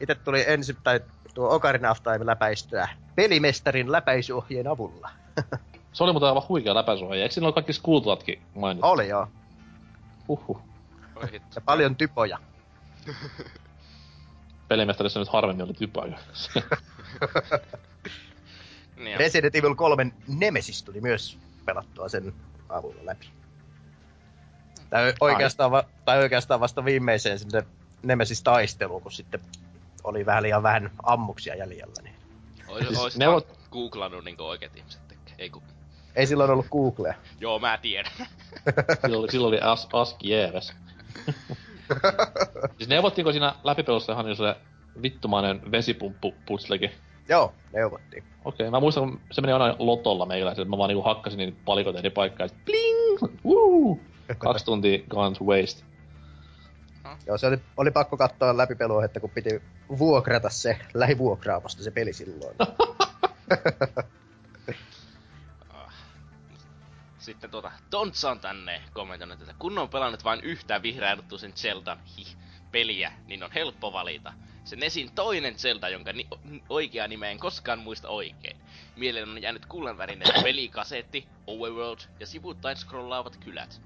ite tuli ensin, tai tuo Ocarina of Time läpäistyä pelimestarin läpäisyohjeen avulla. Se oli muuten aivan huikea läpäisyä. Eikö siinä ole kaikki skuultulatkin mainittu? Oli joo. Huhhuh. Oi. Ja paljon typoja. Pelimestarissa nyt harvemmin oli typää. Niin, Resident Evil 3 Nemesis tuli myös pelattua sen avulla läpi. Tai oikeastaan, va- tai oikeastaan vasta viimeiseen sinne Nemesis-taisteluun, kun sitten oli vähän liian vähän ammuksia jäljellä. Niin. Ois, Siis ois ne ne on- googlannut niinku oikeet ihmiset tekee. Ei ku... Ei silloin ollut Googlea. Joo, mä tiedän. silloin, oli- silloin oli As, Aski Jeeves. siis neuvottiinko siinä läpipelussa ihan jo se vittumainen vesipumppu putslekin? Joo, neuvottiin. Okei, mä muistan, kun se meni aina lotolla meiläiselle, että mä vaan niinku hakkasin niitä palikoita eri paikkaan, ja sit bling! Kaksi tuntia gone to waste. Joo, se oli, oli pakko katsoa läpi että kun piti vuokrata se lähivuokraamasta se peli silloin. Ah. Sitten tuota, Tontsa on tänne kommentoinut, että kun on pelannut vain yhtä vihreänuttuisen Zeldan hi, peliä, niin on helppo valita. Se Nesin toinen Zelda, jonka ni- oikea nimeä en koskaan muista oikein. Mieleen on jäänyt kullanvärinen pelikasetti, overworld ja sivuttain scrollaavat kylät.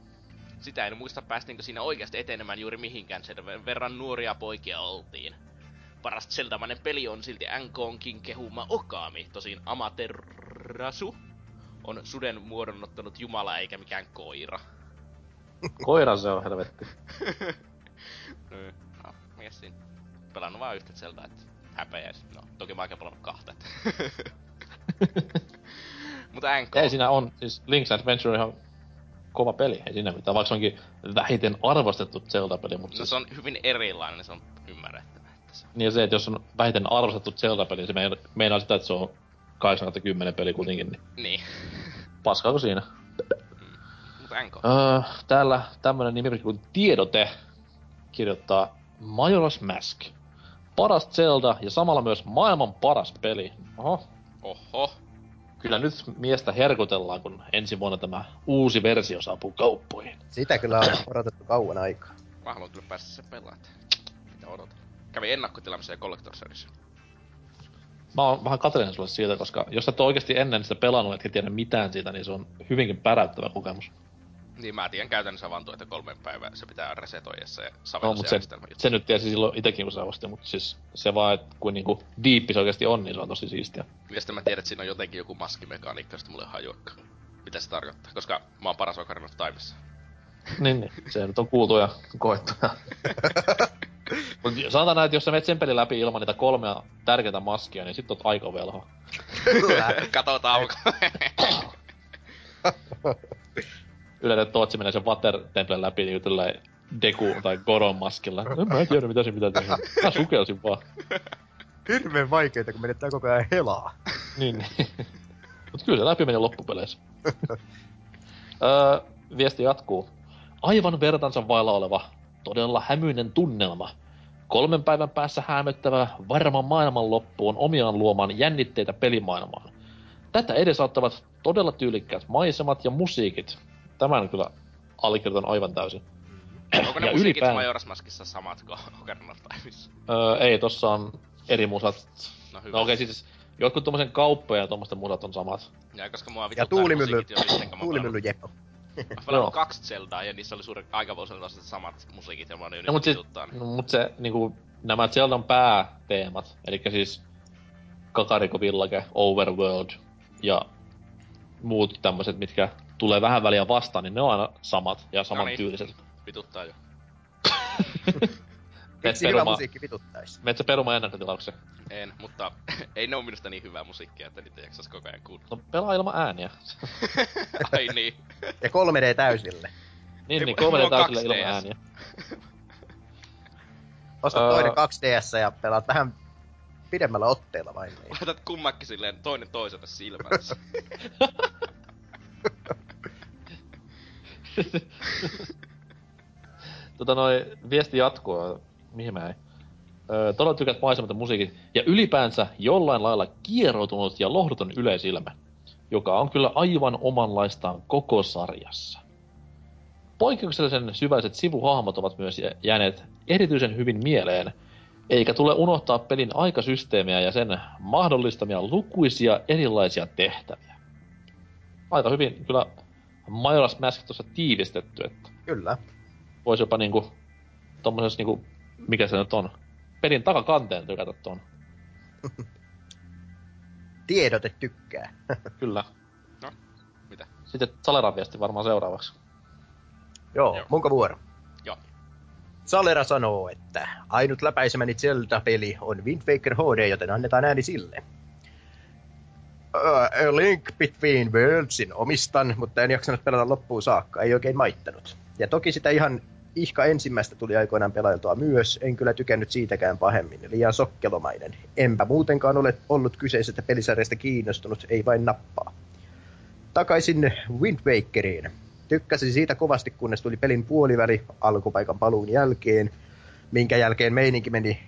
Sitä en muista päästinkö siinä oikeasti etenemään juuri mihinkään, sen verran nuoria poikia oltiin. Paras Zeldamainen peli on silti NKonkin kehuma Okami, tosin Amaterasu on suden muodon ottanut jumala eikä mikään koira. Koira se on helvetti. No, mies siinä. Pelannut vaan yhtä Zeldaa, että häpeäis. No, toki mä oon pelannut kahta. Mutta NK. Ei siinä on, siis Link's Adventure on ihan kova peli, ei siinä mitään, vaikka se onkin vähiten arvostettu Zelda-peli, mutta No se on hyvin erilainen, niin se on ymmärrettävä. Että se... Niin ja se, että jos on vähiten arvostettu Zelda-peli, niin se meina- meinaa sitä, että se on 8 peli kuitenkin, niin Niin. paskaako siinä? Mutta NK. Öö, täällä tämmönen nimi kuin Tiedote kirjoittaa Majora's Mask. Paras Zelda ja samalla myös maailman paras peli. Oho, Oho. Kyllä nyt miestä herkutellaan, kun ensi vuonna tämä uusi versio saapuu kauppoihin. Sitä kyllä on odotettu kauan aikaa. Mä haluan kyllä päästä sen pelaamaan. Mitä odotan? Kävin ennakkotilaamassa ja Collector's Edition. Mä oon vähän kateellinen sulle siitä, koska jos et ole oikeasti ennen sitä pelannut, etkä tiedä mitään siitä, niin se on hyvinkin päräyttävä kokemus. Niin mä tiedän käytännössä vaan tuo, että kolmen päivää se pitää resetoida se No, mutta se, se nyt tiesi silloin itekin, kun se osti, mutta siis se vaan, että kuin niinku diippi se oikeasti on, niin se on tosi siistiä. Ja sitten mä tiedän, että siinä on jotenkin joku maskimekaniikka, josta mulle ei hajuakaan. Mitä se tarkoittaa? Koska mä oon paras Ocarina of Timessa. niin, niin, se nyt on kuultu ja koettu. Mut sanotaan näin, että jos sä menet sen pelin läpi ilman niitä kolmea tärkeää maskia, niin sit oot aika velho. Kyllä. Katsotaan, onko... Yleensä Tootsi menee sen Water Templen läpi niin tälleen Deku tai Goron maskilla. No, mä en tiedä mitä se pitää tehdä. Mä sukelsin vaan. Hirveen vaikeita, kun menettää koko ajan helaa. Niin, niin. Mut kyllä se läpi meni loppupeleissä. öö, viesti jatkuu. Aivan vertansa vailla oleva, todella hämyinen tunnelma. Kolmen päivän päässä hämöttävä varma maailmanloppu on omiaan luomaan jännitteitä pelimaailmaan. Tätä edesauttavat todella tyylikkäät maisemat ja musiikit. Tämän kyllä allekirjoitan aivan täysin. Onko ne Ja musiikit ylipään- Majora's Maskissa samat kuin Ocarina of Timessa? Öö, ei, tossa on eri musat. No hyvä. No okei, okay, siis jotkut tommosen kauppoja ja tommosten musat on samat. Ja koska mua Ja vituttaa tuulimylly, musiikit jo sitten, kun mä oon tuulimylly Jeppo. Mä pelannut Joo. kaksi Zeldaa ja niissä oli suurin aikavuosina taas samat musiikit ja mä oon jo No, mut, sit, niin- no, mut se, niinku, nämä Zeldan pääteemat, eli siis Kakariko Village, Overworld ja muut tämmöiset, mitkä tulee vähän väliä vastaan, niin ne on aina samat ja samantyyliset. Vituttaa jo. Miksi hyvä musiikki vituttais? Meet sä perumaan ennakkotilauksen? En, mutta ei ne oo minusta niin hyvää musiikkia, että niitä jaksas koko ajan kuunnella. No pelaa ilman ääniä. Ai niin. Ja 3D täysille. niin, Ei, niin, mulla kolme on täysillä 2DS. ilman ääniä. Ostat Öö. toinen 2DS ja pelaat vähän pidemmällä otteella vain. Niin. Laitat kummakki silleen toinen toiselle silmänsä. tota noi, viesti jatkuu, mihin mä ei. Öö, todella tykät maisemat ja musiikit, ja ylipäänsä jollain lailla kieroutunut ja lohduton yleisilmä, joka on kyllä aivan omanlaistaan koko sarjassa. Poikkeuksellisen syvälliset sivuhahmot ovat myös jä- jääneet erityisen hyvin mieleen, eikä tule unohtaa pelin aikasysteemiä ja sen mahdollistamia lukuisia erilaisia tehtäviä. Aika hyvin kyllä Majora's Mask tuossa tiivistetty, että Kyllä. voisi jopa niinku tommosessa niinku, mikä se nyt on, pelin takakanteen tykätä ton. Tiedote tykkää. Kyllä. No, mitä? Sitten Saleran viesti varmaan seuraavaksi. Joo, Joo. munko vuoro. Joo. Salera sanoo, että ainut läpäisemäni Zelda-peli on Wind Waker HD, joten annetaan ääni sille. Uh, A Link Between Worldsin omistan, mutta en jaksanut pelata loppuun saakka, ei oikein maittanut. Ja toki sitä ihan ihka ensimmäistä tuli aikoinaan pelailtua myös, en kyllä tykännyt siitäkään pahemmin, liian sokkelomainen. Enpä muutenkaan ole ollut kyseisestä pelisarjasta kiinnostunut, ei vain nappaa. Takaisin Wind Wakeriin. tykkäsin siitä kovasti, kunnes tuli pelin puoliväli alkupaikan paluun jälkeen, minkä jälkeen meininki meni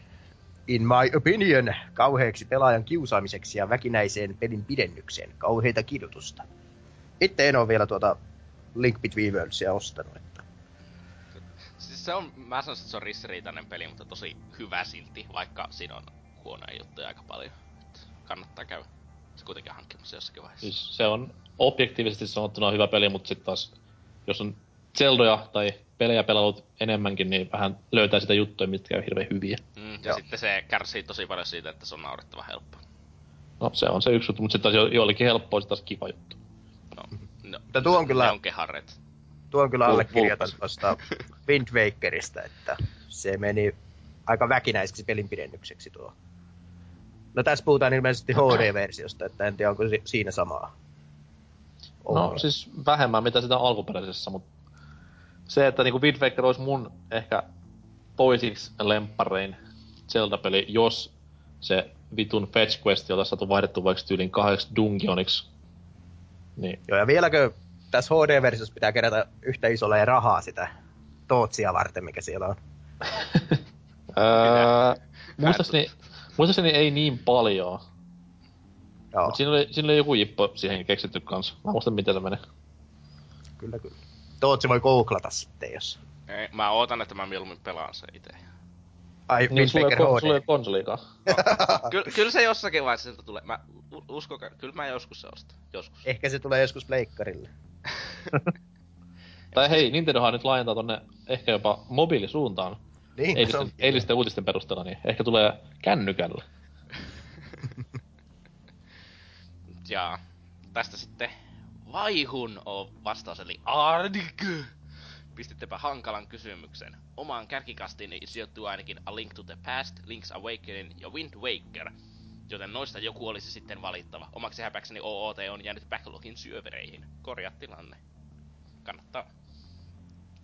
in my opinion, kauheaksi pelaajan kiusaamiseksi ja väkinäiseen pelin pidennykseen. Kauheita kidutusta. Itse en ole vielä tuota Link Between Worldsia ostanut. Että... Siis se on, mä sanoisin, että se on ristiriitainen peli, mutta tosi hyvä silti, vaikka siinä on huonoja juttuja aika paljon. Et kannattaa käydä se kuitenkin hankkimassa jossakin vaiheessa. Siis se on objektiivisesti sanottuna hyvä peli, mutta sitten taas, jos on Zeldoja tai pelejä pelannut enemmänkin, niin vähän löytää sitä juttuja, mitkä on hirveän hyviä. Mm, ja Joo. sitten se kärsii tosi paljon siitä, että se on naurettava helppo. No se on se yksi juttu, mutta sitten taas jo, joillekin helppoa, sitten taas kiva juttu. No, no, Mutta tuo on kyllä- Ne on keharret. Tuon kyllä Vul- allekirjoitan vulppas. tuosta Wind Wakerista, että se meni aika väkinäiseksi pelin pidennykseksi tuo. No tässä puhutaan ilmeisesti HD-versiosta, että en tiedä onko si- siinä samaa. No ongelmaa. siis vähemmän mitä sitä alkuperäisessä, mutta se, että niinku Wind Waker olisi mun ehkä toisiksi lempparein Zelda-peli, jos se vitun Fetch Quest oltaisiin saatu vaihdettu vaikka tyylin kahdeksi Dungeoniksi. Niin, Joo, ja vieläkö tässä HD-versiossa pitää kerätä yhtä isolla rahaa sitä Tootsia varten, mikä siellä on? öö, muistaakseni, muistaakseni ei niin paljon, Joo, mutta siinä oli, siinä oli joku jippo siihen keksitty kanssa. Mä muistan miten se meni. kyllä kyllä. Tootsi voi googlata sitten, jos... Ei, Mä ootan, että mä mieluummin pelaan se itse. Ai, Niin, sulla ei, ole- konsoliikaan. Ky- kyllä se jossakin vaiheessa sieltä tulee. Mä uskokaa, kyllä mä joskus se ostan. Joskus. Ehkä se tulee joskus pleikkarille. Tai hei, Nintendohan nyt laajentaa tonne ehkä jopa mobiilisuuntaan. Niin, se Eilisten, on... eilisten uutisten perusteella, niin ehkä tulee kännykällä. Ja tästä sitten vaihun on vastaus, eli Ardik. Pistittepä hankalan kysymyksen. Omaan kärkikastiin sijoittuu ainakin A Link to the Past, Link's Awakening ja Wind Waker. Joten noista joku olisi sitten valittava. Omaksi häpäkseni OOT on jäänyt backlogin syövereihin. Korjaa tilanne. Kannattaa.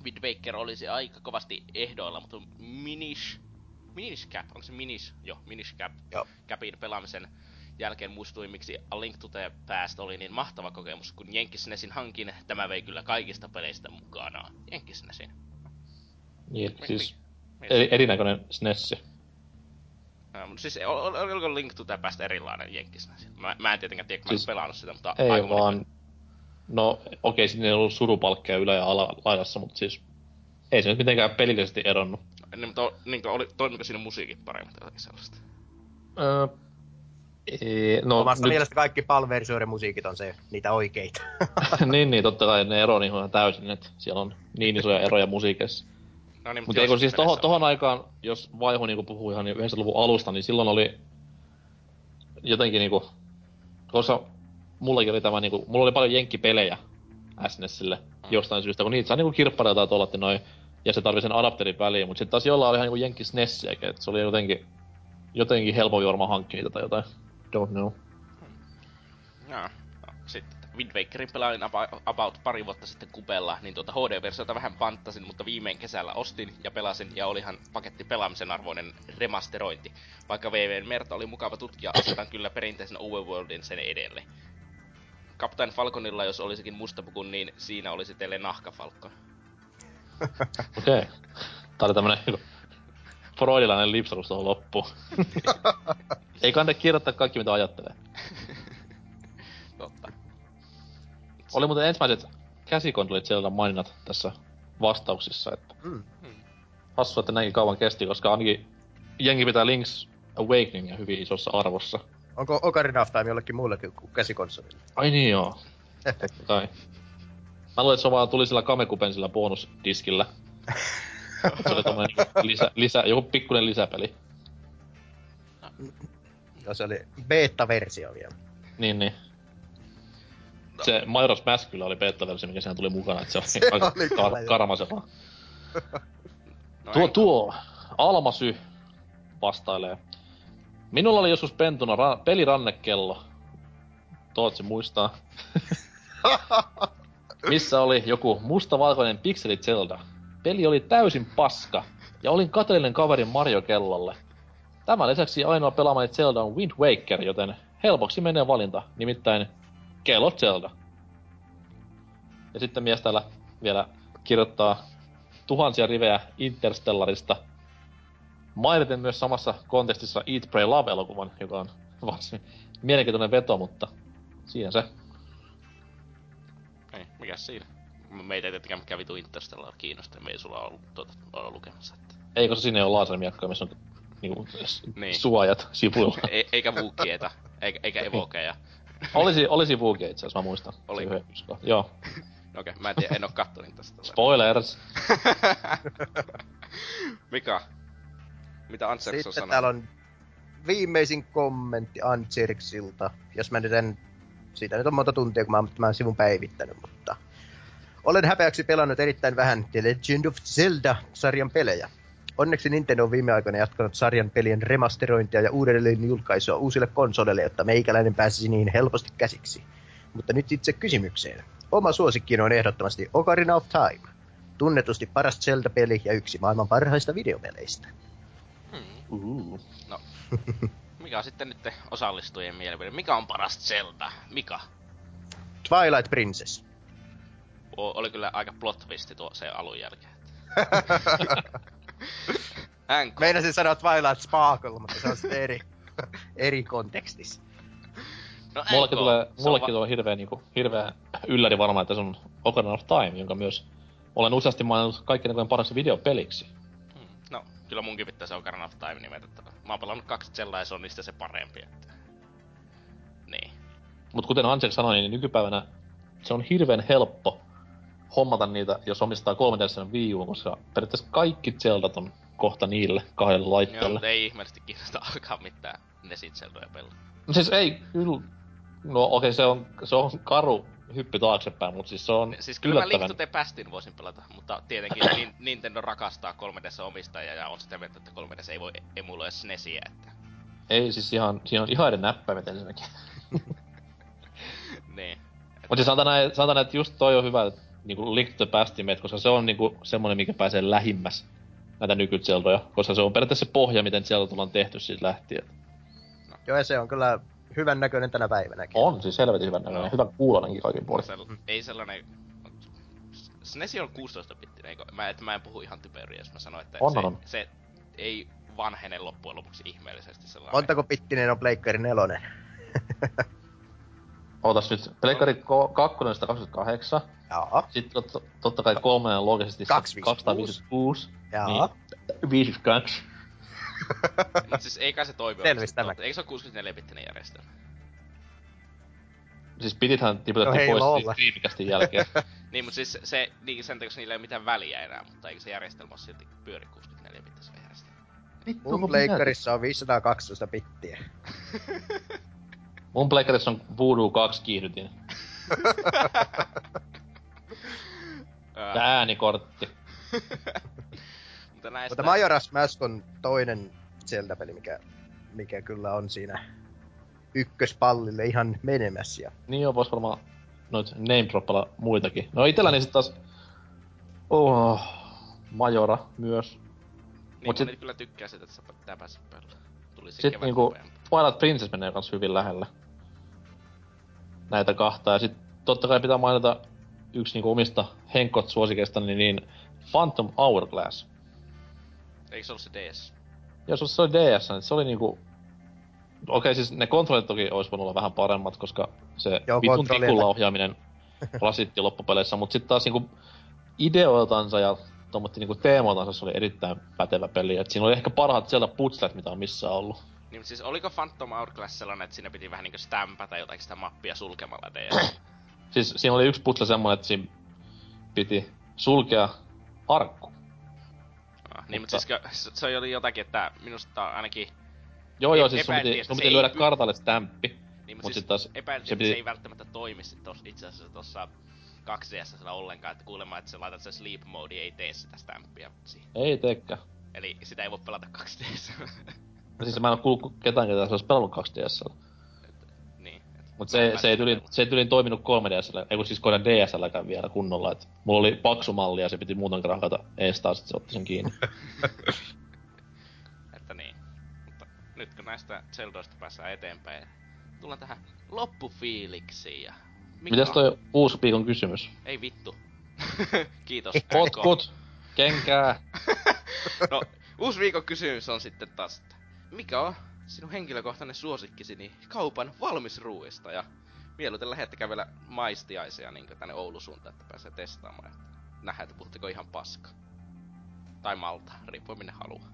Wind Waker olisi aika kovasti ehdoilla, mutta Minish... Minish Cap, onko se Minish? Joo, Minish Cap. Joo. Capin pelaamisen jälkeen muistuin, miksi A Link to the Past oli niin mahtava kokemus, kun Jenkkisnesin hankin, tämä vei kyllä kaikista peleistä mukanaan. Jenkkisnesin. Niin, siis eri, erinäköinen SNESsi. Uh, mutta siis ol- ol- oliko Link to the Past erilainen Jenkkisnesin? Mä, mä en tietenkään tiedä, kun mä en Siis- pelannut sitä, mutta Ei aika moni- vaan... No, okei, siinä ei ollut surupalkkeja ylä- ja ala- laidassa, mutta siis... Ei se nyt mitenkään pelillisesti eronnut. Niin, mutta niin, oli, toimiko siinä musiikit paremmin tai jotakin sellaista? Öö, ei, no, Omasta nyt, mielestä kaikki PAL-versioiden musiikit on se, niitä oikeita. niin, niin, totta kai ne ero niin on täysin, että siellä on niin isoja eroja musiikeissa. No niin, Mutta eikö siis tohon, peleissä tohon aikaan, jos vaihu niinku puhuu ihan 90-luvun alusta, niin silloin oli jotenkin niinku, koska mullakin oli tämä niinku, mulla oli paljon jenkkipelejä SNESille jostain syystä, kun niitä saa niinku kirppareilta tai tuolla noin, ja se tarvii sen adapterin väliin, mutta sitten taas jollain oli ihan niinku jenkki SNESiäkin, että se oli jotenkin, jotenkin helpompi varmaan hankkia niitä tai jotain. Don't know. Joo. No, sitten Wind Wakerin pelailin about pari vuotta sitten kupella, niin tuota HD-versiota vähän panttasin, mutta viimein kesällä ostin ja pelasin, ja olihan paketti pelaamisen arvoinen remasterointi. Vaikka VVn Merta oli mukava tutkija, asetan kyllä perinteisen Overworldin sen edelle. Captain Falconilla, jos olisikin mustapuku, niin siinä olisi teille nahkafalkon. Okei. Okay. Tää oli tämmönen niinku freudilainen lipsarus tuohon loppuun. Ei kannata kirjoittaa kaikki mitä ajattelee. Totta. Oli muuten ensimmäiset käsikonsolit Zelda maininnat tässä vastauksissa, että Mm. hassu, että näinkin kauan kesti, koska ainakin jengi pitää Link's Awakeningia hyvin isossa arvossa. Onko Ocarina of Time jollekin muullekin kuin käsikonsolille? Ai niin joo. Kai. Mä luulen, että se vaan tuli sillä Kamekupen sillä bonusdiskillä. se oli tommonen lisä, lisä, joku pikkuinen lisäpeli. Ja se oli beta-versio vielä. Niin, niin. Se Majora's Mask kyllä oli beta-versio, mikä siinä tuli mukana, että se oli Se aika oli kar- joo. karmasevaa. No Tuo, tuo, Almasy vastailee. Minulla oli joskus pentuna ra- pelirannekello. Tootsi muistaa. Missä oli joku mustavalkoinen pikseli Zelda. Peli oli täysin paska, ja olin kateellinen kaverin Mario kellolle. Tämän lisäksi ainoa pelaamani Zelda on Wind Waker, joten helpoksi menee valinta, nimittäin kello Zelda. Ja sitten mies täällä vielä kirjoittaa tuhansia rivejä Interstellarista. Mainiten myös samassa kontekstissa Eat, Pray, Love-elokuvan, joka on varsin mielenkiintoinen veto, mutta siinä se. Ei, mikä siinä? Meitä ei tietenkään mikään vitu Interstellar kiinnosta, me ei sulla ollut tuota, olla lukemassa. Että... Eikö se sinne ole lasermiakkoja, missä on niinku, Niin. niin. suojat sivuilla? E- eikä vuukieita, eikä, eikä evokeja. olisi, olisi Vuukia itse asiassa, mä muistan. Yksi- Joo. No Okei, okay, mä en tiedä, en oo kattonut tästä. Spoilers! Mika? Mitä Antserks on Sitten sanonut? täällä on viimeisin kommentti Antsirksilta. Jos mä nyt en... Siitä nyt on monta tuntia, kun mä oon tämän sivun päivittänyt, mutta... Olen häpeäksi pelannut erittäin vähän The Legend of Zelda-sarjan pelejä. Onneksi Nintendo on viime aikoina jatkanut sarjan pelien remasterointia ja uudelleen julkaisua uusille konsoleille, jotta meikäläinen pääsisi niin helposti käsiksi. Mutta nyt itse kysymykseen. Oma suosikkini on ehdottomasti Ocarina of Time. Tunnetusti paras Zelda-peli ja yksi maailman parhaista videopeleistä. Hmm. Uh. No. Mikä on sitten nyt osallistujien mielipide? Mikä on paras Zelda? Mika? Twilight Princess. O- oli kyllä aika plot twisti tuo se alun jälkeen. NK. Meinasin sanoa Twilight Sparkle, mutta se on sitten eri, eri kontekstissa. No, Mullekin tulee, mullekin tulee hirveä, niinku, hirveä ylläri varmaan, että se on Ocarina of Time, jonka myös olen useasti maininnut kaikkien aikojen paraksi videopeliksi. Hmm. No, kyllä munkin pitää se Ocarina of Time nimetä. Mä oon pelannut kaksi Zeldaa ja se on niistä se parempi. Että... Niin. Mutta kuten Ansek sanoi, niin nykypäivänä se on hirveän helppo hommata niitä, jos omistaa 3DS Wii U, koska periaatteessa kaikki Zeldat on kohta niille kahdelle Joo, laitteelle. mutta ei ihmeellisesti kiinnosta alkaa mitään Nesit Zeldoja pelaa. No siis ei, kyllä, no okei okay, se, on, se on karu hyppy taaksepäin, mutta siis se on Siis kyllä mä Link to the Pastin voisin pelata, mutta tietenkin Nin- Nintendo rakastaa 3DS omistajaa ja on sitä mieltä, että 3DS ei voi emuloida SNESiä, että... Ei siis ihan, siinä on ihan eri näppäimet ensinnäkin. Niin. Mutta siis sanotaan, näin, sanotaan, että just toi on hyvä, että niinku Link to the Pastimet, koska se on niinku semmonen, mikä pääsee lähimmäs näitä nykyzeldoja, koska se on periaatteessa se pohja, miten Zelda tullaan tehty siitä lähtien. Joo, ja se on kyllä hyvän näköinen tänä päivänäkin. On siis helvetin hyvän näköinen, Joo. hyvän kuuloinenkin kaikin puolin. Sel- ei sellainen... SNESi on 16-bittinen, eikö? Mä, että mä en puhu ihan typeriä, jos mä sanon, että On, se, on. se ei vanhene loppujen lopuksi ihmeellisesti sellainen. Montako pittinen on Pleikkari nelonen? Ootas nyt, Pleikkari 2 on 128, Jaa. sitten tot, totta kai kolmonen on loogisesti 256. 256, Jaa. Niin. 52. Mut siis ei kai se toimi Selvisi tämä. Eikö se ole 64-bittinen järjestelmä? Siis pitithän No tiputettiin hei, pois. Dreamcastin jälkeen. Niin, mutta siis se, niin sen takia niillä ei ole mitään väliä enää, mutta eikö se järjestelmä ole silti pyöri 64-bittisellä järjestelmä? Mun pleikkarissa on 512 pittiä. Mun pleikkarissa on Voodoo 2 kiihdytin. Ja äänikortti. mutta näistä... Mutta Majora's Mask on toinen Zelda-peli, mikä, mikä kyllä on siinä ykköspallille ihan menemässä. Ja Niin joo, vois varmaan noit name muitakin. No itelläni sit taas... Oh, Majora myös. Niin, mut sit- sit... kyllä tykkää sitä, että sä pitää päästä pelaamaan. Tuli se Sitten kevät niinku nopeammin. Twilight Princess menee kans hyvin lähelle. Näitä kahta. Ja sit totta kai pitää mainita yksi niinku omista henkot suosikeista, niin, niin Phantom Hourglass. Eikö se ollut se DS? Ja se, se oli DS, niin se oli niinku... Okei, siis ne kontrollit toki olisi voinut olla vähän paremmat, koska se Joo, vitun tikulla ohjaaminen rasitti loppupeleissä, mutta sitten taas niinku ideoiltansa ja tommotti niinku teemoiltansa se oli erittäin pätevä peli. Et siinä oli ehkä parhaat siellä putslet, mitä on missään ollut. Niin, siis oliko Phantom Hourglass sellainen, että siinä piti vähän niinku stämpätä jotakin sitä mappia sulkemalla DS? Siis siinä oli yksi putsle semmonen, että siinä piti sulkea arkku. Ah, niin, mutta Mutta- siis se, se oli jotakin, että minusta ainakin... Joo joo, E- siis sun piti, sun se piti ei lyödä py- kartalle stämppi. Niin, mutta Mut siis sit taas epäiltiin, se piti- se ei välttämättä toimisi tos, itse asiassa tossa 2 ds ollenkaan, että kuulemma, että sä laitat sen sleep mode ei tee sitä stämppiä siihen. Ei teekään. Eli sitä ei voi pelata 2 ds No siis mä en oo kuullut ketään, ketä se olisi pelannut 2 ds niin. Mut se, se, ei välttämättä- tyli, se ei tyli toiminut 3DSllä, ei kun siis koiden DSLläkään vielä kunnolla, et mulla oli paksu malli ja se piti muuten rahata ees taas, että se otti sen kiinni. Että niin. Mutta nyt kun näistä Zeldoista päästään eteenpäin, tullaan tähän loppufiiliksiin ja... Mikä Mitäs on- toi uusi viikon kysymys? Ei vittu. Kiitos. Potkut, kenkää. no, uusi viikon kysymys on sitten taas, että mikä on sinun henkilökohtainen suosikkisi niin kaupan valmisruuista ja mieluiten lähettäkää vielä maistiaisia niin tänne Oulun suuntaan, että pääsee testaamaan. Että nähdään, että puhutteko ihan paska. Tai malta, riippuen minne haluaa.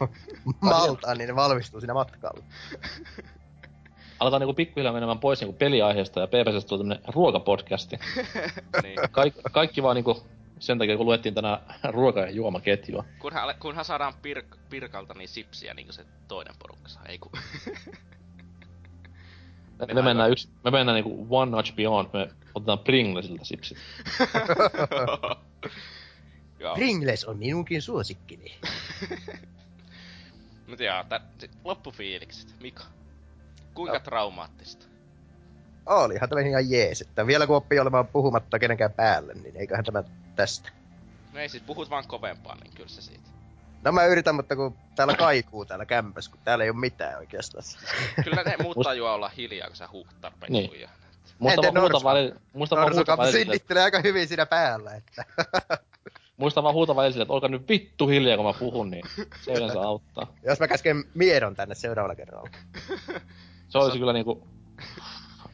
Maltaan, niin ne valmistuu siinä matkalla. Aletaan niinku pikkuhiljaa menemään pois niinku peliaiheesta ja PPSstä tulee tämmönen ruokapodcasti. niin. Kaik, kaikki vaan niinku sen takia, kun luettiin tänään ruoka- ja juomaketjua. Kunhan, kunhan saadaan pirk, Pirkalta niin sipsiä niin kuin se toinen porukka saa, ei ku... Me, me mennään yksi, me mennään niinku one notch beyond, me otetaan Pringlesilta sipsit. Pringles on minunkin suosikkini. Mut joo, sit loppufiilikset. Mika, kuinka No. traumaattista? Olihan tämä ihan jees, että vielä kun oppii olemaan puhumatta kenenkään päälle, niin eiköhän tämä tästä. No ei siis puhut vaan kovempaa, niin kyllä se siitä. No mä yritän, mutta kun täällä kaikuu täällä kämpäs, kun täällä ei ole mitään oikeastaan. Kyllä ne muut tajua olla hiljaa, kun sä huut tarpeeksi Niin. kujaa. Muista Entä vaan huuta välillä, muista vaan huuta välillä, synnittelee aika hyvin siinä päällä, että... muista vaan huuta välillä, että olkaa nyt vittu hiljaa, kun mä puhun, niin se yleensä auttaa. Jos mä käsken Miedon tänne seuraavalla kerralla. Se olisi kyllä niinku,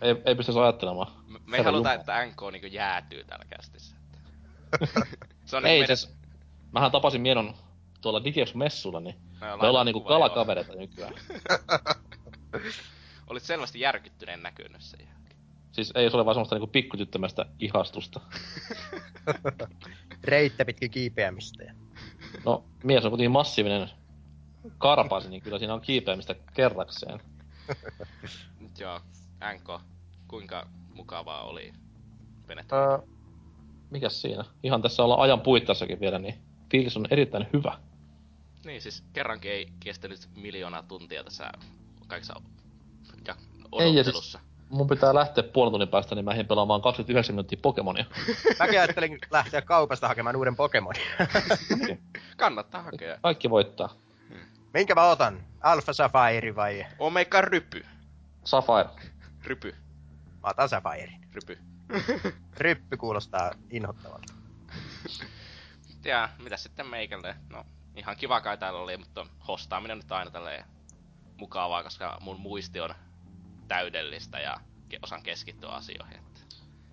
ei, ei pystyisi ajattelemaan. Me, me ei Herra haluta, Jumala. että NK niinku jäätyy täällä kästissä. se on Ei, niinku meidän... siis, mähän tapasin Mienon tuolla Digex-messulla, niin me ollaan niinku kuva, joo. kalakavereita nykyään. Olit selvästi järkyttyneen näkynyt sen jälkeen. Siis ei se ole vaan semmoista niinku pikkutyttömästä ihastusta. Reittä pitkin kiipeämistä. No, mies on kuitenkin massiivinen karpasi, niin kyllä siinä on kiipeämistä kerrakseen. Mut joo, NK, kuinka mukavaa oli venet? Öö, mikäs siinä? Ihan tässä ollaan ajan puittassakin vielä, niin fiilis on erittäin hyvä. Niin, siis kerrankin ei kestänyt miljoonaa tuntia tässä kaikessa ja Ei, ja siis- odottelussa. Mun pitää lähteä puolen tunnin päästä, niin mä ehdin pelaamaan 29 minuuttia Pokemonia. Mäkin ajattelin lähteä kaupasta hakemaan uuden Pokemonin. Kannattaa hakea. Kaikki voittaa. Minkä mä otan? Alpha Sapphire vai? Omega rypy. Sapphire. Rypy. Mä otan Sapphire. Rypy. Ryppy kuulostaa inhottavalta. Ja mitä sitten meikälle? No, ihan kiva kai täällä oli, mutta hostaaminen nyt aina tälleen mukavaa, koska mun muisti on täydellistä ja ke- osaan keskittyä asioihin. Että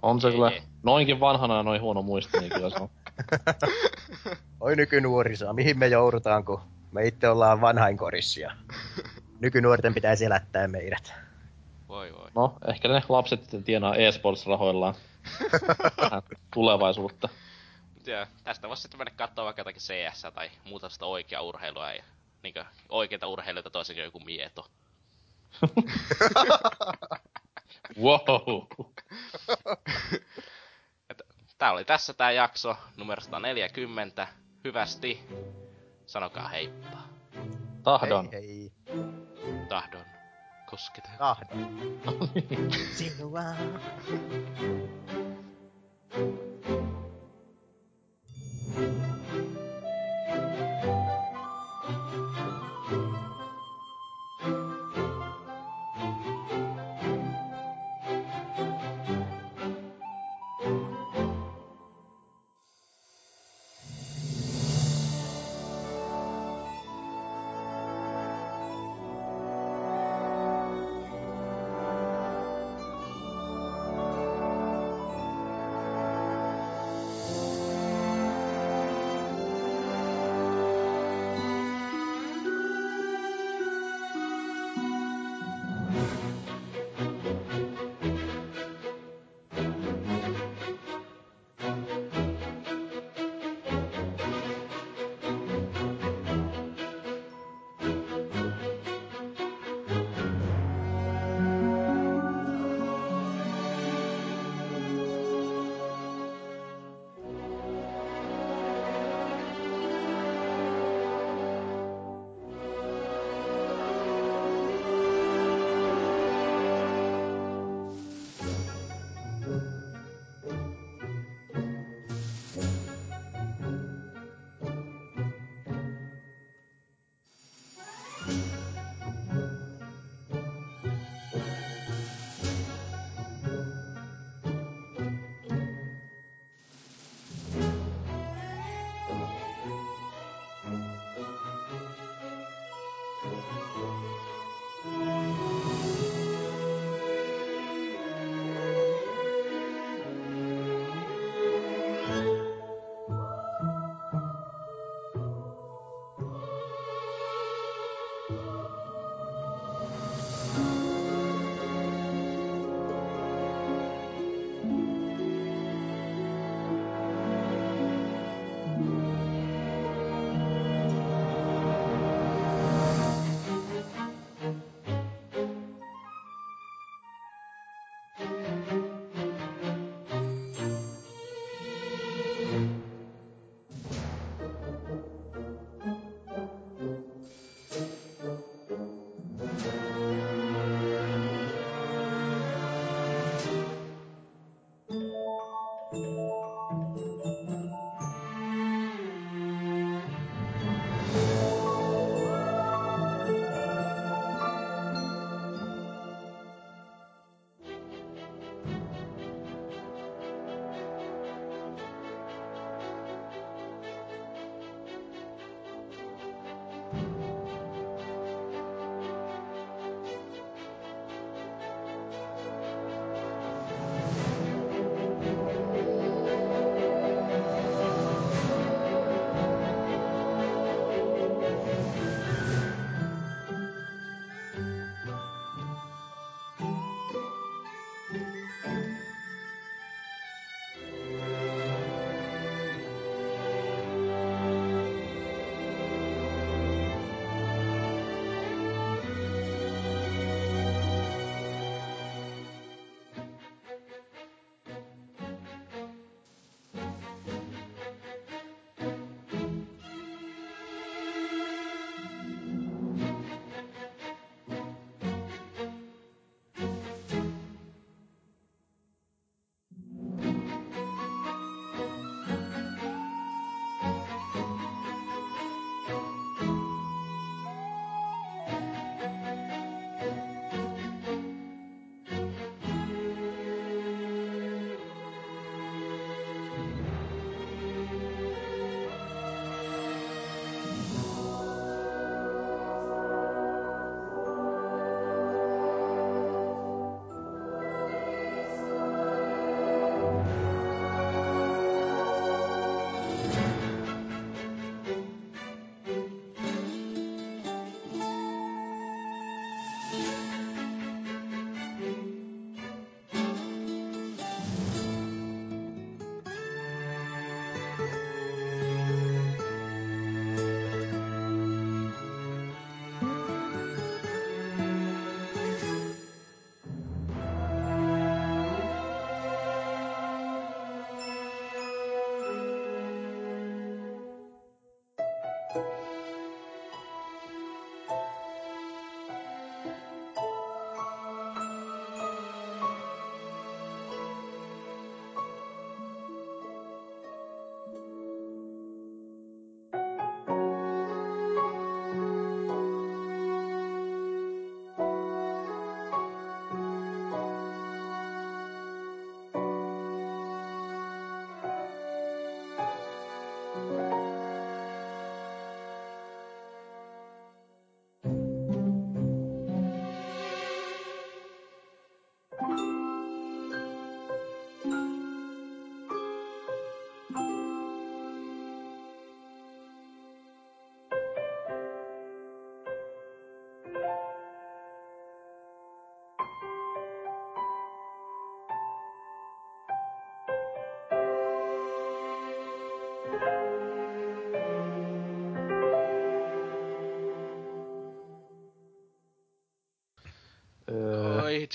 On se Ei, kyllä ei. noinkin vanhana ja noin huono muisti, niin kyllä se on. Oi nykynuorisoa, mihin me joudutaan, kun me itse ollaan vanhainkorissa. Nykynuorten pitäisi elättää meidät. Voi voi. No, ehkä ne lapset sitten tienaa e-sports-rahoillaan vähän tulevaisuutta. Joo, tästä voisi sitten mennä katsoa vaikka jotakin CS tai muuta sitä oikeaa urheilua ja niinkö oikeita urheilijoita toisin kuin joku mieto. Wow! Tää oli tässä tää jakso numero 140. Hyvästi. Sanokaa heippa. Tahdon. Hei, hei. Tahdon. Kosketaan. Tahdon. Sinua.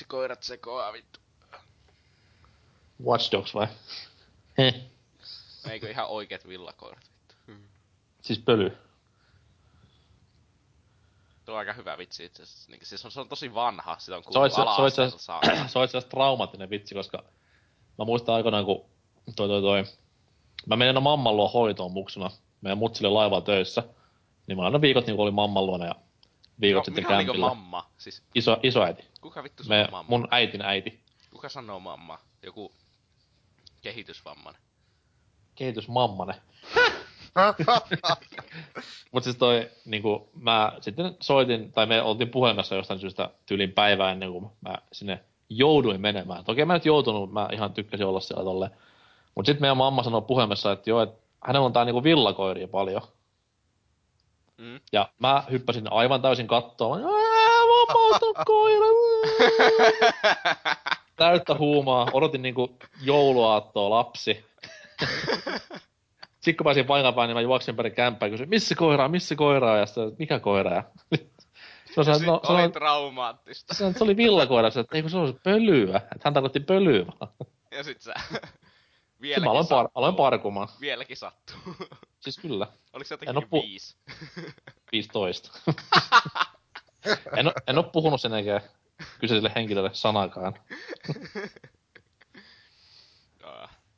koirat sekoaa vittu. Watch Dogs vai? Heh. Eikö ihan oikeet villakoirat vittu. Siis pöly. Tuo on aika hyvä vitsi itse asiassa. Niin, siis on, se on tosi vanha, sitä on Se on kuullut se ala saakka. se on itse asiassa traumaattinen vitsi, koska mä muistan aikoinaan, kun toi toi toi... Mä menin aina mamman luo hoitoon muksuna. Meidän mutsille laivaa töissä. Niin mä aina viikot niin oli mamman luona ja viikot No, sitten mikä niinku kämpillä. mamma? Siis Iso, isoäiti. Me, mamma? mun äitin äiti. Kuka sanoo mamma? Joku kehitysvammainen. Kehitysmammane. Mut siis toi, niinku, mä sitten soitin, tai me oltiin puhelimessa jostain syystä tyylin päivää ennen kuin mä sinne jouduin menemään. Toki mä nyt joutunut, mä ihan tykkäsin olla siellä tolle. Mut sitten meidän mamma sanoi puhelimessa, että joo, että hänellä on tää niinku villakoiria paljon. Mm. Ja mä hyppäsin aivan täysin kattoon. Ottanut koira. Täyttä huumaa. Odotin niinku jouluaattoa lapsi. Sitten kun pääsin paikan päälle, niin mä juoksin perin kämppään ja kysyin, missä koiraa, missä koiraa? Ja sitten, mikä koira? Ja No se, no, se, oli oli, traumaattista. se, se oli villakoira, se, että eikö se olisi pölyä. Että hän tarkoitti pölyä vaan. Ja sit sä... Vieläkin mä aloin, par, aloin parkumaan. Vieläkin sattuu. Siis kyllä, Oliko se En jotenkin pu- viisi? 15. en, en ole puhunut sen eikä kyseiselle henkilölle sanakaan.